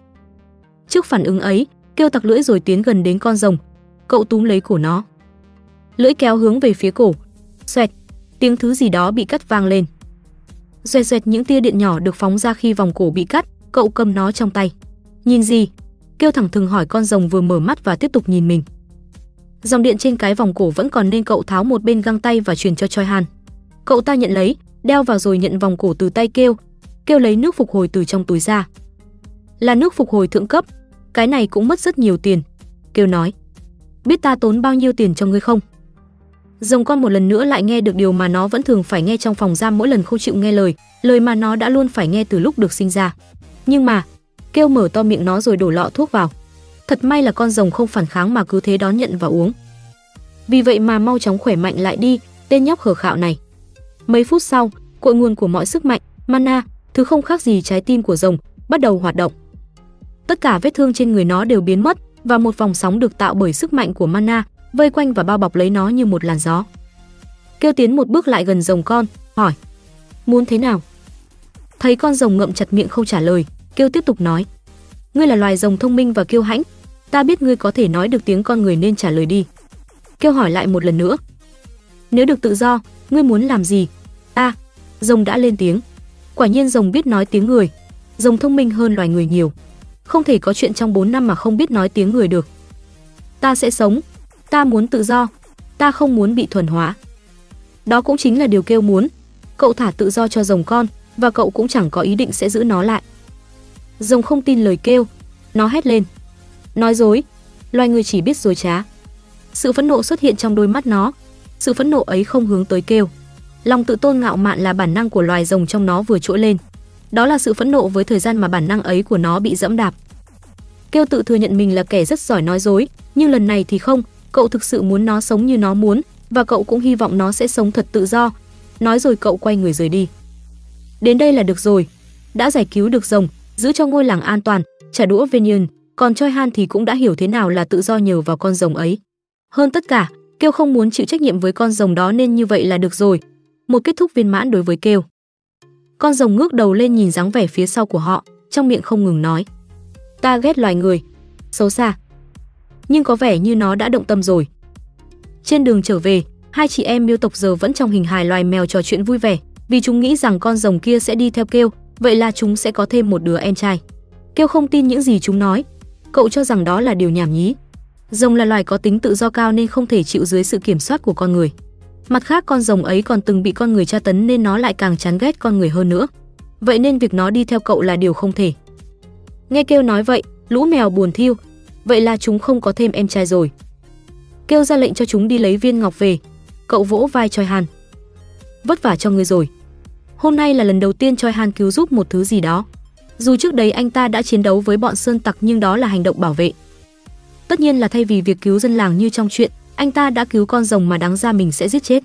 Trước phản ứng ấy, kêu tặc lưỡi rồi tiến gần đến con rồng, cậu túm lấy cổ nó. Lưỡi kéo hướng về phía cổ, xoẹt, tiếng thứ gì đó bị cắt vang lên. Xoẹt xoẹt những tia điện nhỏ được phóng ra khi vòng cổ bị cắt, cậu cầm nó trong tay. Nhìn gì? Kêu thẳng thừng hỏi con rồng vừa mở mắt và tiếp tục nhìn mình. Dòng điện trên cái vòng cổ vẫn còn nên cậu tháo một bên găng tay và truyền cho Choi Han. Cậu ta nhận lấy, đeo vào rồi nhận vòng cổ từ tay kêu, kêu lấy nước phục hồi từ trong túi ra. Là nước phục hồi thượng cấp, cái này cũng mất rất nhiều tiền. Kêu nói, biết ta tốn bao nhiêu tiền cho ngươi không? Rồng con một lần nữa lại nghe được điều mà nó vẫn thường phải nghe trong phòng giam mỗi lần không chịu nghe lời, lời mà nó đã luôn phải nghe từ lúc được sinh ra. Nhưng mà, kêu mở to miệng nó rồi đổ lọ thuốc vào. Thật may là con rồng không phản kháng mà cứ thế đón nhận và uống. Vì vậy mà mau chóng khỏe mạnh lại đi, tên nhóc khờ khạo này. Mấy phút sau, cội nguồn của mọi sức mạnh, mana, thứ không khác gì trái tim của rồng, bắt đầu hoạt động. Tất cả vết thương trên người nó đều biến mất và một vòng sóng được tạo bởi sức mạnh của mana vây quanh và bao bọc lấy nó như một làn gió. Kêu tiến một bước lại gần rồng con, hỏi: "Muốn thế nào?" Thấy con rồng ngậm chặt miệng không trả lời, Kêu tiếp tục nói: "Ngươi là loài rồng thông minh và kiêu hãnh, ta biết ngươi có thể nói được tiếng con người nên trả lời đi." Kêu hỏi lại một lần nữa: "Nếu được tự do, ngươi muốn làm gì?" "A." rồng đã lên tiếng. Quả nhiên rồng biết nói tiếng người, rồng thông minh hơn loài người nhiều. Không thể có chuyện trong 4 năm mà không biết nói tiếng người được. Ta sẽ sống, ta muốn tự do, ta không muốn bị thuần hóa. Đó cũng chính là điều kêu muốn. Cậu thả tự do cho rồng con và cậu cũng chẳng có ý định sẽ giữ nó lại. Rồng không tin lời kêu, nó hét lên. Nói dối, loài người chỉ biết dối trá. Sự phẫn nộ xuất hiện trong đôi mắt nó. Sự phẫn nộ ấy không hướng tới kêu. Lòng tự tôn ngạo mạn là bản năng của loài rồng trong nó vừa trỗi lên. Đó là sự phẫn nộ với thời gian mà bản năng ấy của nó bị dẫm đạp. Kêu tự thừa nhận mình là kẻ rất giỏi nói dối, nhưng lần này thì không, cậu thực sự muốn nó sống như nó muốn và cậu cũng hy vọng nó sẽ sống thật tự do. Nói rồi cậu quay người rời đi. Đến đây là được rồi, đã giải cứu được rồng, giữ cho ngôi làng an toàn, trả đũa Venian, còn Choi Han thì cũng đã hiểu thế nào là tự do nhờ vào con rồng ấy. Hơn tất cả, Kêu không muốn chịu trách nhiệm với con rồng đó nên như vậy là được rồi. Một kết thúc viên mãn đối với Kêu. Con rồng ngước đầu lên nhìn dáng vẻ phía sau của họ, trong miệng không ngừng nói: "Ta ghét loài người, xấu xa." Nhưng có vẻ như nó đã động tâm rồi. Trên đường trở về, hai chị em miêu tộc giờ vẫn trong hình hài loài mèo trò chuyện vui vẻ, vì chúng nghĩ rằng con rồng kia sẽ đi theo Kêu, vậy là chúng sẽ có thêm một đứa em trai. Kêu không tin những gì chúng nói, cậu cho rằng đó là điều nhảm nhí. Rồng là loài có tính tự do cao nên không thể chịu dưới sự kiểm soát của con người. Mặt khác con rồng ấy còn từng bị con người tra tấn nên nó lại càng chán ghét con người hơn nữa. Vậy nên việc nó đi theo cậu là điều không thể. Nghe kêu nói vậy, lũ mèo buồn thiêu, vậy là chúng không có thêm em trai rồi. Kêu ra lệnh cho chúng đi lấy viên ngọc về, cậu vỗ vai Choi hàn Vất vả cho ngươi rồi. Hôm nay là lần đầu tiên Choi Han cứu giúp một thứ gì đó. Dù trước đấy anh ta đã chiến đấu với bọn sơn tặc nhưng đó là hành động bảo vệ. Tất nhiên là thay vì việc cứu dân làng như trong chuyện, anh ta đã cứu con rồng mà đáng ra mình sẽ giết chết.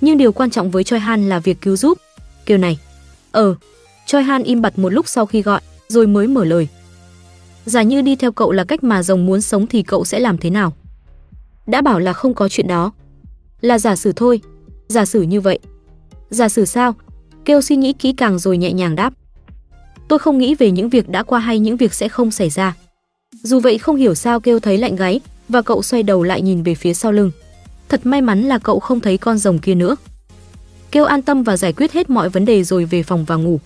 Nhưng điều quan trọng với Choi Han là việc cứu giúp. Kêu này. Ờ. Choi Han im bặt một lúc sau khi gọi, rồi mới mở lời. Giả như đi theo cậu là cách mà rồng muốn sống thì cậu sẽ làm thế nào? Đã bảo là không có chuyện đó. Là giả sử thôi. Giả sử như vậy. Giả sử sao? Kêu suy nghĩ kỹ càng rồi nhẹ nhàng đáp. Tôi không nghĩ về những việc đã qua hay những việc sẽ không xảy ra. Dù vậy không hiểu sao kêu thấy lạnh gáy và cậu xoay đầu lại nhìn về phía sau lưng. Thật may mắn là cậu không thấy con rồng kia nữa. Kêu an tâm và giải quyết hết mọi vấn đề rồi về phòng và ngủ.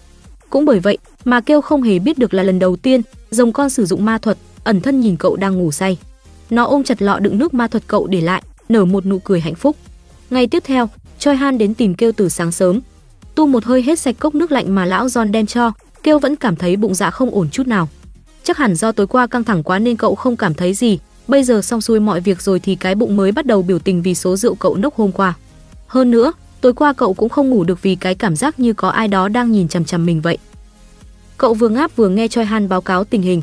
Cũng bởi vậy mà Kêu không hề biết được là lần đầu tiên rồng con sử dụng ma thuật, ẩn thân nhìn cậu đang ngủ say. Nó ôm chặt lọ đựng nước ma thuật cậu để lại, nở một nụ cười hạnh phúc. Ngày tiếp theo, Choi Han đến tìm Kêu từ sáng sớm. Tu một hơi hết sạch cốc nước lạnh mà lão John đem cho, Kêu vẫn cảm thấy bụng dạ không ổn chút nào. Chắc hẳn do tối qua căng thẳng quá nên cậu không cảm thấy gì, Bây giờ xong xuôi mọi việc rồi thì cái bụng mới bắt đầu biểu tình vì số rượu cậu nốc hôm qua. Hơn nữa, tối qua cậu cũng không ngủ được vì cái cảm giác như có ai đó đang nhìn chằm chằm mình vậy. Cậu vừa ngáp vừa nghe Choi Han báo cáo tình hình.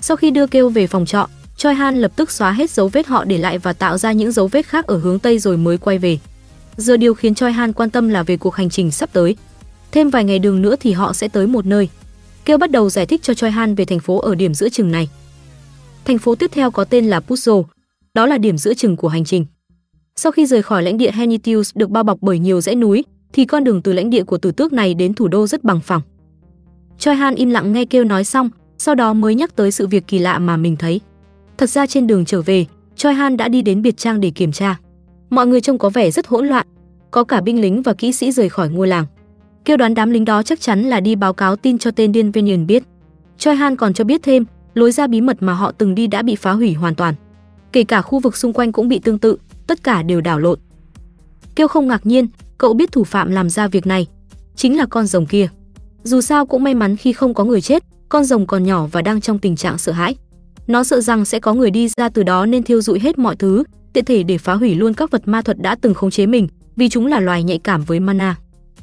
Sau khi đưa kêu về phòng trọ, Choi Han lập tức xóa hết dấu vết họ để lại và tạo ra những dấu vết khác ở hướng tây rồi mới quay về. Giờ điều khiến Choi Han quan tâm là về cuộc hành trình sắp tới. Thêm vài ngày đường nữa thì họ sẽ tới một nơi. Kêu bắt đầu giải thích cho Choi Han về thành phố ở điểm giữa chừng này. Thành phố tiếp theo có tên là Puzo, đó là điểm giữa chừng của hành trình. Sau khi rời khỏi lãnh địa Henitius được bao bọc bởi nhiều dãy núi, thì con đường từ lãnh địa của tử tước này đến thủ đô rất bằng phẳng. Choi Han im lặng nghe kêu nói xong, sau đó mới nhắc tới sự việc kỳ lạ mà mình thấy. Thật ra trên đường trở về, Choi Han đã đi đến biệt trang để kiểm tra. Mọi người trông có vẻ rất hỗn loạn, có cả binh lính và kỹ sĩ rời khỏi ngôi làng. Kêu đoán đám lính đó chắc chắn là đi báo cáo tin cho tên điên Venian biết. Choi Han còn cho biết thêm, lối ra bí mật mà họ từng đi đã bị phá hủy hoàn toàn. Kể cả khu vực xung quanh cũng bị tương tự, tất cả đều đảo lộn. Kêu không ngạc nhiên, cậu biết thủ phạm làm ra việc này, chính là con rồng kia. Dù sao cũng may mắn khi không có người chết, con rồng còn nhỏ và đang trong tình trạng sợ hãi. Nó sợ rằng sẽ có người đi ra từ đó nên thiêu dụi hết mọi thứ, tiện thể để phá hủy luôn các vật ma thuật đã từng khống chế mình, vì chúng là loài nhạy cảm với mana.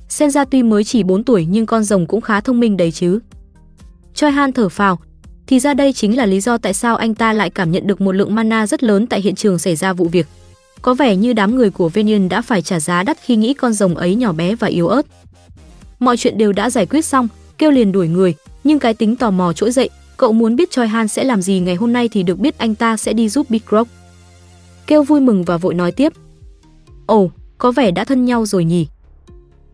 Senja tuy mới chỉ 4 tuổi nhưng con rồng cũng khá thông minh đấy chứ. Choi Han thở phào, thì ra đây chính là lý do tại sao anh ta lại cảm nhận được một lượng mana rất lớn tại hiện trường xảy ra vụ việc. Có vẻ như đám người của Venian đã phải trả giá đắt khi nghĩ con rồng ấy nhỏ bé và yếu ớt. Mọi chuyện đều đã giải quyết xong, kêu liền đuổi người, nhưng cái tính tò mò trỗi dậy, cậu muốn biết Choi Han sẽ làm gì ngày hôm nay thì được biết anh ta sẽ đi giúp Big Rock. Kêu vui mừng và vội nói tiếp. Ồ, có vẻ đã thân nhau rồi nhỉ.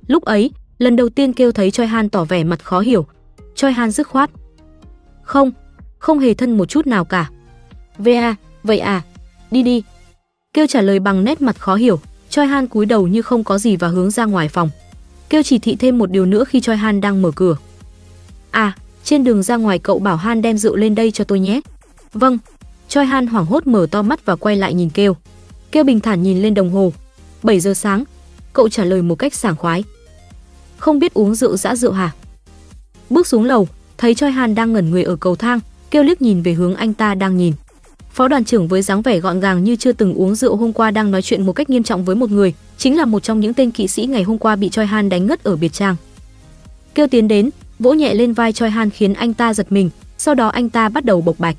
Lúc ấy, lần đầu tiên kêu thấy Choi Han tỏ vẻ mặt khó hiểu. Choi Han dứt khoát. Không, không hề thân một chút nào cả. Va, vậy à, đi đi. Kêu trả lời bằng nét mặt khó hiểu, Choi Han cúi đầu như không có gì và hướng ra ngoài phòng. Kêu chỉ thị thêm một điều nữa khi Choi Han đang mở cửa. À, trên đường ra ngoài cậu bảo Han đem rượu lên đây cho tôi nhé. Vâng. Choi Han hoảng hốt mở to mắt và quay lại nhìn Kêu. Kêu bình thản nhìn lên đồng hồ. 7 giờ sáng. Cậu trả lời một cách sảng khoái. Không biết uống rượu dã rượu hả? Bước xuống lầu, thấy Choi Han đang ngẩn người ở cầu thang, Kêu liếc nhìn về hướng anh ta đang nhìn. Phó đoàn trưởng với dáng vẻ gọn gàng như chưa từng uống rượu hôm qua đang nói chuyện một cách nghiêm trọng với một người, chính là một trong những tên kỵ sĩ ngày hôm qua bị Choi Han đánh ngất ở biệt trang. Kêu tiến đến, vỗ nhẹ lên vai Choi Han khiến anh ta giật mình, sau đó anh ta bắt đầu bộc bạch.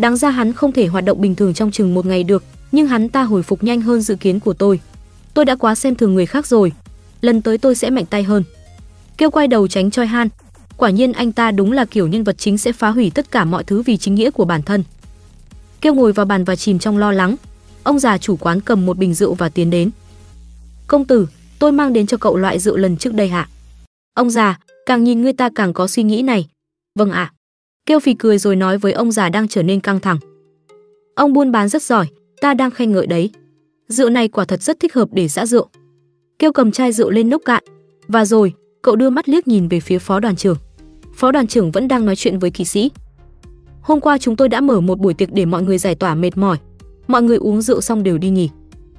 Đáng ra hắn không thể hoạt động bình thường trong chừng một ngày được, nhưng hắn ta hồi phục nhanh hơn dự kiến của tôi. Tôi đã quá xem thường người khác rồi, lần tới tôi sẽ mạnh tay hơn. Kêu quay đầu tránh Choi Han. Quả nhiên anh ta đúng là kiểu nhân vật chính sẽ phá hủy tất cả mọi thứ vì chính nghĩa của bản thân. Kêu ngồi vào bàn và chìm trong lo lắng. Ông già chủ quán cầm một bình rượu và tiến đến. Công tử, tôi mang đến cho cậu loại rượu lần trước đây hạ. Ông già, càng nhìn người ta càng có suy nghĩ này. Vâng ạ. Tiêu phì cười rồi nói với ông già đang trở nên căng thẳng. Ông buôn bán rất giỏi, ta đang khen ngợi đấy. Rượu này quả thật rất thích hợp để dã rượu. Kêu cầm chai rượu lên nốc cạn. Và rồi, cậu đưa mắt liếc nhìn về phía phó đoàn trưởng. Phó đoàn trưởng vẫn đang nói chuyện với kỵ sĩ. Hôm qua chúng tôi đã mở một buổi tiệc để mọi người giải tỏa mệt mỏi. Mọi người uống rượu xong đều đi nghỉ.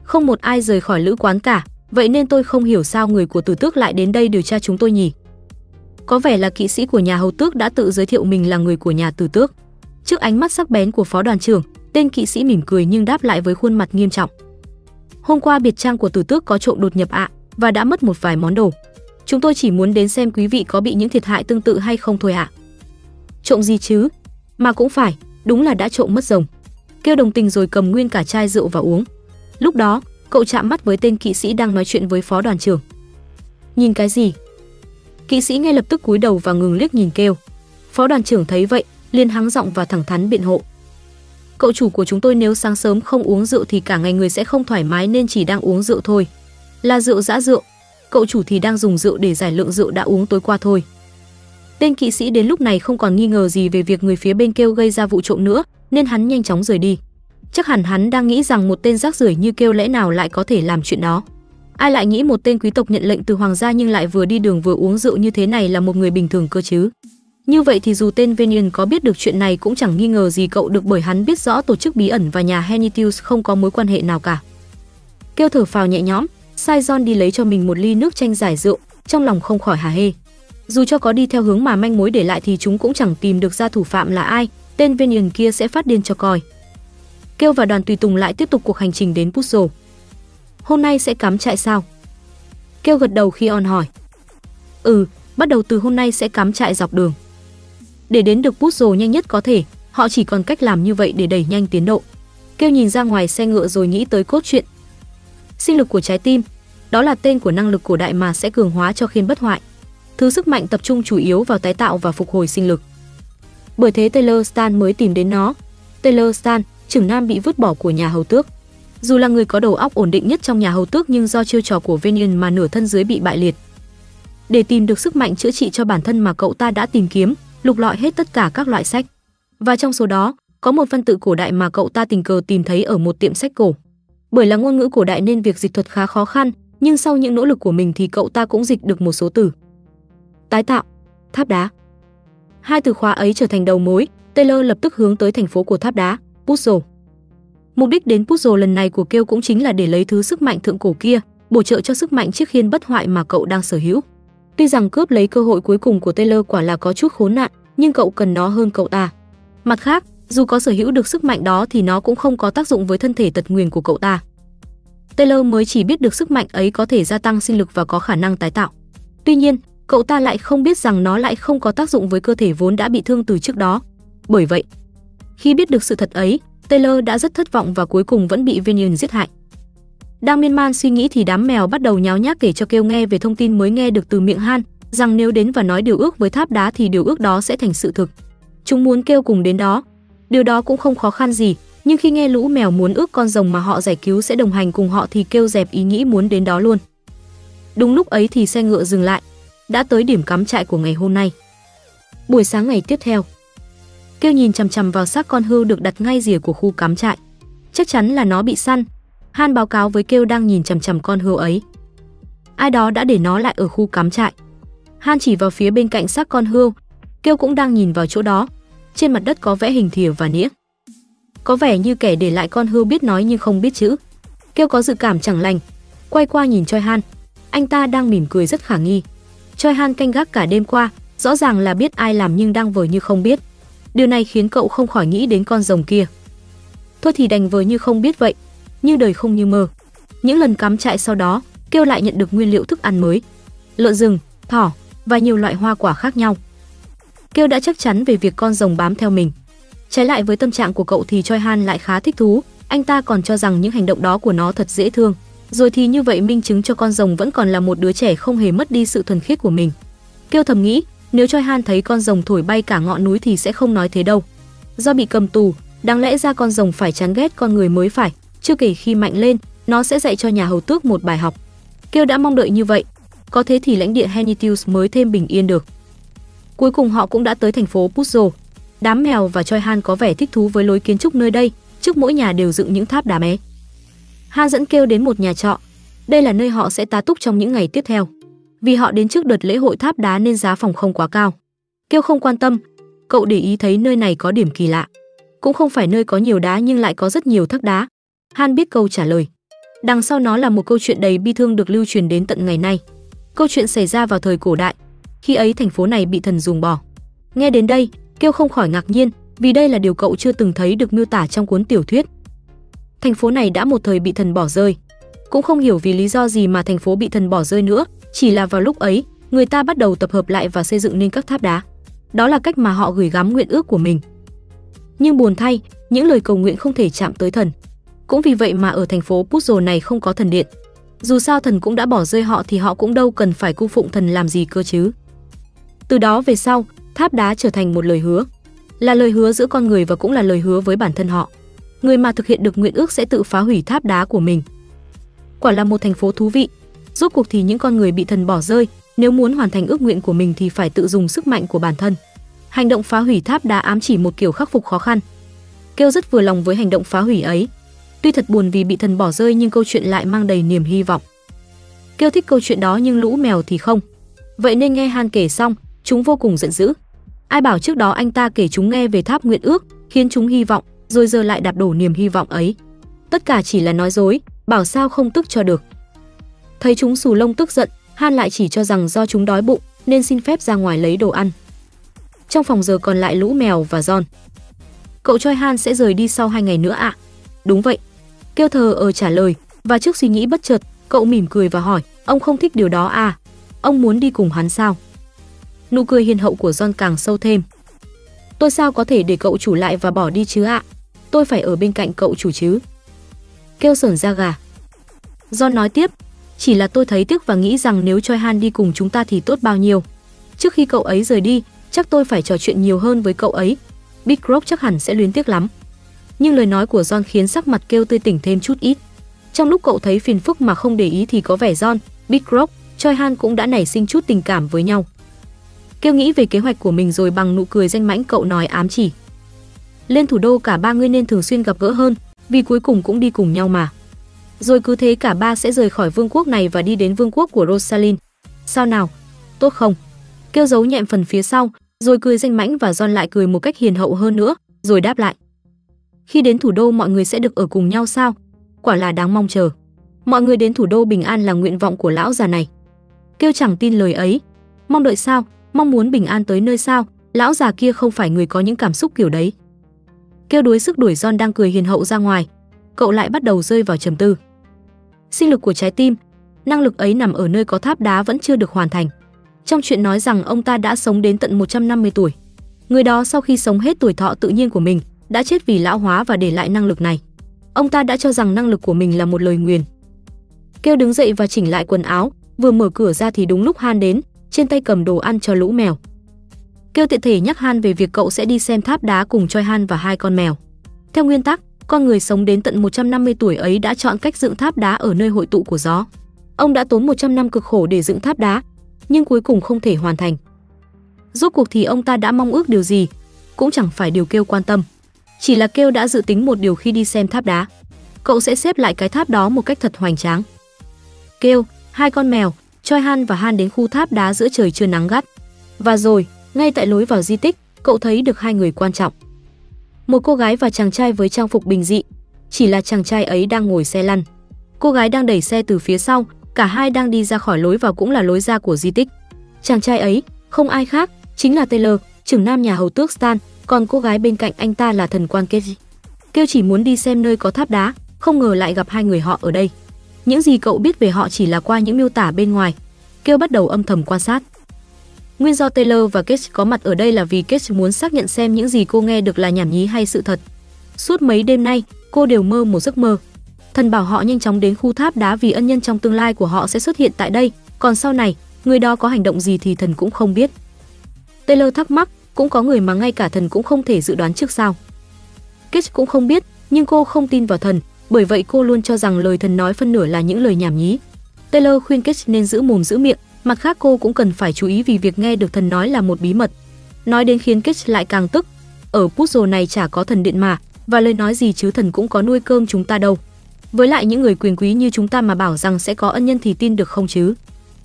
Không một ai rời khỏi lữ quán cả, vậy nên tôi không hiểu sao người của Tử Tước lại đến đây điều tra chúng tôi nhỉ. Có vẻ là kỵ sĩ của nhà Hầu Tước đã tự giới thiệu mình là người của nhà Tử Tước. Trước ánh mắt sắc bén của phó đoàn trưởng, tên kỵ sĩ mỉm cười nhưng đáp lại với khuôn mặt nghiêm trọng. Hôm qua biệt trang của Tử Tước có trộm đột nhập ạ và đã mất một vài món đồ. Chúng tôi chỉ muốn đến xem quý vị có bị những thiệt hại tương tự hay không thôi ạ. Trộm gì chứ? Mà cũng phải, đúng là đã trộm mất rồng. Kêu đồng tình rồi cầm nguyên cả chai rượu và uống. Lúc đó, cậu chạm mắt với tên kỵ sĩ đang nói chuyện với phó đoàn trưởng. Nhìn cái gì? Kỵ sĩ ngay lập tức cúi đầu và ngừng liếc nhìn kêu. Phó đoàn trưởng thấy vậy, liền hắng giọng và thẳng thắn biện hộ. Cậu chủ của chúng tôi nếu sáng sớm không uống rượu thì cả ngày người sẽ không thoải mái nên chỉ đang uống rượu thôi. Là rượu giã rượu, cậu chủ thì đang dùng rượu để giải lượng rượu đã uống tối qua thôi. Tên kỵ sĩ đến lúc này không còn nghi ngờ gì về việc người phía bên kêu gây ra vụ trộm nữa, nên hắn nhanh chóng rời đi. Chắc hẳn hắn đang nghĩ rằng một tên rác rưởi như kêu lẽ nào lại có thể làm chuyện đó. Ai lại nghĩ một tên quý tộc nhận lệnh từ hoàng gia nhưng lại vừa đi đường vừa uống rượu như thế này là một người bình thường cơ chứ? Như vậy thì dù tên Venian có biết được chuyện này cũng chẳng nghi ngờ gì cậu được bởi hắn biết rõ tổ chức bí ẩn và nhà Henitius không có mối quan hệ nào cả. Kêu thở phào nhẹ nhõm, sai John đi lấy cho mình một ly nước chanh giải rượu, trong lòng không khỏi hà hê. Dù cho có đi theo hướng mà manh mối để lại thì chúng cũng chẳng tìm được ra thủ phạm là ai, tên Venian kia sẽ phát điên cho coi. Kêu và đoàn tùy tùng lại tiếp tục cuộc hành trình đến Puzzle. Hôm nay sẽ cắm trại sao? Kêu gật đầu khi on hỏi. Ừ, bắt đầu từ hôm nay sẽ cắm trại dọc đường. Để đến được Puzzle nhanh nhất có thể, họ chỉ còn cách làm như vậy để đẩy nhanh tiến độ. Kêu nhìn ra ngoài xe ngựa rồi nghĩ tới cốt truyện. Sinh lực của trái tim, đó là tên của năng lực cổ đại mà sẽ cường hóa cho khiên bất hoại. Thứ sức mạnh tập trung chủ yếu vào tái tạo và phục hồi sinh lực. Bởi thế Taylor Stan mới tìm đến nó. Taylor Stan, trưởng nam bị vứt bỏ của nhà hầu tước. Dù là người có đầu óc ổn định nhất trong nhà hầu tước nhưng do chiêu trò của Venian mà nửa thân dưới bị bại liệt. Để tìm được sức mạnh chữa trị cho bản thân mà cậu ta đã tìm kiếm, lục lọi hết tất cả các loại sách. Và trong số đó, có một văn tự cổ đại mà cậu ta tình cờ tìm thấy ở một tiệm sách cổ. Bởi là ngôn ngữ cổ đại nên việc dịch thuật khá khó khăn, nhưng sau những nỗ lực của mình thì cậu ta cũng dịch được một số từ. Tái tạo, tháp đá. Hai từ khóa ấy trở thành đầu mối, Taylor lập tức hướng tới thành phố của tháp đá, Puzzle. Mục đích đến Puzzle lần này của Kêu cũng chính là để lấy thứ sức mạnh thượng cổ kia, bổ trợ cho sức mạnh chiếc khiên bất hoại mà cậu đang sở hữu. Tuy rằng cướp lấy cơ hội cuối cùng của Taylor quả là có chút khốn nạn, nhưng cậu cần nó hơn cậu ta. Mặt khác, dù có sở hữu được sức mạnh đó thì nó cũng không có tác dụng với thân thể tật nguyền của cậu ta. Taylor mới chỉ biết được sức mạnh ấy có thể gia tăng sinh lực và có khả năng tái tạo. Tuy nhiên, cậu ta lại không biết rằng nó lại không có tác dụng với cơ thể vốn đã bị thương từ trước đó. Bởi vậy, khi biết được sự thật ấy, Taylor đã rất thất vọng và cuối cùng vẫn bị Vinion giết hại. Đang miên man suy nghĩ thì đám mèo bắt đầu nháo nhác kể cho kêu nghe về thông tin mới nghe được từ miệng Han, rằng nếu đến và nói điều ước với tháp đá thì điều ước đó sẽ thành sự thực. Chúng muốn kêu cùng đến đó. Điều đó cũng không khó khăn gì, nhưng khi nghe lũ mèo muốn ước con rồng mà họ giải cứu sẽ đồng hành cùng họ thì kêu dẹp ý nghĩ muốn đến đó luôn. Đúng lúc ấy thì xe ngựa dừng lại, đã tới điểm cắm trại của ngày hôm nay. Buổi sáng ngày tiếp theo, kêu nhìn chằm chằm vào xác con hươu được đặt ngay rìa của khu cắm trại. Chắc chắn là nó bị săn. Han báo cáo với kêu đang nhìn chằm chằm con hươu ấy. Ai đó đã để nó lại ở khu cắm trại. Han chỉ vào phía bên cạnh xác con hươu, kêu cũng đang nhìn vào chỗ đó. Trên mặt đất có vẽ hình thìa và nĩa. Có vẻ như kẻ để lại con hươu biết nói nhưng không biết chữ. Kêu có dự cảm chẳng lành, quay qua nhìn Choi Han. Anh ta đang mỉm cười rất khả nghi. Choi Han canh gác cả đêm qua, rõ ràng là biết ai làm nhưng đang vờ như không biết. Điều này khiến cậu không khỏi nghĩ đến con rồng kia. Thôi thì đành với như không biết vậy, như đời không như mơ. Những lần cắm trại sau đó, kêu lại nhận được nguyên liệu thức ăn mới. Lợn rừng, thỏ và nhiều loại hoa quả khác nhau. Kêu đã chắc chắn về việc con rồng bám theo mình. Trái lại với tâm trạng của cậu thì Choi Han lại khá thích thú, anh ta còn cho rằng những hành động đó của nó thật dễ thương. Rồi thì như vậy minh chứng cho con rồng vẫn còn là một đứa trẻ không hề mất đi sự thuần khiết của mình. Kêu thầm nghĩ, nếu Choi Han thấy con rồng thổi bay cả ngọn núi thì sẽ không nói thế đâu. Do bị cầm tù, đáng lẽ ra con rồng phải chán ghét con người mới phải, chưa kể khi mạnh lên, nó sẽ dạy cho nhà hầu tước một bài học. Kêu đã mong đợi như vậy, có thế thì lãnh địa Henitius mới thêm bình yên được. Cuối cùng họ cũng đã tới thành phố Puzzle. Đám mèo và Choi Han có vẻ thích thú với lối kiến trúc nơi đây, trước mỗi nhà đều dựng những tháp đá bé. Han dẫn kêu đến một nhà trọ. Đây là nơi họ sẽ tá túc trong những ngày tiếp theo. Vì họ đến trước đợt lễ hội tháp đá nên giá phòng không quá cao. Kêu không quan tâm, cậu để ý thấy nơi này có điểm kỳ lạ. Cũng không phải nơi có nhiều đá nhưng lại có rất nhiều thác đá. Han biết câu trả lời. Đằng sau nó là một câu chuyện đầy bi thương được lưu truyền đến tận ngày nay. Câu chuyện xảy ra vào thời cổ đại, khi ấy thành phố này bị thần dùng bỏ. Nghe đến đây, Kêu không khỏi ngạc nhiên, vì đây là điều cậu chưa từng thấy được miêu tả trong cuốn tiểu thuyết. Thành phố này đã một thời bị thần bỏ rơi. Cũng không hiểu vì lý do gì mà thành phố bị thần bỏ rơi nữa, chỉ là vào lúc ấy, người ta bắt đầu tập hợp lại và xây dựng nên các tháp đá. Đó là cách mà họ gửi gắm nguyện ước của mình. Nhưng buồn thay, những lời cầu nguyện không thể chạm tới thần. Cũng vì vậy mà ở thành phố Puzzle này không có thần điện. Dù sao thần cũng đã bỏ rơi họ thì họ cũng đâu cần phải cung phụng thần làm gì cơ chứ. Từ đó về sau, tháp đá trở thành một lời hứa, là lời hứa giữa con người và cũng là lời hứa với bản thân họ. Người mà thực hiện được nguyện ước sẽ tự phá hủy tháp đá của mình. Quả là một thành phố thú vị. Rốt cuộc thì những con người bị thần bỏ rơi, nếu muốn hoàn thành ước nguyện của mình thì phải tự dùng sức mạnh của bản thân. Hành động phá hủy tháp đá ám chỉ một kiểu khắc phục khó khăn. Kêu rất vừa lòng với hành động phá hủy ấy. Tuy thật buồn vì bị thần bỏ rơi nhưng câu chuyện lại mang đầy niềm hy vọng. Kêu thích câu chuyện đó nhưng lũ mèo thì không. Vậy nên nghe Han kể xong, chúng vô cùng giận dữ. Ai bảo trước đó anh ta kể chúng nghe về tháp nguyện ước, khiến chúng hy vọng, rồi giờ lại đạp đổ niềm hy vọng ấy. Tất cả chỉ là nói dối, bảo sao không tức cho được. Thấy chúng Sù lông tức giận, Han lại chỉ cho rằng do chúng đói bụng nên xin phép ra ngoài lấy đồ ăn. Trong phòng giờ còn lại lũ mèo và John. Cậu Choi Han sẽ rời đi sau hai ngày nữa ạ. Đúng vậy. Kêu thờ ở trả lời, và trước suy nghĩ bất chợt, cậu mỉm cười và hỏi, ông không thích điều đó à? Ông muốn đi cùng hắn sao? Nụ cười hiền hậu của John càng sâu thêm. Tôi sao có thể để cậu chủ lại và bỏ đi chứ ạ? Tôi phải ở bên cạnh cậu chủ chứ. Kêu sởn ra gà. John nói tiếp, chỉ là tôi thấy tiếc và nghĩ rằng nếu Choi Han đi cùng chúng ta thì tốt bao nhiêu. Trước khi cậu ấy rời đi, chắc tôi phải trò chuyện nhiều hơn với cậu ấy. Big Rock chắc hẳn sẽ luyến tiếc lắm. Nhưng lời nói của John khiến sắc mặt kêu tươi tỉnh thêm chút ít. Trong lúc cậu thấy phiền phức mà không để ý thì có vẻ John, Big Rock, Choi Han cũng đã nảy sinh chút tình cảm với nhau. Kêu nghĩ về kế hoạch của mình rồi bằng nụ cười danh mãnh cậu nói ám chỉ. Lên thủ đô cả ba người nên thường xuyên gặp gỡ hơn, vì cuối cùng cũng đi cùng nhau mà. Rồi cứ thế cả ba sẽ rời khỏi vương quốc này và đi đến vương quốc của Rosalind. Sao nào? Tốt không? Kêu giấu nhẹm phần phía sau, rồi cười danh mãnh và John lại cười một cách hiền hậu hơn nữa, rồi đáp lại. Khi đến thủ đô mọi người sẽ được ở cùng nhau sao? Quả là đáng mong chờ. Mọi người đến thủ đô bình an là nguyện vọng của lão già này. Kêu chẳng tin lời ấy. Mong đợi sao? Mong muốn bình an tới nơi sao? Lão già kia không phải người có những cảm xúc kiểu đấy. Kêu đuối sức đuổi John đang cười hiền hậu ra ngoài. Cậu lại bắt đầu rơi vào trầm tư. Sinh lực của trái tim, năng lực ấy nằm ở nơi có tháp đá vẫn chưa được hoàn thành. Trong chuyện nói rằng ông ta đã sống đến tận 150 tuổi. Người đó sau khi sống hết tuổi thọ tự nhiên của mình, đã chết vì lão hóa và để lại năng lực này. Ông ta đã cho rằng năng lực của mình là một lời nguyền. Kêu đứng dậy và chỉnh lại quần áo, vừa mở cửa ra thì đúng lúc Han đến, trên tay cầm đồ ăn cho lũ mèo. Kêu tiện thể nhắc Han về việc cậu sẽ đi xem tháp đá cùng Choi Han và hai con mèo. Theo nguyên tắc, con người sống đến tận 150 tuổi ấy đã chọn cách dựng tháp đá ở nơi hội tụ của gió. Ông đã tốn 100 năm cực khổ để dựng tháp đá, nhưng cuối cùng không thể hoàn thành. Rốt cuộc thì ông ta đã mong ước điều gì, cũng chẳng phải điều kêu quan tâm. Chỉ là kêu đã dự tính một điều khi đi xem tháp đá. Cậu sẽ xếp lại cái tháp đó một cách thật hoành tráng. Kêu, hai con mèo, Choi Han và Han đến khu tháp đá giữa trời chưa nắng gắt. Và rồi, ngay tại lối vào di tích, cậu thấy được hai người quan trọng. Một cô gái và chàng trai với trang phục bình dị, chỉ là chàng trai ấy đang ngồi xe lăn. Cô gái đang đẩy xe từ phía sau, cả hai đang đi ra khỏi lối vào cũng là lối ra của di tích. Chàng trai ấy, không ai khác, chính là Taylor, trưởng nam nhà hầu tước Stan, còn cô gái bên cạnh anh ta là thần quan Keji. Kêu chỉ muốn đi xem nơi có tháp đá, không ngờ lại gặp hai người họ ở đây. Những gì cậu biết về họ chỉ là qua những miêu tả bên ngoài. Kêu bắt đầu âm thầm quan sát. Nguyên do Taylor và Cage có mặt ở đây là vì Cage muốn xác nhận xem những gì cô nghe được là nhảm nhí hay sự thật. Suốt mấy đêm nay, cô đều mơ một giấc mơ. Thần bảo họ nhanh chóng đến khu tháp đá vì ân nhân trong tương lai của họ sẽ xuất hiện tại đây, còn sau này, người đó có hành động gì thì thần cũng không biết. Taylor thắc mắc, cũng có người mà ngay cả thần cũng không thể dự đoán trước sao. Cage cũng không biết, nhưng cô không tin vào thần, bởi vậy cô luôn cho rằng lời thần nói phân nửa là những lời nhảm nhí. Taylor khuyên Cage nên giữ mồm giữ miệng, mặt khác cô cũng cần phải chú ý vì việc nghe được thần nói là một bí mật. Nói đến khiến kitch lại càng tức. Ở puzzle này chả có thần điện mà, và lời nói gì chứ thần cũng có nuôi cơm chúng ta đâu. Với lại những người quyền quý như chúng ta mà bảo rằng sẽ có ân nhân thì tin được không chứ?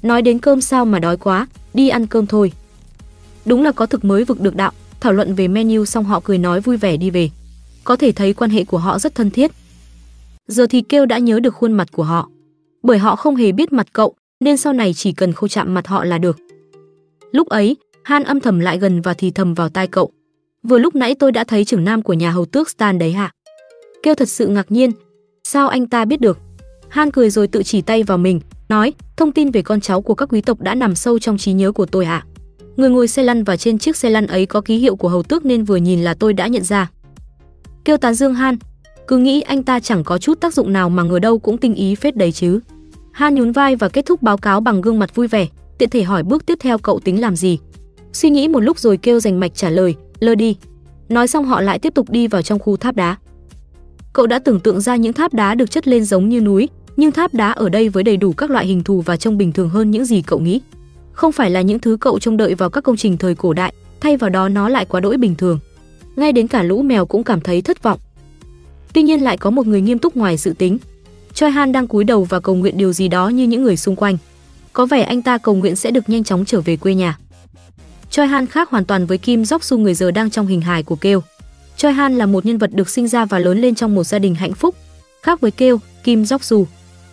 Nói đến cơm sao mà đói quá, đi ăn cơm thôi. Đúng là có thực mới vực được đạo, thảo luận về menu xong họ cười nói vui vẻ đi về. Có thể thấy quan hệ của họ rất thân thiết. Giờ thì kêu đã nhớ được khuôn mặt của họ. Bởi họ không hề biết mặt cậu, nên sau này chỉ cần khô chạm mặt họ là được. Lúc ấy, Han âm thầm lại gần và thì thầm vào tai cậu. Vừa lúc nãy tôi đã thấy trưởng nam của nhà hầu tước Stan đấy hả? Kêu thật sự ngạc nhiên. Sao anh ta biết được? Han cười rồi tự chỉ tay vào mình, nói, thông tin về con cháu của các quý tộc đã nằm sâu trong trí nhớ của tôi ạ. À? Người ngồi xe lăn và trên chiếc xe lăn ấy có ký hiệu của hầu tước nên vừa nhìn là tôi đã nhận ra. Kêu tán dương Han, cứ nghĩ anh ta chẳng có chút tác dụng nào mà ngờ đâu cũng tinh ý phết đấy chứ. Han nhún vai và kết thúc báo cáo bằng gương mặt vui vẻ, tiện thể hỏi bước tiếp theo cậu tính làm gì. Suy nghĩ một lúc rồi kêu rành mạch trả lời, lơ đi. Nói xong họ lại tiếp tục đi vào trong khu tháp đá. Cậu đã tưởng tượng ra những tháp đá được chất lên giống như núi, nhưng tháp đá ở đây với đầy đủ các loại hình thù và trông bình thường hơn những gì cậu nghĩ. Không phải là những thứ cậu trông đợi vào các công trình thời cổ đại, thay vào đó nó lại quá đỗi bình thường. Ngay đến cả lũ mèo cũng cảm thấy thất vọng. Tuy nhiên lại có một người nghiêm túc ngoài dự tính. Choi Han đang cúi đầu và cầu nguyện điều gì đó như những người xung quanh. Có vẻ anh ta cầu nguyện sẽ được nhanh chóng trở về quê nhà. Choi Han khác hoàn toàn với Kim Jok Su người giờ đang trong hình hài của Kêu. Choi Han là một nhân vật được sinh ra và lớn lên trong một gia đình hạnh phúc. Khác với Kêu, Kim Jok Su,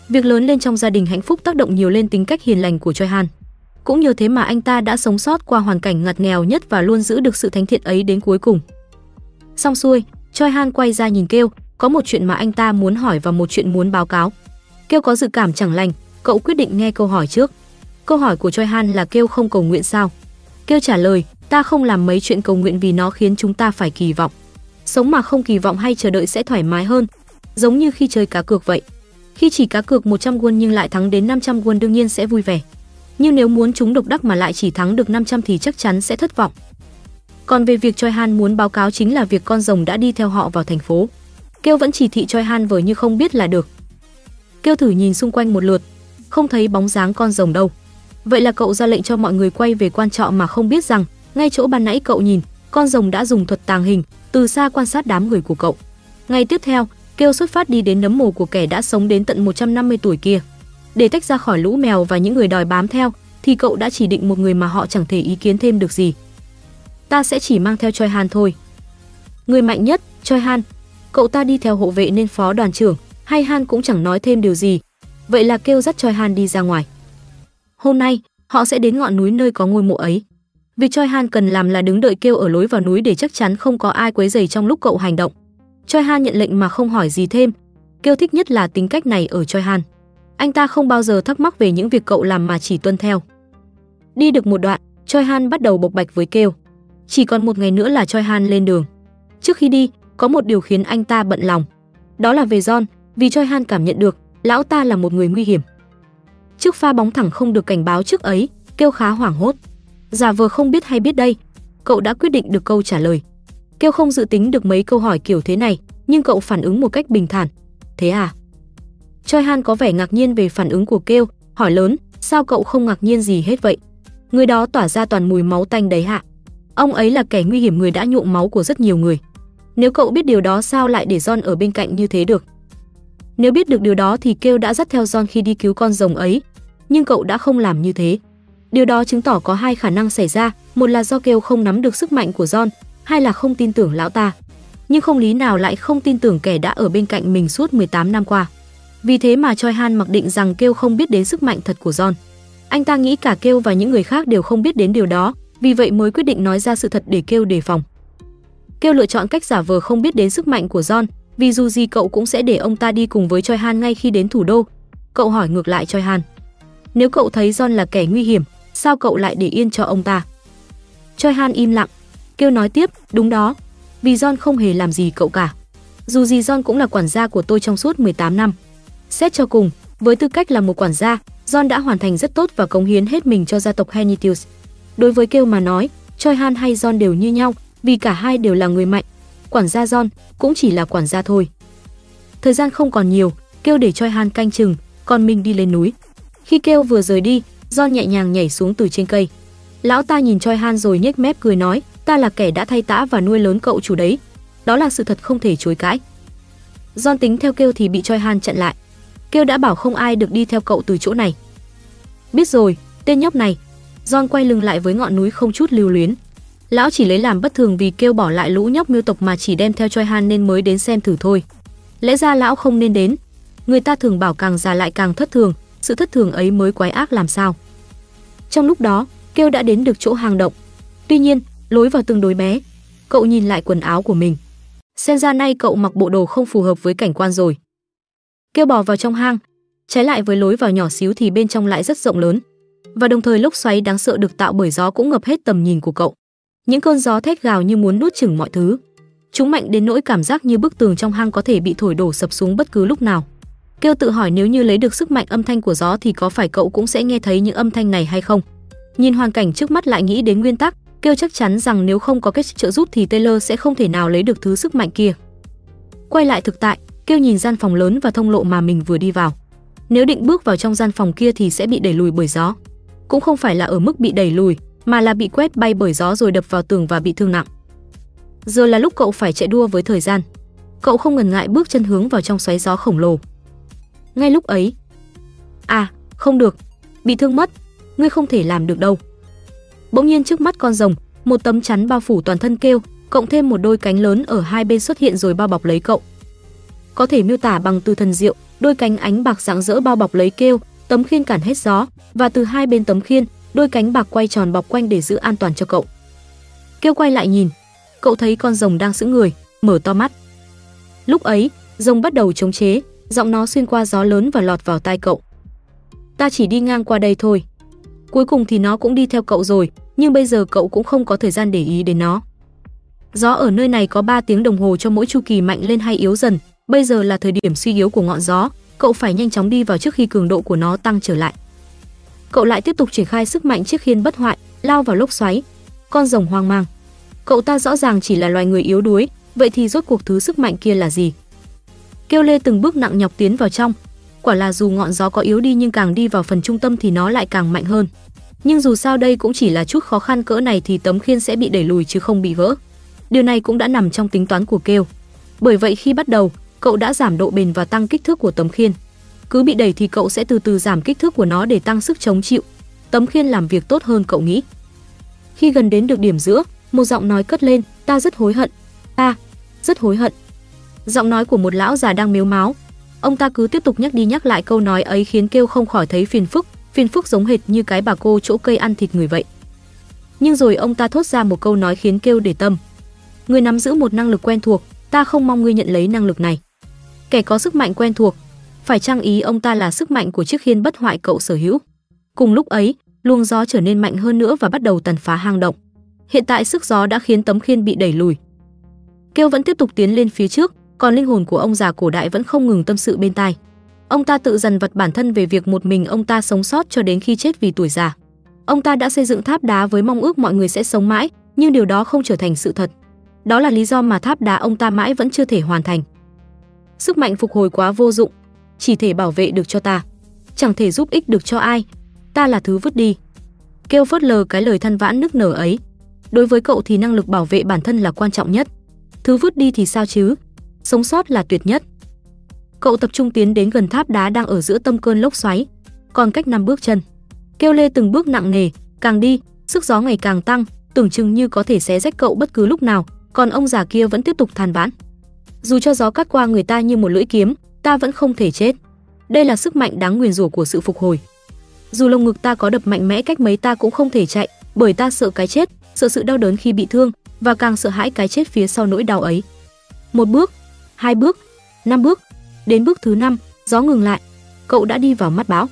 việc lớn lên trong gia đình hạnh phúc tác động nhiều lên tính cách hiền lành của Choi Han. Cũng nhờ thế mà anh ta đã sống sót qua hoàn cảnh ngặt nghèo nhất và luôn giữ được sự thánh thiện ấy đến cuối cùng. Xong xuôi, Choi Han quay ra nhìn Kêu, có một chuyện mà anh ta muốn hỏi và một chuyện muốn báo cáo. Kêu có dự cảm chẳng lành, cậu quyết định nghe câu hỏi trước. Câu hỏi của Choi Han là kêu không cầu nguyện sao? Kêu trả lời, ta không làm mấy chuyện cầu nguyện vì nó khiến chúng ta phải kỳ vọng. Sống mà không kỳ vọng hay chờ đợi sẽ thoải mái hơn, giống như khi chơi cá cược vậy. Khi chỉ cá cược 100 won nhưng lại thắng đến 500 won đương nhiên sẽ vui vẻ. Nhưng nếu muốn chúng độc đắc mà lại chỉ thắng được 500 thì chắc chắn sẽ thất vọng. Còn về việc Choi Han muốn báo cáo chính là việc con rồng đã đi theo họ vào thành phố. Kêu vẫn chỉ thị Choi Han vờ như không biết là được. Kêu thử nhìn xung quanh một lượt, không thấy bóng dáng con rồng đâu. Vậy là cậu ra lệnh cho mọi người quay về quan trọ mà không biết rằng, ngay chỗ ban nãy cậu nhìn, con rồng đã dùng thuật tàng hình, từ xa quan sát đám người của cậu. Ngày tiếp theo, kêu xuất phát đi đến nấm mồ của kẻ đã sống đến tận 150 tuổi kia. Để tách ra khỏi lũ mèo và những người đòi bám theo, thì cậu đã chỉ định một người mà họ chẳng thể ý kiến thêm được gì. Ta sẽ chỉ mang theo Choi Han thôi. Người mạnh nhất, Choi Han. Cậu ta đi theo hộ vệ nên phó đoàn trưởng, hay Han cũng chẳng nói thêm điều gì. Vậy là kêu dắt Choi Han đi ra ngoài. Hôm nay, họ sẽ đến ngọn núi nơi có ngôi mộ ấy. Việc Choi Han cần làm là đứng đợi kêu ở lối vào núi để chắc chắn không có ai quấy rầy trong lúc cậu hành động. Choi Han nhận lệnh mà không hỏi gì thêm. Kêu thích nhất là tính cách này ở Choi Han. Anh ta không bao giờ thắc mắc về những việc cậu làm mà chỉ tuân theo. Đi được một đoạn, Choi Han bắt đầu bộc bạch với kêu. Chỉ còn một ngày nữa là Choi Han lên đường. Trước khi đi, có một điều khiến anh ta bận lòng. Đó là về John, vì Choi Han cảm nhận được lão ta là một người nguy hiểm. Trước pha bóng thẳng không được cảnh báo trước ấy, kêu khá hoảng hốt. Giả vờ không biết hay biết đây, cậu đã quyết định được câu trả lời. Kêu không dự tính được mấy câu hỏi kiểu thế này, nhưng cậu phản ứng một cách bình thản. Thế à? Choi Han có vẻ ngạc nhiên về phản ứng của Kêu, hỏi lớn, sao cậu không ngạc nhiên gì hết vậy? Người đó tỏa ra toàn mùi máu tanh đấy hạ. Ông ấy là kẻ nguy hiểm người đã nhuộm máu của rất nhiều người. Nếu cậu biết điều đó sao lại để John ở bên cạnh như thế được? Nếu biết được điều đó thì Kêu đã dắt theo John khi đi cứu con rồng ấy, nhưng cậu đã không làm như thế. Điều đó chứng tỏ có hai khả năng xảy ra, một là do Kêu không nắm được sức mạnh của John, hai là không tin tưởng lão ta. Nhưng không lý nào lại không tin tưởng kẻ đã ở bên cạnh mình suốt 18 năm qua. Vì thế mà Choi Han mặc định rằng Kêu không biết đến sức mạnh thật của John. Anh ta nghĩ cả Kêu và những người khác đều không biết đến điều đó, vì vậy mới quyết định nói ra sự thật để Kêu đề phòng. Kêu lựa chọn cách giả vờ không biết đến sức mạnh của John, vì dù gì cậu cũng sẽ để ông ta đi cùng với Choi Han ngay khi đến thủ đô. Cậu hỏi ngược lại Choi Han. Nếu cậu thấy John là kẻ nguy hiểm, sao cậu lại để yên cho ông ta? Choi Han im lặng, kêu nói tiếp, đúng đó, vì John không hề làm gì cậu cả. Dù gì John cũng là quản gia của tôi trong suốt 18 năm. Xét cho cùng, với tư cách là một quản gia, John đã hoàn thành rất tốt và cống hiến hết mình cho gia tộc Hennitius. Đối với kêu mà nói, Choi Han hay John đều như nhau, vì cả hai đều là người mạnh. Quản gia John cũng chỉ là quản gia thôi. Thời gian không còn nhiều, kêu để Choi Han canh chừng, còn mình đi lên núi. Khi kêu vừa rời đi, John nhẹ nhàng nhảy xuống từ trên cây. Lão ta nhìn Choi Han rồi nhếch mép cười nói, ta là kẻ đã thay tã và nuôi lớn cậu chủ đấy. Đó là sự thật không thể chối cãi. John tính theo kêu thì bị Choi Han chặn lại. Kêu đã bảo không ai được đi theo cậu từ chỗ này. Biết rồi, tên nhóc này. John quay lưng lại với ngọn núi không chút lưu luyến. Lão chỉ lấy làm bất thường vì kêu bỏ lại lũ nhóc miêu tộc mà chỉ đem theo Choi Han nên mới đến xem thử thôi. Lẽ ra lão không nên đến. Người ta thường bảo càng già lại càng thất thường, sự thất thường ấy mới quái ác làm sao. Trong lúc đó, kêu đã đến được chỗ hang động. Tuy nhiên, lối vào tương đối bé. Cậu nhìn lại quần áo của mình. Xem ra nay cậu mặc bộ đồ không phù hợp với cảnh quan rồi. Kêu bò vào trong hang, trái lại với lối vào nhỏ xíu thì bên trong lại rất rộng lớn. Và đồng thời lốc xoáy đáng sợ được tạo bởi gió cũng ngập hết tầm nhìn của cậu. Những cơn gió thét gào như muốn nuốt chửng mọi thứ. Chúng mạnh đến nỗi cảm giác như bức tường trong hang có thể bị thổi đổ sập xuống bất cứ lúc nào. Kêu tự hỏi nếu như lấy được sức mạnh âm thanh của gió thì có phải cậu cũng sẽ nghe thấy những âm thanh này hay không? Nhìn hoàn cảnh trước mắt lại nghĩ đến nguyên tắc, Kêu chắc chắn rằng nếu không có cách trợ giúp thì Taylor sẽ không thể nào lấy được thứ sức mạnh kia. Quay lại thực tại, Kêu nhìn gian phòng lớn và thông lộ mà mình vừa đi vào. Nếu định bước vào trong gian phòng kia thì sẽ bị đẩy lùi bởi gió. Cũng không phải là ở mức bị đẩy lùi, mà là bị quét bay bởi gió rồi đập vào tường và bị thương nặng. Giờ là lúc cậu phải chạy đua với thời gian. Cậu không ngần ngại bước chân hướng vào trong xoáy gió khổng lồ. Ngay lúc ấy, à, không được, bị thương mất, ngươi không thể làm được đâu. Bỗng nhiên trước mắt con rồng, một tấm chắn bao phủ toàn thân kêu, cộng thêm một đôi cánh lớn ở hai bên xuất hiện rồi bao bọc lấy cậu. Có thể miêu tả bằng từ thần diệu, đôi cánh ánh bạc rạng rỡ bao bọc lấy kêu, tấm khiên cản hết gió và từ hai bên tấm khiên, đôi cánh bạc quay tròn bọc quanh để giữ an toàn cho cậu. Kêu quay lại nhìn, cậu thấy con rồng đang giữ người, mở to mắt. Lúc ấy, rồng bắt đầu chống chế, giọng nó xuyên qua gió lớn và lọt vào tai cậu. Ta chỉ đi ngang qua đây thôi. Cuối cùng thì nó cũng đi theo cậu rồi, nhưng bây giờ cậu cũng không có thời gian để ý đến nó. Gió ở nơi này có 3 tiếng đồng hồ cho mỗi chu kỳ mạnh lên hay yếu dần, bây giờ là thời điểm suy yếu của ngọn gió, cậu phải nhanh chóng đi vào trước khi cường độ của nó tăng trở lại. Cậu lại tiếp tục triển khai sức mạnh chiếc khiên bất hoại, lao vào lốc xoáy. Con rồng hoang mang. Cậu ta rõ ràng chỉ là loài người yếu đuối, vậy thì rốt cuộc thứ sức mạnh kia là gì? Kêu lê từng bước nặng nhọc tiến vào trong. Quả là dù ngọn gió có yếu đi nhưng càng đi vào phần trung tâm thì nó lại càng mạnh hơn. Nhưng dù sao đây cũng chỉ là chút khó khăn cỡ này thì tấm khiên sẽ bị đẩy lùi chứ không bị vỡ. Điều này cũng đã nằm trong tính toán của Kêu. Bởi vậy khi bắt đầu, cậu đã giảm độ bền và tăng kích thước của tấm khiên. Cứ bị đẩy thì cậu sẽ từ từ giảm kích thước của nó để tăng sức chống chịu. Tấm khiên làm việc tốt hơn cậu nghĩ. Khi gần đến được điểm giữa, một giọng nói cất lên, ta rất hối hận. Ta rất hối hận. Giọng nói của một lão già đang mếu máu. Ông ta cứ tiếp tục nhắc đi nhắc lại câu nói ấy khiến kêu không khỏi thấy phiền phức, phiền phức giống hệt như cái bà cô chỗ cây ăn thịt người vậy. Nhưng rồi ông ta thốt ra một câu nói khiến kêu để tâm. Người nắm giữ một năng lực quen thuộc, ta không mong ngươi nhận lấy năng lực này. Kẻ có sức mạnh quen thuộc, phải chăng ý ông ta là sức mạnh của chiếc khiên bất hoại cậu sở hữu. Cùng lúc ấy, luồng gió trở nên mạnh hơn nữa và bắt đầu tàn phá hang động. Hiện tại sức gió đã khiến tấm khiên bị đẩy lùi. Kêu vẫn tiếp tục tiến lên phía trước, còn linh hồn của ông già cổ đại vẫn không ngừng tâm sự bên tai. Ông ta tự dằn vật bản thân về việc một mình ông ta sống sót cho đến khi chết vì tuổi già. Ông ta đã xây dựng tháp đá với mong ước mọi người sẽ sống mãi, nhưng điều đó không trở thành sự thật. Đó là lý do mà tháp đá ông ta mãi vẫn chưa thể hoàn thành. Sức mạnh phục hồi quá vô dụng, chỉ thể bảo vệ được cho ta, chẳng thể giúp ích được cho ai. Ta là thứ vứt đi. Kêu phớt lờ cái lời than vãn nức nở ấy. Đối với cậu thì năng lực bảo vệ bản thân là quan trọng nhất. Thứ vứt đi thì sao chứ? Sống sót là tuyệt nhất. Cậu tập trung tiến đến gần tháp đá đang ở giữa tâm cơn lốc xoáy, còn cách năm bước chân. Kêu lê từng bước nặng nề, càng đi, sức gió ngày càng tăng, tưởng chừng như có thể xé rách cậu bất cứ lúc nào, còn ông già kia vẫn tiếp tục than vãn. Dù cho gió cắt qua người ta như một lưỡi kiếm, ta vẫn không thể chết. Đây là sức mạnh đáng nguyền rủa của sự phục hồi. Dù lồng ngực ta có đập mạnh mẽ cách mấy ta cũng không thể chạy, bởi ta sợ cái chết, sợ sự đau đớn khi bị thương và càng sợ hãi cái chết phía sau nỗi đau ấy. Một bước, hai bước, năm bước, đến bước thứ năm, gió ngừng lại. Cậu đã đi vào mắt bão.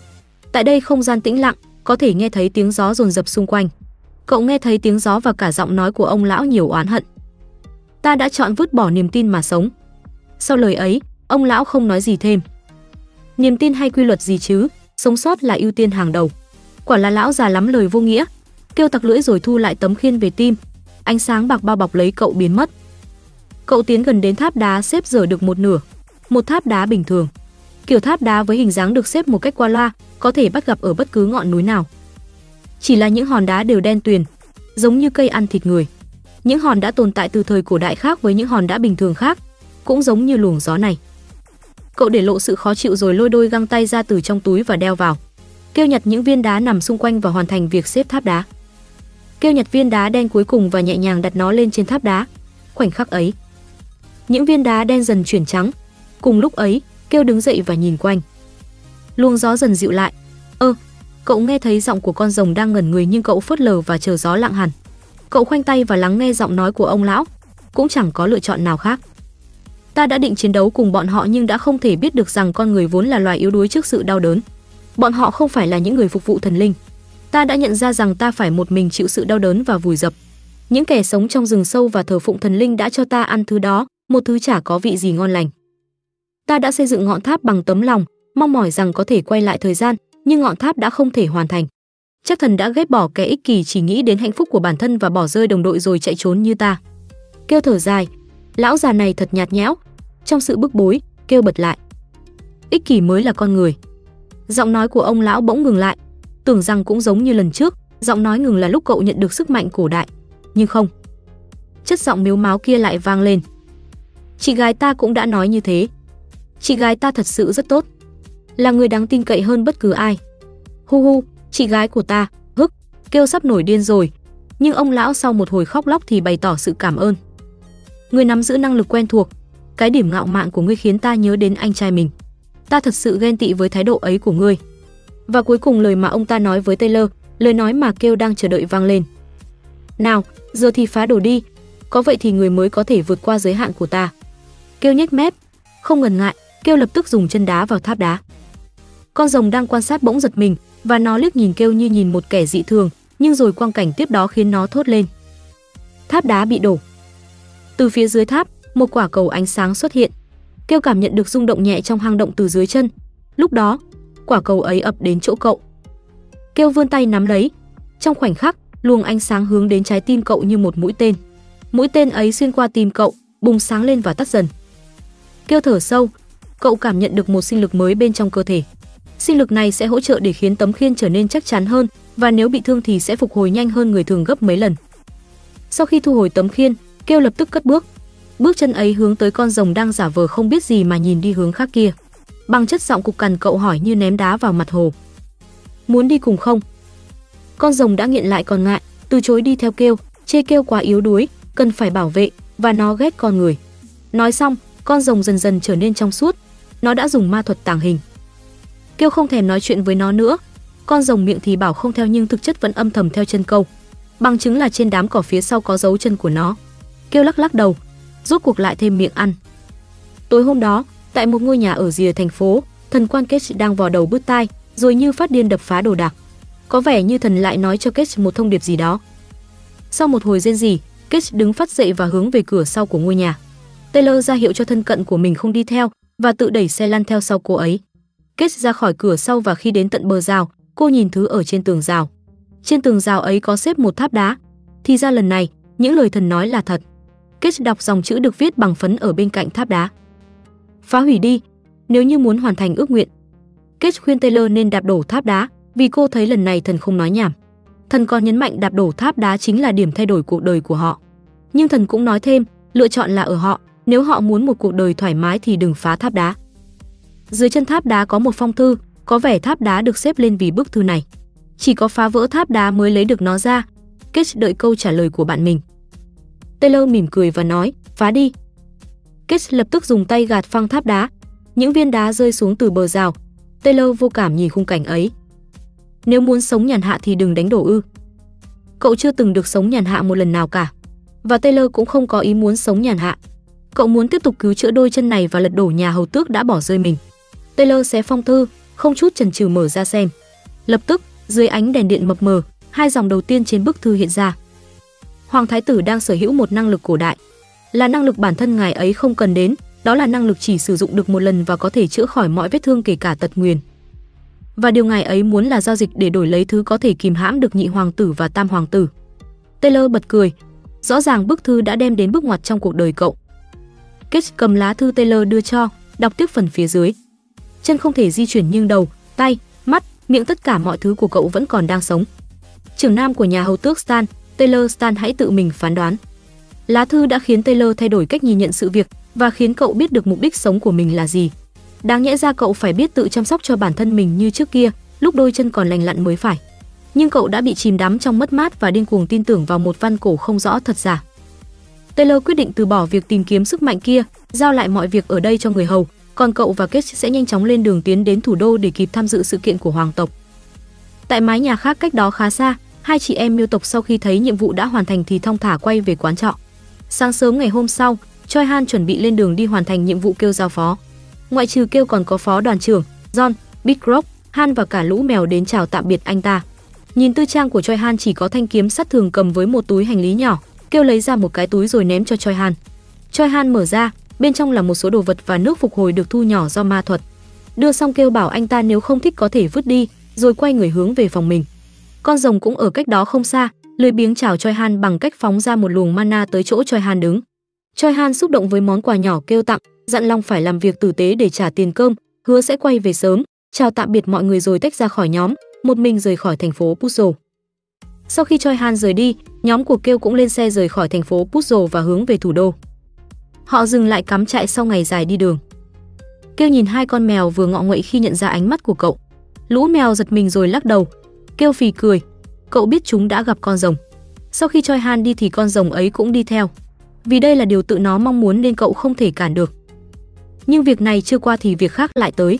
Tại đây không gian tĩnh lặng, có thể nghe thấy tiếng gió dồn dập xung quanh. Cậu nghe thấy tiếng gió và cả giọng nói của ông lão nhiều oán hận. Ta đã chọn vứt bỏ niềm tin mà sống. Sau lời ấy, ông lão không nói gì thêm. Niềm tin hay quy luật gì chứ, sống sót là ưu tiên hàng đầu. Quả là lão già lắm lời vô nghĩa. Kêu tặc lưỡi rồi thu lại tấm khiên về tim. Ánh sáng bạc bao bọc lấy cậu biến mất. Cậu tiến gần đến tháp đá xếp dở được một nửa. Một tháp đá bình thường. Kiểu tháp đá với hình dáng được xếp một cách qua loa, có thể bắt gặp ở bất cứ ngọn núi nào. Chỉ là những hòn đá đều đen tuyền, giống như cây ăn thịt người. Những hòn đã tồn tại từ thời cổ đại khác với những hòn đá bình thường khác, cũng giống như luồng gió này. Cậu để lộ sự khó chịu rồi lôi đôi găng tay ra từ trong túi và đeo vào. Kêu nhặt những viên đá nằm xung quanh và hoàn thành việc xếp tháp đá. Kêu nhặt viên đá đen cuối cùng và nhẹ nhàng đặt nó lên trên tháp đá. Khoảnh khắc ấy, những viên đá đen dần chuyển trắng. Cùng lúc ấy, kêu đứng dậy và nhìn quanh. Luồng gió dần dịu lại. Ơ, cậu nghe thấy giọng của con rồng đang ngẩn người nhưng cậu phớt lờ và chờ gió lặng hẳn. Cậu khoanh tay và lắng nghe giọng nói của ông lão, cũng chẳng có lựa chọn nào khác. Ta đã định chiến đấu cùng bọn họ nhưng đã không thể biết được rằng con người vốn là loài yếu đuối trước sự đau đớn. Bọn họ không phải là những người phục vụ thần linh. Ta đã nhận ra rằng ta phải một mình chịu sự đau đớn và vùi dập. Những kẻ sống trong rừng sâu và thờ phụng thần linh đã cho ta ăn thứ đó, một thứ chả có vị gì ngon lành. Ta đã xây dựng ngọn tháp bằng tấm lòng, mong mỏi rằng có thể quay lại thời gian, nhưng ngọn tháp đã không thể hoàn thành. Chắc thần đã ghét bỏ kẻ ích kỷ chỉ nghĩ đến hạnh phúc của bản thân và bỏ rơi đồng đội rồi chạy trốn như ta. Kêu thở dài, lão già này thật nhạt nhẽo, trong sự bức bối, kêu bật lại. Ích kỷ mới là con người. Giọng nói của ông lão bỗng ngừng lại, tưởng rằng cũng giống như lần trước, giọng nói ngừng là lúc cậu nhận được sức mạnh cổ đại, nhưng không. Chất giọng miếu máu kia lại vang lên. Chị gái ta cũng đã nói như thế. Chị gái ta thật sự rất tốt, là người đáng tin cậy hơn bất cứ ai. Hu hu, chị gái của ta, hức, kêu sắp nổi điên rồi. Nhưng ông lão sau một hồi khóc lóc thì bày tỏ sự cảm ơn. Ngươi nắm giữ năng lực quen thuộc, cái điểm ngạo mạn của ngươi khiến ta nhớ đến anh trai mình. Ta thật sự ghen tị với thái độ ấy của ngươi. Và cuối cùng lời mà ông ta nói với Taylor, lời nói mà kêu đang chờ đợi vang lên. Nào, giờ thì phá đổ đi, có vậy thì người mới có thể vượt qua giới hạn của ta. Kêu nhếch mép, Không ngần ngại, kêu lập tức dùng chân đá vào tháp đá. Con rồng đang quan sát bỗng giật mình và nó liếc nhìn kêu như nhìn một kẻ dị thường, nhưng rồi quang cảnh tiếp đó khiến nó thốt lên. Tháp đá bị đổ. Từ phía dưới tháp, một quả cầu ánh sáng xuất hiện. Kêu cảm nhận được rung động nhẹ trong hang động từ dưới chân. Lúc đó, quả cầu ấy ập đến chỗ cậu. Kêu vươn tay nắm lấy. Trong khoảnh khắc, luồng ánh sáng hướng đến trái tim cậu như một mũi tên. Mũi tên ấy xuyên qua tim cậu, bùng sáng lên và tắt dần. Kêu thở sâu, cậu cảm nhận được một sinh lực mới bên trong cơ thể. Sinh lực này sẽ hỗ trợ để khiến tấm khiên trở nên chắc chắn hơn và nếu bị thương thì sẽ phục hồi nhanh hơn người thường gấp mấy lần. Sau khi thu hồi tấm khiên, Kêu lập tức cất bước. Bước chân ấy hướng tới con rồng đang giả vờ không biết gì mà nhìn đi hướng khác kia. Bằng chất giọng cục cằn cậu hỏi như ném đá vào mặt hồ. Muốn đi cùng không? Con rồng đã nghiện lại còn ngại, từ chối đi theo Kêu, chê Kêu quá yếu đuối, cần phải bảo vệ và nó ghét con người. Nói xong, con rồng dần dần trở nên trong suốt. Nó đã dùng ma thuật tàng hình. Kêu không thèm nói chuyện với nó nữa. Con rồng miệng thì bảo không theo nhưng thực chất vẫn âm thầm theo chân câu. Bằng chứng là trên đám cỏ phía sau có dấu chân của nó. Kêu lắc lắc đầu, rốt cuộc lại thêm miệng ăn. Tối hôm đó, tại một ngôi nhà ở rìa thành phố, thần quan Kết đang vò đầu bứt tai, rồi như phát điên đập phá đồ đạc. Có vẻ như thần lại nói cho Kết một thông điệp gì đó. Sau một hồi rên rỉ, Kết đứng phát dậy và hướng về cửa sau của ngôi nhà. Taylor ra hiệu cho thân cận của mình không đi theo và tự đẩy xe lăn theo sau cô ấy. Kết ra khỏi cửa sau và khi đến tận bờ rào, cô nhìn thứ ở trên tường rào. Trên tường rào ấy có xếp một tháp đá. Thì ra lần này, những lời thần nói là thật. Kết đọc dòng chữ được viết bằng phấn ở bên cạnh tháp đá. Phá hủy đi, nếu như muốn hoàn thành ước nguyện. Kết khuyên Taylor nên đạp đổ tháp đá, vì cô thấy lần này thần không nói nhảm. Thần còn nhấn mạnh đạp đổ tháp đá chính là điểm thay đổi cuộc đời của họ. Nhưng thần cũng nói thêm, lựa chọn là ở họ, nếu họ muốn một cuộc đời thoải mái thì đừng phá tháp đá. Dưới chân tháp đá có một phong thư, có vẻ tháp đá được xếp lên vì bức thư này. Chỉ có phá vỡ tháp đá mới lấy được nó ra. Kết đợi câu trả lời của bạn mình. Taylor mỉm cười và nói, phá đi. Kết lập tức dùng tay gạt phăng tháp đá. Những viên đá rơi xuống từ bờ rào. Taylor vô cảm nhìn khung cảnh ấy. Nếu muốn sống nhàn hạ thì đừng đánh đổ ư. Cậu chưa từng được sống nhàn hạ một lần nào cả. Và Taylor cũng không có ý muốn sống nhàn hạ. Cậu muốn tiếp tục cứu chữa đôi chân này và lật đổ nhà hầu tước đã bỏ rơi mình. Taylor xé phong thư, không chút chần chừ mở ra xem. Lập tức, dưới ánh đèn điện mập mờ, hai dòng đầu tiên trên bức thư hiện ra. Hoàng thái tử đang sở hữu một năng lực cổ đại, là năng lực bản thân ngài ấy không cần đến, đó là năng lực chỉ sử dụng được một lần và có thể chữa khỏi mọi vết thương kể cả tật nguyền. Và điều ngài ấy muốn là giao dịch để đổi lấy thứ có thể kìm hãm được nhị hoàng tử và tam hoàng tử. Taylor bật cười, rõ ràng bức thư đã đem đến bước ngoặt trong cuộc đời cậu. Kết cầm lá thư Taylor đưa cho, đọc tiếp phần phía dưới. Chân không thể di chuyển nhưng đầu, tay, mắt, miệng tất cả mọi thứ của cậu vẫn còn đang sống. Trưởng nam của nhà hầu tước Stan, Taylor Stan hãy tự mình phán đoán. Lá thư đã khiến Taylor thay đổi cách nhìn nhận sự việc và khiến cậu biết được mục đích sống của mình là gì. Đáng nhẽ ra cậu phải biết tự chăm sóc cho bản thân mình như trước kia, lúc đôi chân còn lành lặn mới phải. Nhưng cậu đã bị chìm đắm trong mất mát và điên cuồng tin tưởng vào một văn cổ không rõ thật giả. Taylor quyết định từ bỏ việc tìm kiếm sức mạnh kia, giao lại mọi việc ở đây cho người hầu, còn cậu và Kate sẽ nhanh chóng lên đường tiến đến thủ đô để kịp tham dự sự kiện của hoàng tộc. Tại mái nhà khác cách đó khá xa, hai chị em miêu tộc sau khi thấy nhiệm vụ đã hoàn thành thì thong thả quay về quán trọ. Sáng sớm ngày hôm sau, Choi Han chuẩn bị lên đường đi hoàn thành nhiệm vụ kêu giao phó. Ngoại trừ kêu còn có phó đoàn trưởng, John, Big Rock, Han và cả lũ mèo đến chào tạm biệt anh ta. Nhìn tư trang của Choi Han chỉ có thanh kiếm sắt thường cầm với một túi hành lý nhỏ, kêu lấy ra một cái túi rồi ném cho Choi Han. Choi Han mở ra, bên trong là một số đồ vật và nước phục hồi được thu nhỏ do ma thuật. Đưa xong kêu bảo anh ta nếu không thích có thể vứt đi, rồi quay người hướng về phòng mình. Con rồng cũng ở cách đó không xa, lười biếng chào Choi Han bằng cách phóng ra một luồng mana tới chỗ Choi Han đứng. Choi Han xúc động với món quà nhỏ kêu tặng, dặn Long phải làm việc tử tế để trả tiền cơm, hứa sẽ quay về sớm, chào tạm biệt mọi người rồi tách ra khỏi nhóm, một mình rời khỏi thành phố Puzzle. Sau khi Choi Han rời đi, nhóm của Kêu cũng lên xe rời khỏi thành phố Puzzle và hướng về thủ đô. Họ dừng lại cắm trại sau ngày dài đi đường. Kêu nhìn hai con mèo vừa ngọ nguậy khi nhận ra ánh mắt của cậu. Lũ mèo giật mình rồi lắc đầu, kêu phì cười. Cậu biết chúng đã gặp con rồng. Sau khi Choi Han đi thì con rồng ấy cũng đi theo. Vì đây là điều tự nó mong muốn nên cậu không thể cản được. Nhưng việc này chưa qua thì việc khác lại tới.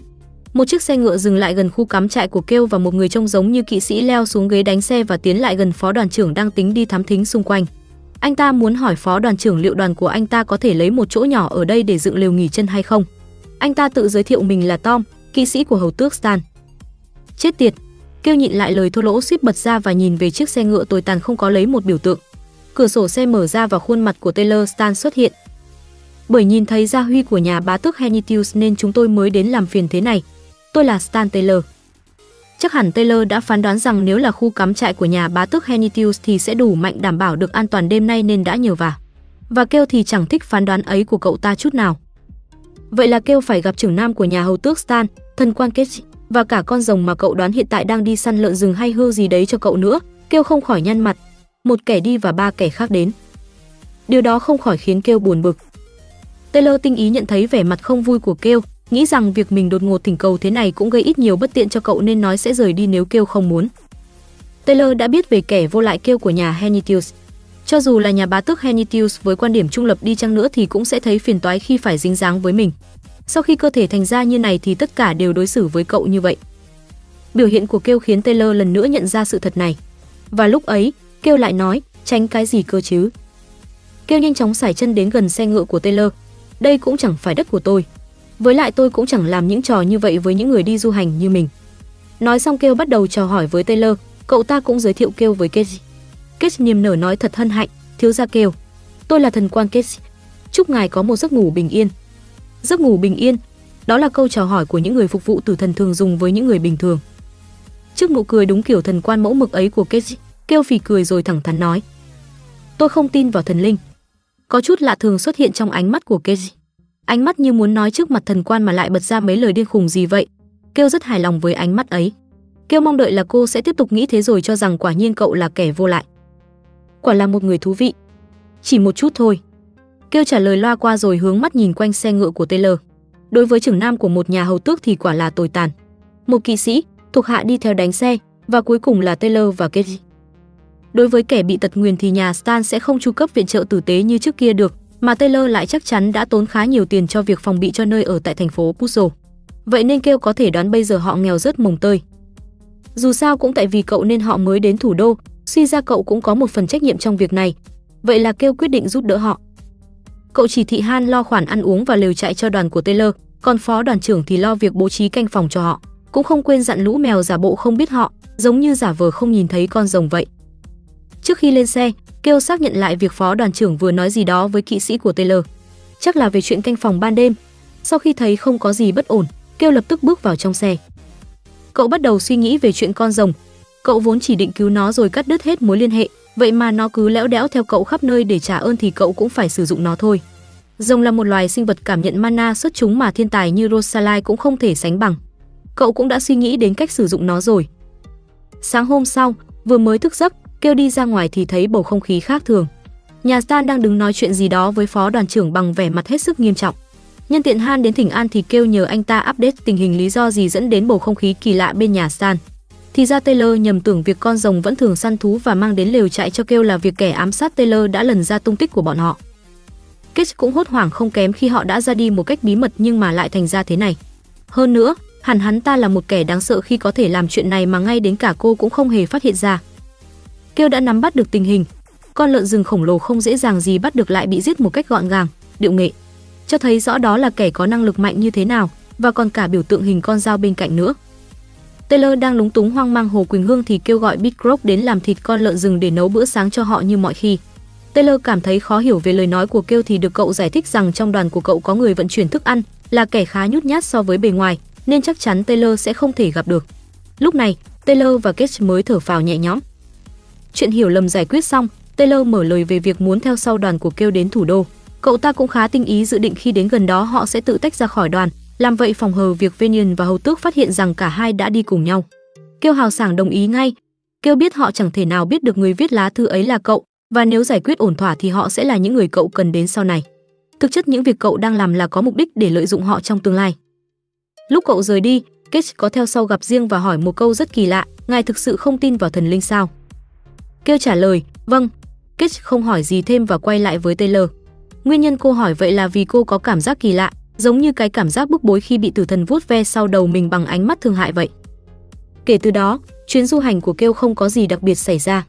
Một chiếc xe ngựa dừng lại gần khu cắm trại của Kêu và một người trông giống như kỵ sĩ leo xuống ghế đánh xe và tiến lại gần phó đoàn trưởng đang tính đi thám thính xung quanh. Anh ta muốn hỏi phó đoàn trưởng liệu đoàn của anh ta có thể lấy một chỗ nhỏ ở đây để dựng lều nghỉ chân hay không. Anh ta tự giới thiệu mình là Tom, kỵ sĩ của hầu tước Stan. Chết tiệt, kêu nhịn lại lời thô lỗ suýt bật ra và nhìn về chiếc xe ngựa tồi tàn không có lấy một biểu tượng. Cửa sổ xe mở ra và khuôn mặt của Taylor Stan xuất hiện. Bởi nhìn thấy gia huy của nhà bá tước Henitius nên chúng tôi mới đến làm phiền thế này. Tôi là Stan Taylor. Chắc hẳn Taylor đã phán đoán rằng nếu là khu cắm trại của nhà bá tước Henitius thì sẽ đủ mạnh đảm bảo được an toàn đêm nay nên đã nhờ vả Và kêu thì chẳng thích phán đoán ấy của cậu ta chút nào. Vậy là kêu phải gặp trưởng nam của nhà hầu tước Stan, thân quan kết và cả con rồng mà cậu đoán hiện tại đang đi săn lợn rừng hay hư gì đấy cho cậu nữa. Kêu không khỏi nhăn mặt. Một kẻ đi và ba kẻ khác đến. Điều đó không khỏi khiến kêu buồn bực. Taylor tinh ý nhận thấy vẻ mặt không vui của kêu, nghĩ rằng việc mình đột ngột thỉnh cầu thế này cũng gây ít nhiều bất tiện cho cậu nên nói sẽ rời đi nếu kêu không muốn. Taylor đã biết về kẻ vô lại kêu của nhà Henitius. Cho dù là nhà bá tước Henitius với quan điểm trung lập đi chăng nữa thì cũng sẽ thấy phiền toái khi phải dính dáng với mình. Sau khi cơ thể thành ra như này thì tất cả đều đối xử với cậu như vậy. Biểu hiện của kêu khiến Taylor lần nữa nhận ra sự thật này. Và lúc ấy, kêu lại nói, tránh cái gì cơ chứ. Kêu nhanh chóng sải chân đến gần xe ngựa của Taylor. Đây cũng chẳng phải đất của tôi. Với lại tôi cũng chẳng làm những trò như vậy với những người đi du hành như mình. Nói xong kêu bắt đầu trò hỏi với Taylor, cậu ta cũng giới thiệu kêu với Casey. Casey niềm nở nói thật hân hạnh, thiếu gia kêu. Tôi là thần quan Casey. Chúc ngài có một giấc ngủ bình yên. Giấc ngủ bình yên, đó là câu chào hỏi của những người phục vụ tử thần thường dùng với những người bình thường. Trước nụ cười đúng kiểu thần quan mẫu mực ấy của Casey, kêu phì cười rồi thẳng thắn nói. Tôi không tin vào thần linh. Có chút lạ thường xuất hiện trong ánh mắt của Casey ánh mắt như muốn nói trước mặt thần quan mà lại bật ra mấy lời điên khùng gì vậy. Kêu rất hài lòng với ánh mắt ấy. Kêu mong đợi là cô sẽ tiếp tục nghĩ thế rồi cho rằng quả nhiên cậu là kẻ vô lại. Quả là một người thú vị. Chỉ một chút thôi. Kêu trả lời loa qua rồi hướng mắt nhìn quanh xe ngựa của Taylor. Đối với trưởng nam của một nhà hầu tước thì quả là tồi tàn. Một kỵ sĩ, thuộc hạ đi theo đánh xe, và cuối cùng là Taylor và Katie. Đối với kẻ bị tật nguyền thì nhà Stan sẽ không chu cấp viện trợ tử tế như trước kia được, mà Taylor lại chắc chắn đã tốn khá nhiều tiền cho việc phòng bị cho nơi ở tại thành phố Puzzle. Vậy nên kêu có thể đoán bây giờ họ nghèo rất mồng tơi. Dù sao cũng tại vì cậu nên họ mới đến thủ đô, suy ra cậu cũng có một phần trách nhiệm trong việc này. Vậy là kêu quyết định giúp đỡ họ. Cậu chỉ thị Han lo khoản ăn uống và lều trại cho đoàn của Taylor, còn phó đoàn trưởng thì lo việc bố trí canh phòng cho họ. Cũng không quên dặn lũ mèo giả bộ không biết họ, giống như giả vờ không nhìn thấy con rồng vậy. Trước khi lên xe, kêu xác nhận lại việc phó đoàn trưởng vừa nói gì đó với kỵ sĩ của Taylor. Chắc là về chuyện canh phòng ban đêm. Sau khi thấy không có gì bất ổn, kêu lập tức bước vào trong xe. Cậu bắt đầu suy nghĩ về chuyện con rồng. Cậu vốn chỉ định cứu nó rồi cắt đứt hết mối liên hệ, vậy mà nó cứ lẽo đẽo theo cậu khắp nơi để trả ơn thì cậu cũng phải sử dụng nó thôi. Rồng là một loài sinh vật cảm nhận mana xuất chúng mà thiên tài như Rosalai cũng không thể sánh bằng. Cậu cũng đã suy nghĩ đến cách sử dụng nó rồi. Sáng hôm sau, vừa mới thức giấc, kêu đi ra ngoài thì thấy bầu không khí khác thường. Nhà Stan đang đứng nói chuyện gì đó với phó đoàn trưởng bằng vẻ mặt hết sức nghiêm trọng. Nhân tiện Han đến thỉnh an thì kêu nhờ anh ta update tình hình lý do gì dẫn đến bầu không khí kỳ lạ bên nhà Stan. Thì ra Taylor nhầm tưởng việc con rồng vẫn thường săn thú và mang đến lều trại cho kêu là việc kẻ ám sát Taylor đã lần ra tung tích của bọn họ. Kết cũng hốt hoảng không kém khi họ đã ra đi một cách bí mật nhưng mà lại thành ra thế này. Hơn nữa, hẳn hắn ta là một kẻ đáng sợ khi có thể làm chuyện này mà ngay đến cả cô cũng không hề phát hiện ra. Kêu đã nắm bắt được tình hình, con lợn rừng khổng lồ không dễ dàng gì bắt được lại bị giết một cách gọn gàng, điệu nghệ, cho thấy rõ đó là kẻ có năng lực mạnh như thế nào và còn cả biểu tượng hình con dao bên cạnh nữa. Taylor đang lúng túng hoang mang Hồ Quỳnh Hương thì kêu gọi Big Croc đến làm thịt con lợn rừng để nấu bữa sáng cho họ như mọi khi. Taylor cảm thấy khó hiểu về lời nói của kêu thì được cậu giải thích rằng trong đoàn của cậu có người vận chuyển thức ăn, là kẻ khá nhút nhát so với bề ngoài, nên chắc chắn Taylor sẽ không thể gặp được. Lúc này, Taylor và Kate mới thở phào nhẹ nhõm. Chuyện hiểu lầm giải quyết xong, Taylor mở lời về việc muốn theo sau đoàn của kêu đến thủ đô. Cậu ta cũng khá tinh ý dự định khi đến gần đó họ sẽ tự tách ra khỏi đoàn, làm vậy phòng hờ việc Venian và Hầu Tước phát hiện rằng cả hai đã đi cùng nhau. Kêu hào sảng đồng ý ngay. Kêu biết họ chẳng thể nào biết được người viết lá thư ấy là cậu, và nếu giải quyết ổn thỏa thì họ sẽ là những người cậu cần đến sau này. Thực chất những việc cậu đang làm là có mục đích để lợi dụng họ trong tương lai. Lúc cậu rời đi, Kitch có theo sau gặp riêng và hỏi một câu rất kỳ lạ, ngài thực sự không tin vào thần linh sao? Kêu trả lời, vâng. Kitch không hỏi gì thêm và quay lại với Taylor. Nguyên nhân cô hỏi vậy là vì cô có cảm giác kỳ lạ, giống như cái cảm giác bức bối khi bị tử thần vuốt ve sau đầu mình bằng ánh mắt thương hại vậy. Kể từ đó, chuyến du hành của Kêu không có gì đặc biệt xảy ra.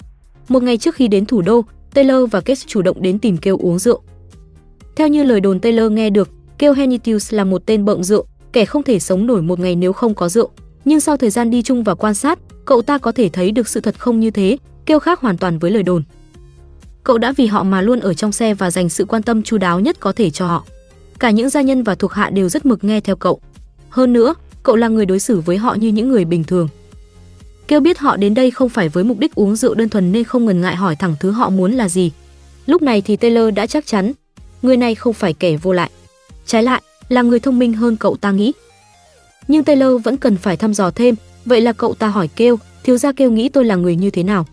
Một ngày trước khi đến thủ đô, Taylor và Kate chủ động đến tìm Kêu uống rượu. Theo như lời đồn Taylor nghe được, Kêu Henitius là một tên bợm rượu, kẻ không thể sống nổi một ngày nếu không có rượu. Nhưng sau thời gian đi chung và quan sát, cậu ta có thể thấy được sự thật không như thế, kêu khác hoàn toàn với lời đồn. Cậu đã vì họ mà luôn ở trong xe và dành sự quan tâm chu đáo nhất có thể cho họ. Cả những gia nhân và thuộc hạ đều rất mực nghe theo cậu. Hơn nữa, cậu là người đối xử với họ như những người bình thường. Kêu biết họ đến đây không phải với mục đích uống rượu đơn thuần nên không ngần ngại hỏi thẳng thứ họ muốn là gì. Lúc này thì Taylor đã chắc chắn, người này không phải kẻ vô lại. Trái lại, là người thông minh hơn cậu ta nghĩ. Nhưng Taylor vẫn cần phải thăm dò thêm, vậy là cậu ta hỏi kêu, thiếu gia kêu nghĩ tôi là người như thế nào.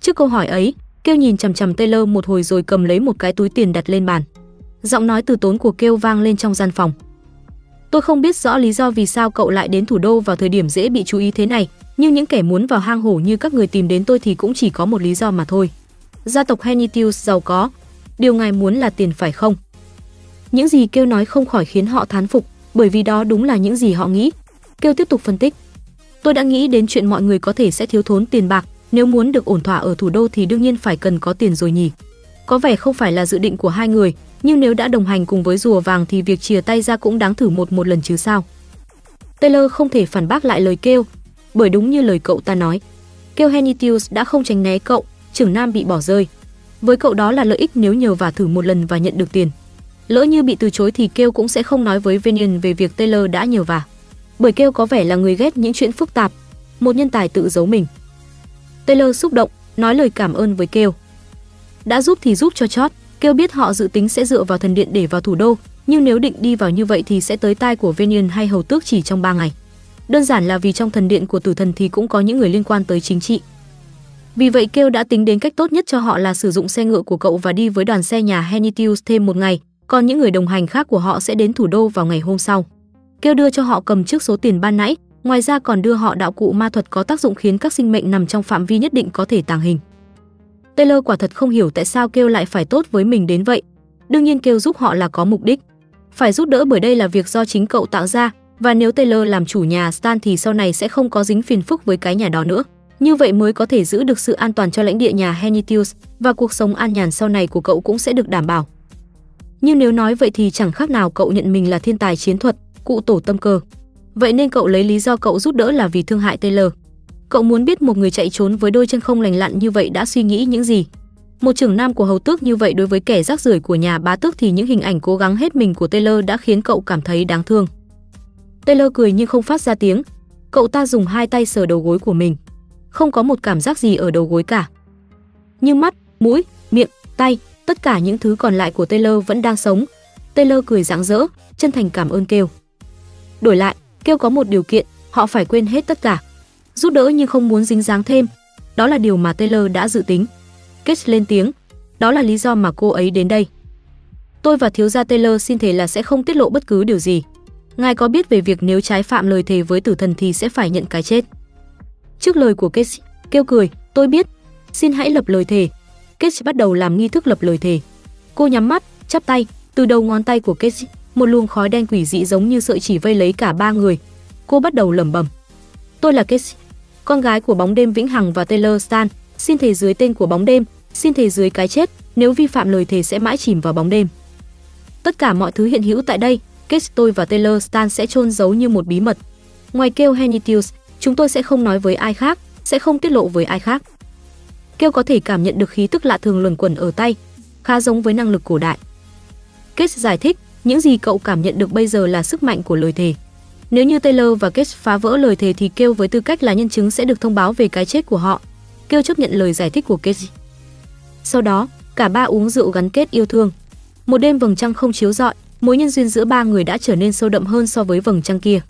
Trước câu hỏi ấy, kêu nhìn chằm chằm Taylor một hồi rồi cầm lấy một cái túi tiền đặt lên bàn. Giọng nói từ tốn của kêu vang lên trong gian phòng. Tôi không biết rõ lý do vì sao cậu lại đến thủ đô vào thời điểm dễ bị chú ý thế này, nhưng những kẻ muốn vào hang hổ như các người tìm đến tôi thì cũng chỉ có một lý do mà thôi. Gia tộc Henitius giàu có, điều ngài muốn là tiền phải không? Những gì kêu nói không khỏi khiến họ thán phục, bởi vì đó đúng là những gì họ nghĩ. Kêu tiếp tục phân tích. Tôi đã nghĩ đến chuyện mọi người có thể sẽ thiếu thốn tiền bạc, nếu muốn được ổn thỏa ở thủ đô thì đương nhiên phải cần có tiền rồi nhỉ. Có vẻ không phải là dự định của hai người, nhưng nếu đã đồng hành cùng với rùa vàng thì việc chia tay ra cũng đáng thử một một lần chứ sao. Taylor không thể phản bác lại lời kêu, bởi đúng như lời cậu ta nói. Kêu Henitius đã không tránh né cậu, trưởng nam bị bỏ rơi. Với cậu đó là lợi ích nếu nhờ và thử một lần và nhận được tiền. Lỡ như bị từ chối thì Kêu cũng sẽ không nói với Venian về việc Taylor đã nhờ vả. Bởi Kêu có vẻ là người ghét những chuyện phức tạp, một nhân tài tự giấu mình. Taylor xúc động, nói lời cảm ơn với Kêu. Đã giúp thì giúp cho chót, Kêu biết họ dự tính sẽ dựa vào thần điện để vào thủ đô, nhưng nếu định đi vào như vậy thì sẽ tới tai của Venian hay hầu tước chỉ trong 3 ngày. Đơn giản là vì trong thần điện của tử thần thì cũng có những người liên quan tới chính trị. Vì vậy Kêu đã tính đến cách tốt nhất cho họ là sử dụng xe ngựa của cậu và đi với đoàn xe nhà Henitius thêm một ngày, còn những người đồng hành khác của họ sẽ đến thủ đô vào ngày hôm sau. Kêu đưa cho họ cầm trước số tiền ban nãy, ngoài ra còn đưa họ đạo cụ ma thuật có tác dụng khiến các sinh mệnh nằm trong phạm vi nhất định có thể tàng hình. Taylor quả thật không hiểu tại sao Kêu lại phải tốt với mình đến vậy. Đương nhiên Kêu giúp họ là có mục đích. Phải giúp đỡ bởi đây là việc do chính cậu tạo ra, và nếu Taylor làm chủ nhà Stan thì sau này sẽ không có dính phiền phức với cái nhà đó nữa. Như vậy mới có thể giữ được sự an toàn cho lãnh địa nhà Hennitius và cuộc sống an nhàn sau này của cậu cũng sẽ được đảm bảo. Nhưng nếu nói vậy thì chẳng khác nào cậu nhận mình là thiên tài chiến thuật, cụ tổ tâm cơ. Vậy nên cậu lấy lý do cậu giúp đỡ là vì thương hại Taylor. Cậu muốn biết một người chạy trốn với đôi chân không lành lặn như vậy đã suy nghĩ những gì. Một trưởng nam của hầu tước như vậy đối với kẻ rác rưởi của nhà bá tước thì những hình ảnh cố gắng hết mình của Taylor đã khiến cậu cảm thấy đáng thương. Taylor cười nhưng không phát ra tiếng. Cậu ta dùng hai tay sờ đầu gối của mình. Không có một cảm giác gì ở đầu gối cả. Nhưng mắt, mũi, miệng, tay, tất cả những thứ còn lại của Taylor vẫn đang sống. Taylor cười rạng rỡ, chân thành cảm ơn kêu. Đổi lại, kêu có một điều kiện, họ phải quên hết tất cả. Giúp đỡ nhưng không muốn dính dáng thêm. Đó là điều mà Taylor đã dự tính. Kết lên tiếng, đó là lý do mà cô ấy đến đây. Tôi và thiếu gia Taylor xin thề là sẽ không tiết lộ bất cứ điều gì. Ngài có biết về việc nếu trái phạm lời thề với tử thần thì sẽ phải nhận cái chết. Trước lời của Kate, kêu cười, tôi biết, xin hãy lập lời thề. Kate bắt đầu làm nghi thức lập lời thề. Cô nhắm mắt, chắp tay, từ đầu ngón tay của Kate, một luồng khói đen quỷ dị giống như sợi chỉ vây lấy cả ba người. Cô bắt đầu lẩm bẩm. Tôi là Kate, con gái của bóng đêm Vĩnh Hằng và Taylor Stan, xin thề dưới tên của bóng đêm, xin thề dưới cái chết, nếu vi phạm lời thề sẽ mãi chìm vào bóng đêm. Tất cả mọi thứ hiện hữu tại đây, Case tôi và Taylor Stan sẽ chôn giấu như một bí mật. Ngoài kêu Henitius, chúng tôi sẽ không nói với ai khác, sẽ không tiết lộ với ai khác. Kêu có thể cảm nhận được khí tức lạ thường luẩn quẩn ở tay, khá giống với năng lực cổ đại. Case giải thích, những gì cậu cảm nhận được bây giờ là sức mạnh của lời thề. Nếu như Taylor và Case phá vỡ lời thề thì kêu với tư cách là nhân chứng sẽ được thông báo về cái chết của họ. Kêu chấp nhận lời giải thích của Case. Sau đó, cả ba uống rượu gắn kết yêu thương. Một đêm vầng trăng không chiếu rọi, mối nhân duyên giữa ba người đã trở nên sâu đậm hơn so với vầng trăng kia.